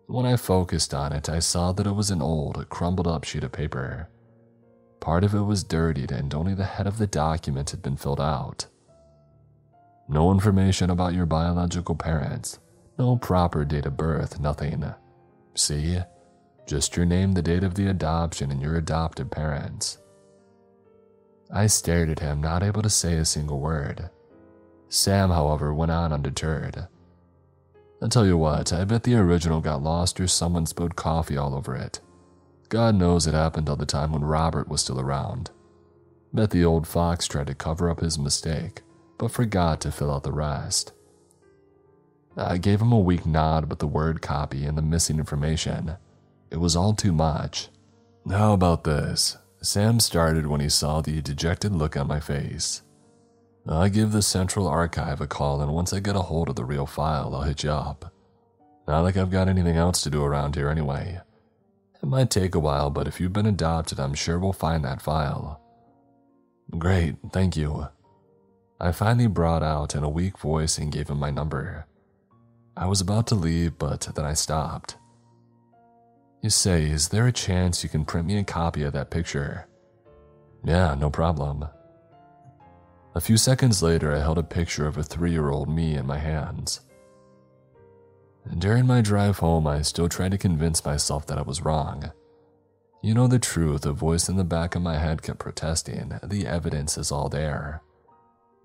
Speaker 1: When I focused on it, I saw that it was an old, crumbled up sheet of paper. Part of it was dirtied, and only the head of the document had been filled out. No information about your biological parents, no proper date of birth, nothing. See? Just your name, the date of the adoption, and your adopted parents. I stared at him, not able to say a single word. Sam, however, went on undeterred. I'll tell you what, I bet the original got lost or someone spilled coffee all over it. God knows it happened all the time when Robert was still around. Bet the old fox tried to cover up his mistake, but forgot to fill out the rest. I gave him a weak nod with the word copy and the missing information. It was all too much. How about this? Sam started when he saw the dejected look on my face. I give the Central Archive a call, and once I get a hold of the real file, I'll hit you up. Not like I've got anything else to do around here anyway. It might take a while, but if you've been adopted, I'm sure we'll find that file. Great, thank you. I finally brought out in a weak voice and gave him my number. I was about to leave, but then I stopped. You say, is there a chance you can print me a copy of that picture? Yeah, no problem. A few seconds later, I held a picture of a three year old me in my hands. During my drive home, I still tried to convince myself that I was wrong. You know the truth, a voice in the back of my head kept protesting. The evidence is all there.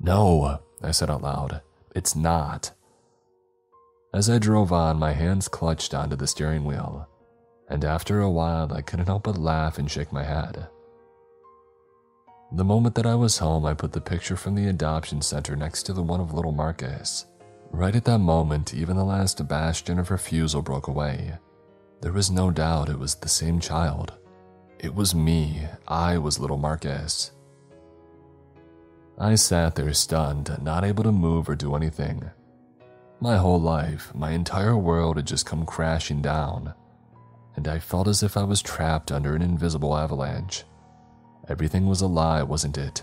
Speaker 1: No, I said out loud. It's not. As I drove on, my hands clutched onto the steering wheel. And after a while, I couldn't help but laugh and shake my head. The moment that I was home, I put the picture from the adoption center next to the one of little Marcus. Right at that moment, even the last bastion of refusal broke away. There was no doubt it was the same child. It was me. I was little Marcus. I sat there stunned, not able to move or do anything. My whole life, my entire world had just come crashing down, and I felt as if I was trapped under an invisible avalanche. Everything was a lie, wasn't it?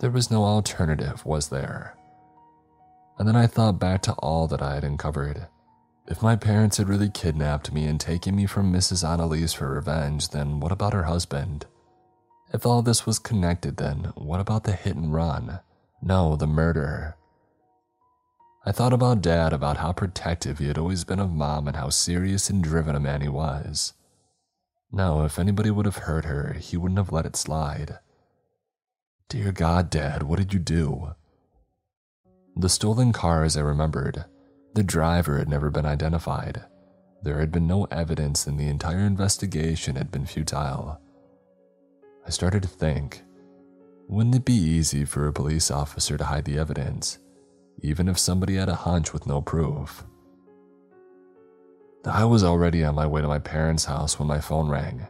Speaker 1: There was no alternative, was there? And then I thought back to all that I had uncovered. If my parents had really kidnapped me and taken me from Mrs. Annalise for revenge, then what about her husband? If all this was connected, then what about the hit and run? No, the murder. I thought about Dad, about how protective he had always been of Mom and how serious and driven a man he was. No, if anybody would have hurt her, he wouldn't have let it slide. Dear God, Dad, what did you do? The stolen cars, I remembered. The driver had never been identified. There had been no evidence, and the entire investigation had been futile. I started to think wouldn't it be easy for a police officer to hide the evidence, even if somebody had a hunch with no proof? I was already on my way to my parents' house when my phone rang.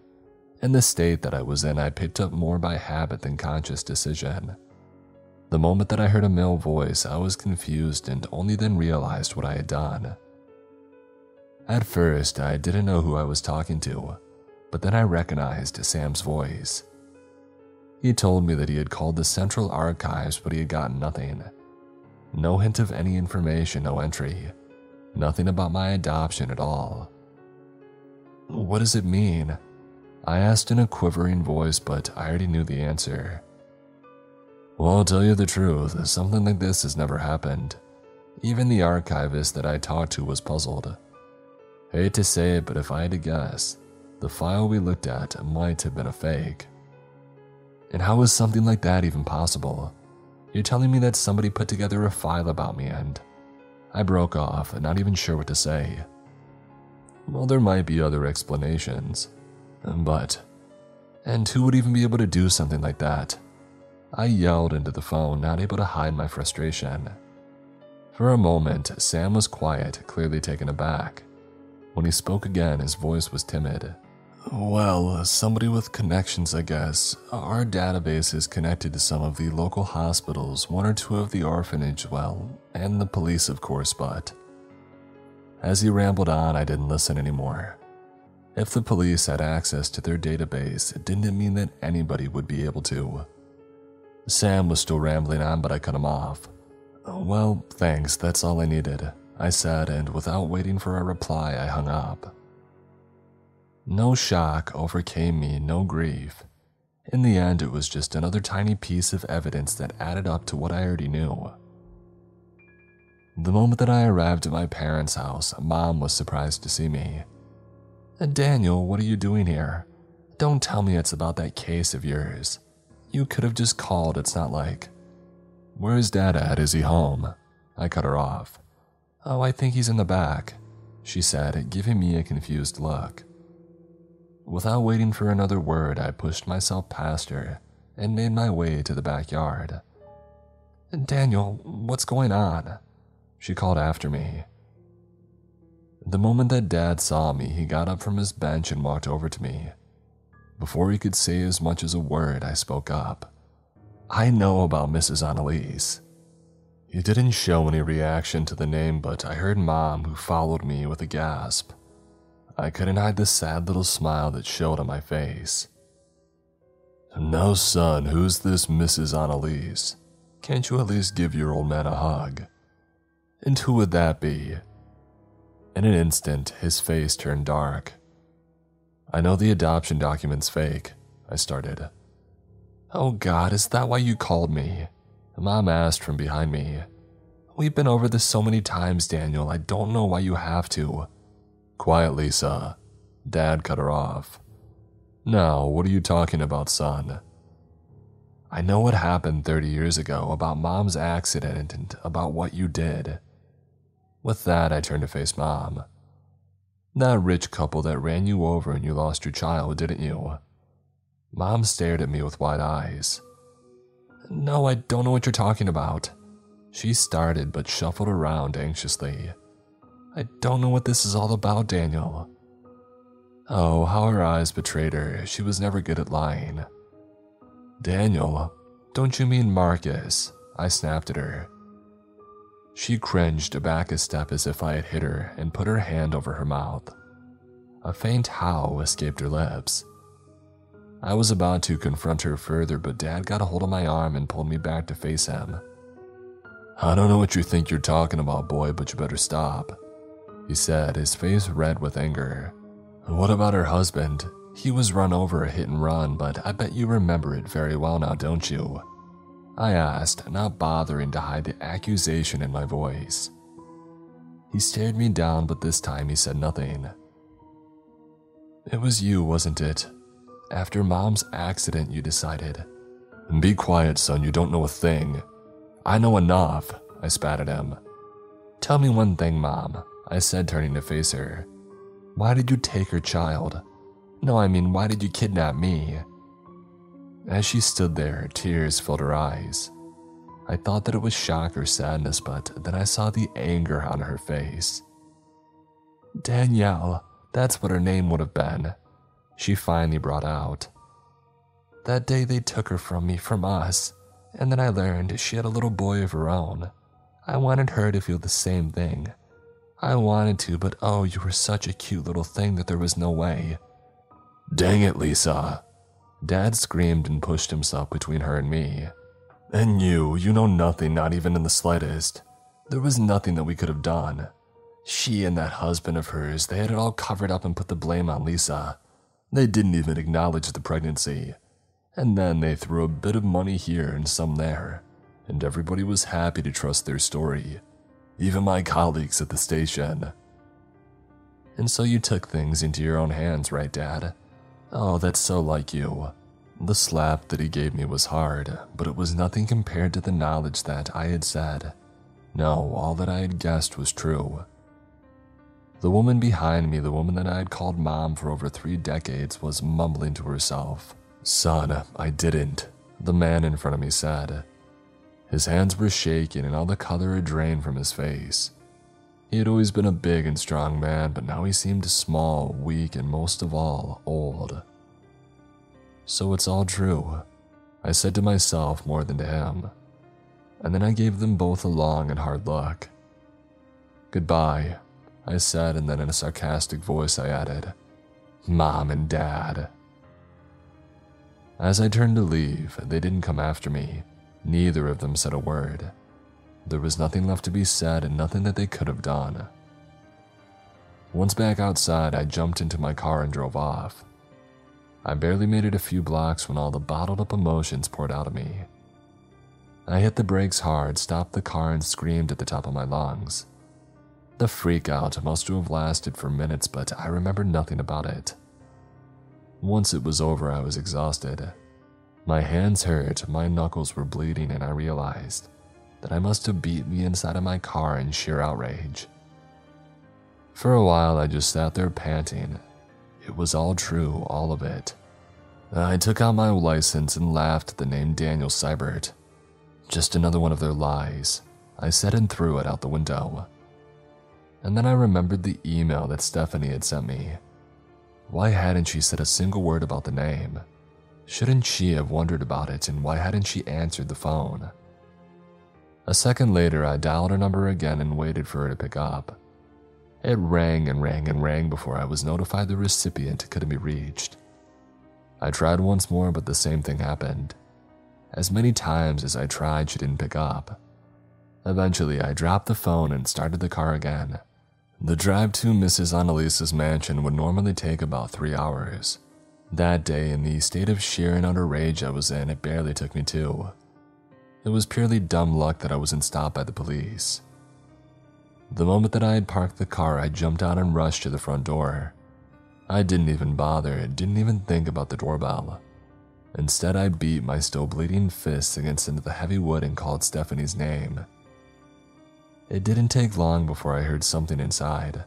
Speaker 1: In the state that I was in, I picked up more by habit than conscious decision. The moment that I heard a male voice, I was confused and only then realized what I had done. At first, I didn't know who I was talking to, but then I recognized Sam's voice. He told me that he had called the Central Archives, but he had gotten nothing. No hint of any information, no entry. Nothing about my adoption at all. What does it mean? I asked in a quivering voice, but I already knew the answer. Well, I'll tell you the truth, something like this has never happened. Even the archivist that I talked to was puzzled. Hate to say it, but if I had to guess, the file we looked at might have been a fake. And how is something like that even possible? You're telling me that somebody put together a file about me and I broke off, not even sure what to say. Well, there might be other explanations, but. And who would even be able to do something like that? I yelled into the phone, not able to hide my frustration. For a moment, Sam was quiet, clearly taken aback. When he spoke again, his voice was timid. Well, uh, somebody with connections, I guess. Our database is connected to some of the local hospitals, one or two of the orphanage, well, and the police, of course, but. As he rambled on, I didn't listen anymore. If the police had access to their database, it didn't mean that anybody would be able to? Sam was still rambling on, but I cut him off. Well, thanks, that's all I needed, I said, and without waiting for a reply, I hung up. No shock overcame me, no grief. In the end, it was just another tiny piece of evidence that added up to what I already knew. The moment that I arrived at my parents' house, Mom was surprised to see me. Daniel, what are you doing here? Don't tell me it's about that case of yours. You could have just called, it's not like. Where's Dad at? Is he home? I cut her off. Oh, I think he's in the back, she said, giving me a confused look. Without waiting for another word, I pushed myself past her and made my way to the backyard. Daniel, what's going on? She called after me. The moment that Dad saw me, he got up from his bench and walked over to me. Before he could say as much as a word, I spoke up. I know about Mrs. Annalise. He didn't show any reaction to the name, but I heard Mom, who followed me, with a gasp. I couldn't hide the sad little smile that showed on my face. No, son, who's this Mrs. Annalise? Can't you at least give your old man a hug? And who would that be? In an instant, his face turned dark. I know the adoption document's fake, I started. Oh God, is that why you called me? Mom asked from behind me. We've been over this so many times, Daniel, I don't know why you have to. Quiet, Lisa. Dad cut her off. Now, what are you talking about, son? I know what happened 30 years ago about mom's accident and about what you did. With that, I turned to face mom. That rich couple that ran you over and you lost your child, didn't you? Mom stared at me with wide eyes. No, I don't know what you're talking about. She started but shuffled around anxiously. I don't know what this is all about, Daniel. Oh, how her eyes betrayed her. She was never good at lying. Daniel, don't you mean Marcus? I snapped at her. She cringed back a step as if I had hit her and put her hand over her mouth. A faint howl escaped her lips. I was about to confront her further, but Dad got a hold of my arm and pulled me back to face him. I don't know what you think you're talking about, boy, but you better stop, he said, his face red with anger. What about her husband? He was run over a hit and run, but I bet you remember it very well now, don't you? I asked, not bothering to hide the accusation in my voice. He stared me down, but this time he said nothing. It was you, wasn't it? After mom's accident, you decided. Be quiet, son, you don't know a thing. I know enough, I spat at him. Tell me one thing, mom, I said, turning to face her. Why did you take her child? No, I mean, why did you kidnap me? As she stood there, tears filled her eyes. I thought that it was shock or sadness, but then I saw the anger on her face. Danielle, that's what her name would have been she finally brought out. That day they took her from me, from us, and then I learned she had a little boy of her own. I wanted her to feel the same thing. I wanted to, but oh, you were such a cute little thing that there was no way. Dang it, Lisa. Dad screamed and pushed himself between her and me. And you, you know nothing, not even in the slightest. There was nothing that we could have done. She and that husband of hers, they had it all covered up and put the blame on Lisa. They didn't even acknowledge the pregnancy. And then they threw a bit of money here and some there, and everybody was happy to trust their story, even my colleagues at the station. And so you took things into your own hands, right, Dad? Oh, that's so like you. The slap that he gave me was hard, but it was nothing compared to the knowledge that I had said. No, all that I had guessed was true. The woman behind me, the woman that I had called mom for over three decades, was mumbling to herself. Son, I didn't, the man in front of me said. His hands were shaking and all the color had drained from his face. He had always been a big and strong man, but now he seemed small, weak, and most of all, old. So it's all true, I said to myself more than to him. And then I gave them both a long and hard look. Goodbye, I said, and then in a sarcastic voice I added, Mom and Dad. As I turned to leave, they didn't come after me. Neither of them said a word. There was nothing left to be said and nothing that they could have done. Once back outside, I jumped into my car and drove off. I barely made it a few blocks when all the bottled up emotions poured out of me. I hit the brakes hard, stopped the car, and screamed at the top of my lungs. The freakout must have lasted for minutes, but I remember nothing about it. Once it was over, I was exhausted. My hands hurt, my knuckles were bleeding, and I realized that I must have beat the inside of my car in sheer outrage. For a while, I just sat there panting. It was all true, all of it. I took out my license and laughed at the name Daniel Seibert. Just another one of their lies. I said and threw it out the window. And then I remembered the email that Stephanie had sent me. Why hadn't she said a single word about the name? Shouldn't she have wondered about it, and why hadn't she answered the phone? A second later, I dialed her number again and waited for her to pick up. It rang and rang and rang before I was notified the recipient couldn't be reached. I tried once more, but the same thing happened. As many times as I tried, she didn't pick up. Eventually, I dropped the phone and started the car again. The drive to Mrs. Annalise's mansion would normally take about three hours. That day, in the state of sheer and utter rage I was in, it barely took me two. It was purely dumb luck that I wasn't stopped by the police. The moment that I had parked the car, I jumped out and rushed to the front door. I didn't even bother, didn't even think about the doorbell. Instead, I beat my still bleeding fists against into the heavy wood and called Stephanie's name. It didn't take long before I heard something inside.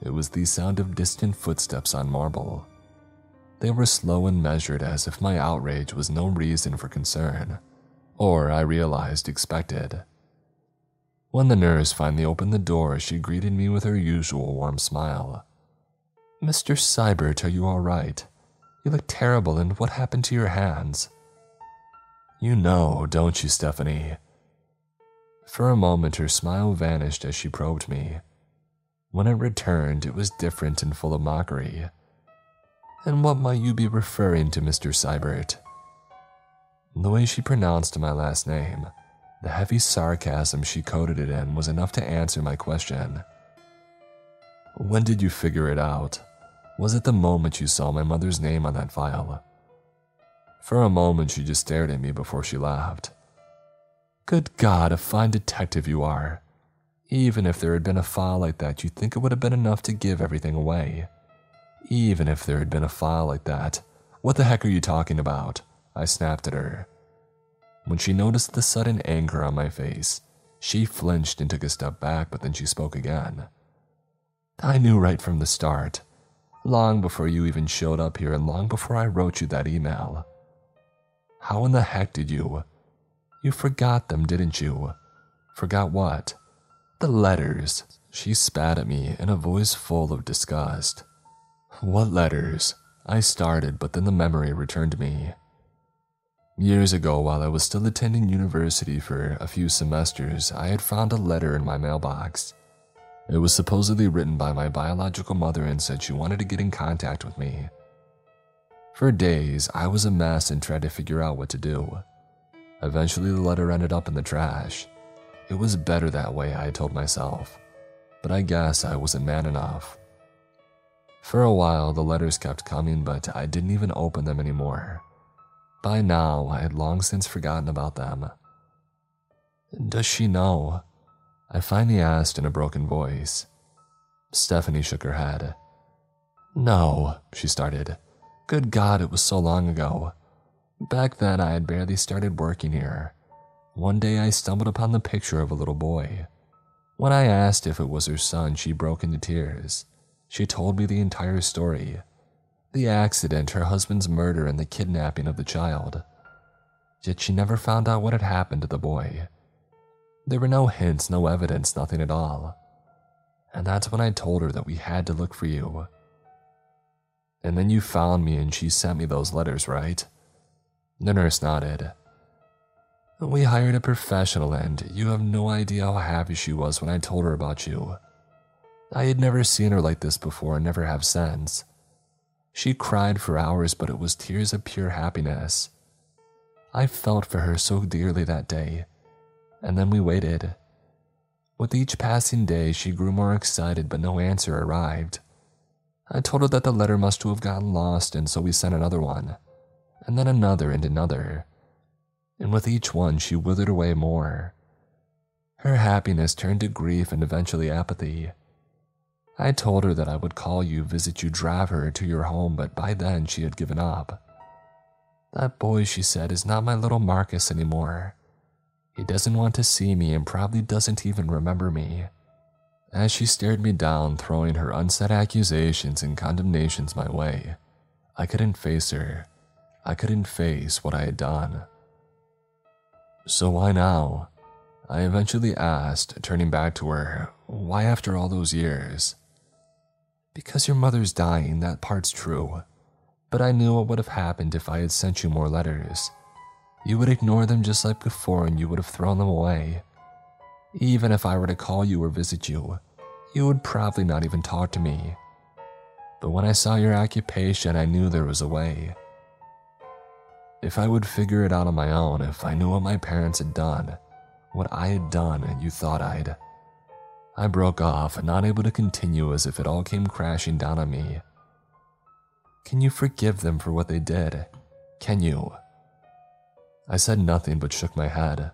Speaker 1: it was the sound of distant footsteps on marble. They were slow and measured as if my outrage was no reason for concern, or I realized expected. When the nurse finally opened the door, she greeted me with her usual warm smile. Mr. Seibert, are you all right? You look terrible, and what happened to your hands? You know, don't you, Stephanie? For a moment, her smile vanished as she probed me. When it returned, it was different and full of mockery. And what might you be referring to, Mr. Seibert? The way she pronounced my last name, the heavy sarcasm she coded it in, was enough to answer my question. When did you figure it out? Was it the moment you saw my mother's name on that file? For a moment, she just stared at me before she laughed. Good God, a fine detective you are. Even if there had been a file like that, you'd think it would have been enough to give everything away. Even if there had been a file like that, what the heck are you talking about? I snapped at her. When she noticed the sudden anger on my face, she flinched and took a step back, but then she spoke again. I knew right from the start long before you even showed up here and long before I wrote you that email. How in the heck did you? You forgot them, didn't you? Forgot what? The letters. She spat at me in a voice full of disgust. What letters? I started, but then the memory returned to me. Years ago, while I was still attending university for a few semesters, I had found a letter in my mailbox. It was supposedly written by my biological mother and said she wanted to get in contact with me. For days, I was a mess and tried to figure out what to do. Eventually, the letter ended up in the trash. It was better that way, I told myself, but I guess I wasn't man enough. For a while, the letters kept coming, but I didn't even open them anymore. By now, I had long since forgotten about them. Does she know? I finally asked in a broken voice. Stephanie shook her head. No, she started. Good God, it was so long ago. Back then, I had barely started working here. One day, I stumbled upon the picture of a little boy. When I asked if it was her son, she broke into tears. She told me the entire story the accident, her husband's murder, and the kidnapping of the child. Yet she never found out what had happened to the boy. There were no hints, no evidence, nothing at all. And that's when I told her that we had to look for you. And then you found me and she sent me those letters, right? The nurse nodded. We hired a professional, and you have no idea how happy she was when I told her about you. I had never seen her like this before and never have since. She cried for hours, but it was tears of pure happiness. I felt for her so dearly that day and then we waited. With each passing day, she grew more excited, but no answer arrived. I told her that the letter must have gotten lost, and so we sent another one, and then another and another. And with each one, she withered away more. Her happiness turned to grief and eventually apathy. I told her that I would call you, visit you, drive her to your home, but by then she had given up. That boy, she said, is not my little Marcus anymore. He doesn't want to see me and probably doesn't even remember me. As she stared me down, throwing her unsaid accusations and condemnations my way, I couldn't face her. I couldn't face what I had done. So why now? I eventually asked, turning back to her, why after all those years? Because your mother's dying, that part's true. But I knew what would have happened if I had sent you more letters. You would ignore them just like before and you would have thrown them away. Even if I were to call you or visit you, you would probably not even talk to me. But when I saw your occupation, I knew there was a way. If I would figure it out on my own, if I knew what my parents had done, what I had done, and you thought I'd. I broke off, not able to continue as if it all came crashing down on me. Can you forgive them for what they did? Can you? I said nothing but shook my head.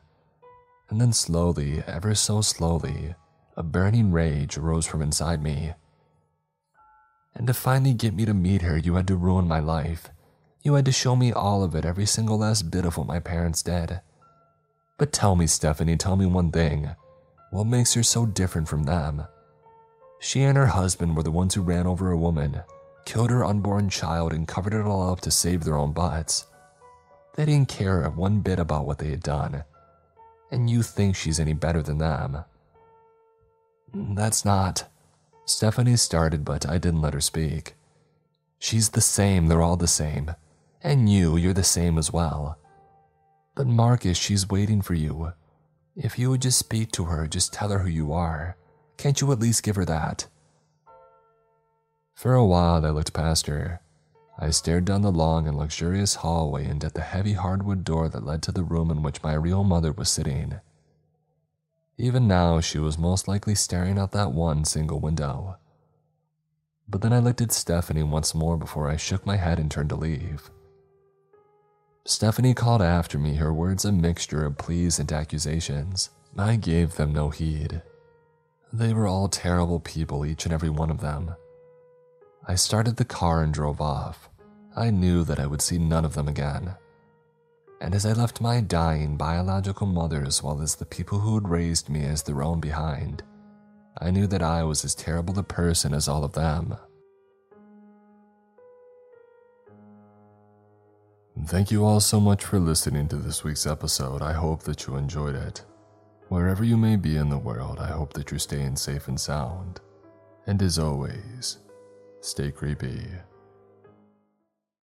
Speaker 1: And then slowly, ever so slowly, a burning rage arose from inside me. And to finally get me to meet her, you had to ruin my life. You had to show me all of it, every single last bit of what my parents did. But tell me, Stephanie, tell me one thing. What makes her so different from them? She and her husband were the ones who ran over a woman, killed her unborn child, and covered it all up to save their own butts. They didn't care one bit about what they had done. And you think she's any better than them. That's not. Stephanie started, but I didn't let her speak. She's the same, they're all the same. And you, you're the same as well. But Marcus, she's waiting for you. If you would just speak to her, just tell her who you are. Can't you at least give her that? For a while, I looked past her. I stared down the long and luxurious hallway and at the heavy hardwood door that led to the room in which my real mother was sitting. Even now, she was most likely staring out that one single window. But then I looked at Stephanie once more before I shook my head and turned to leave. Stephanie called after me, her words a mixture of pleas and accusations. I gave them no heed. They were all terrible people, each and every one of them. I started the car and drove off. I knew that I would see none of them again. And as I left my dying biological mother as well as the people who had raised me as their own behind, I knew that I was as terrible a person as all of them. Thank you all so much for listening to this week's episode. I hope that you enjoyed it. Wherever you may be in the world, I hope that you're staying safe and sound. And as always, stay creepy.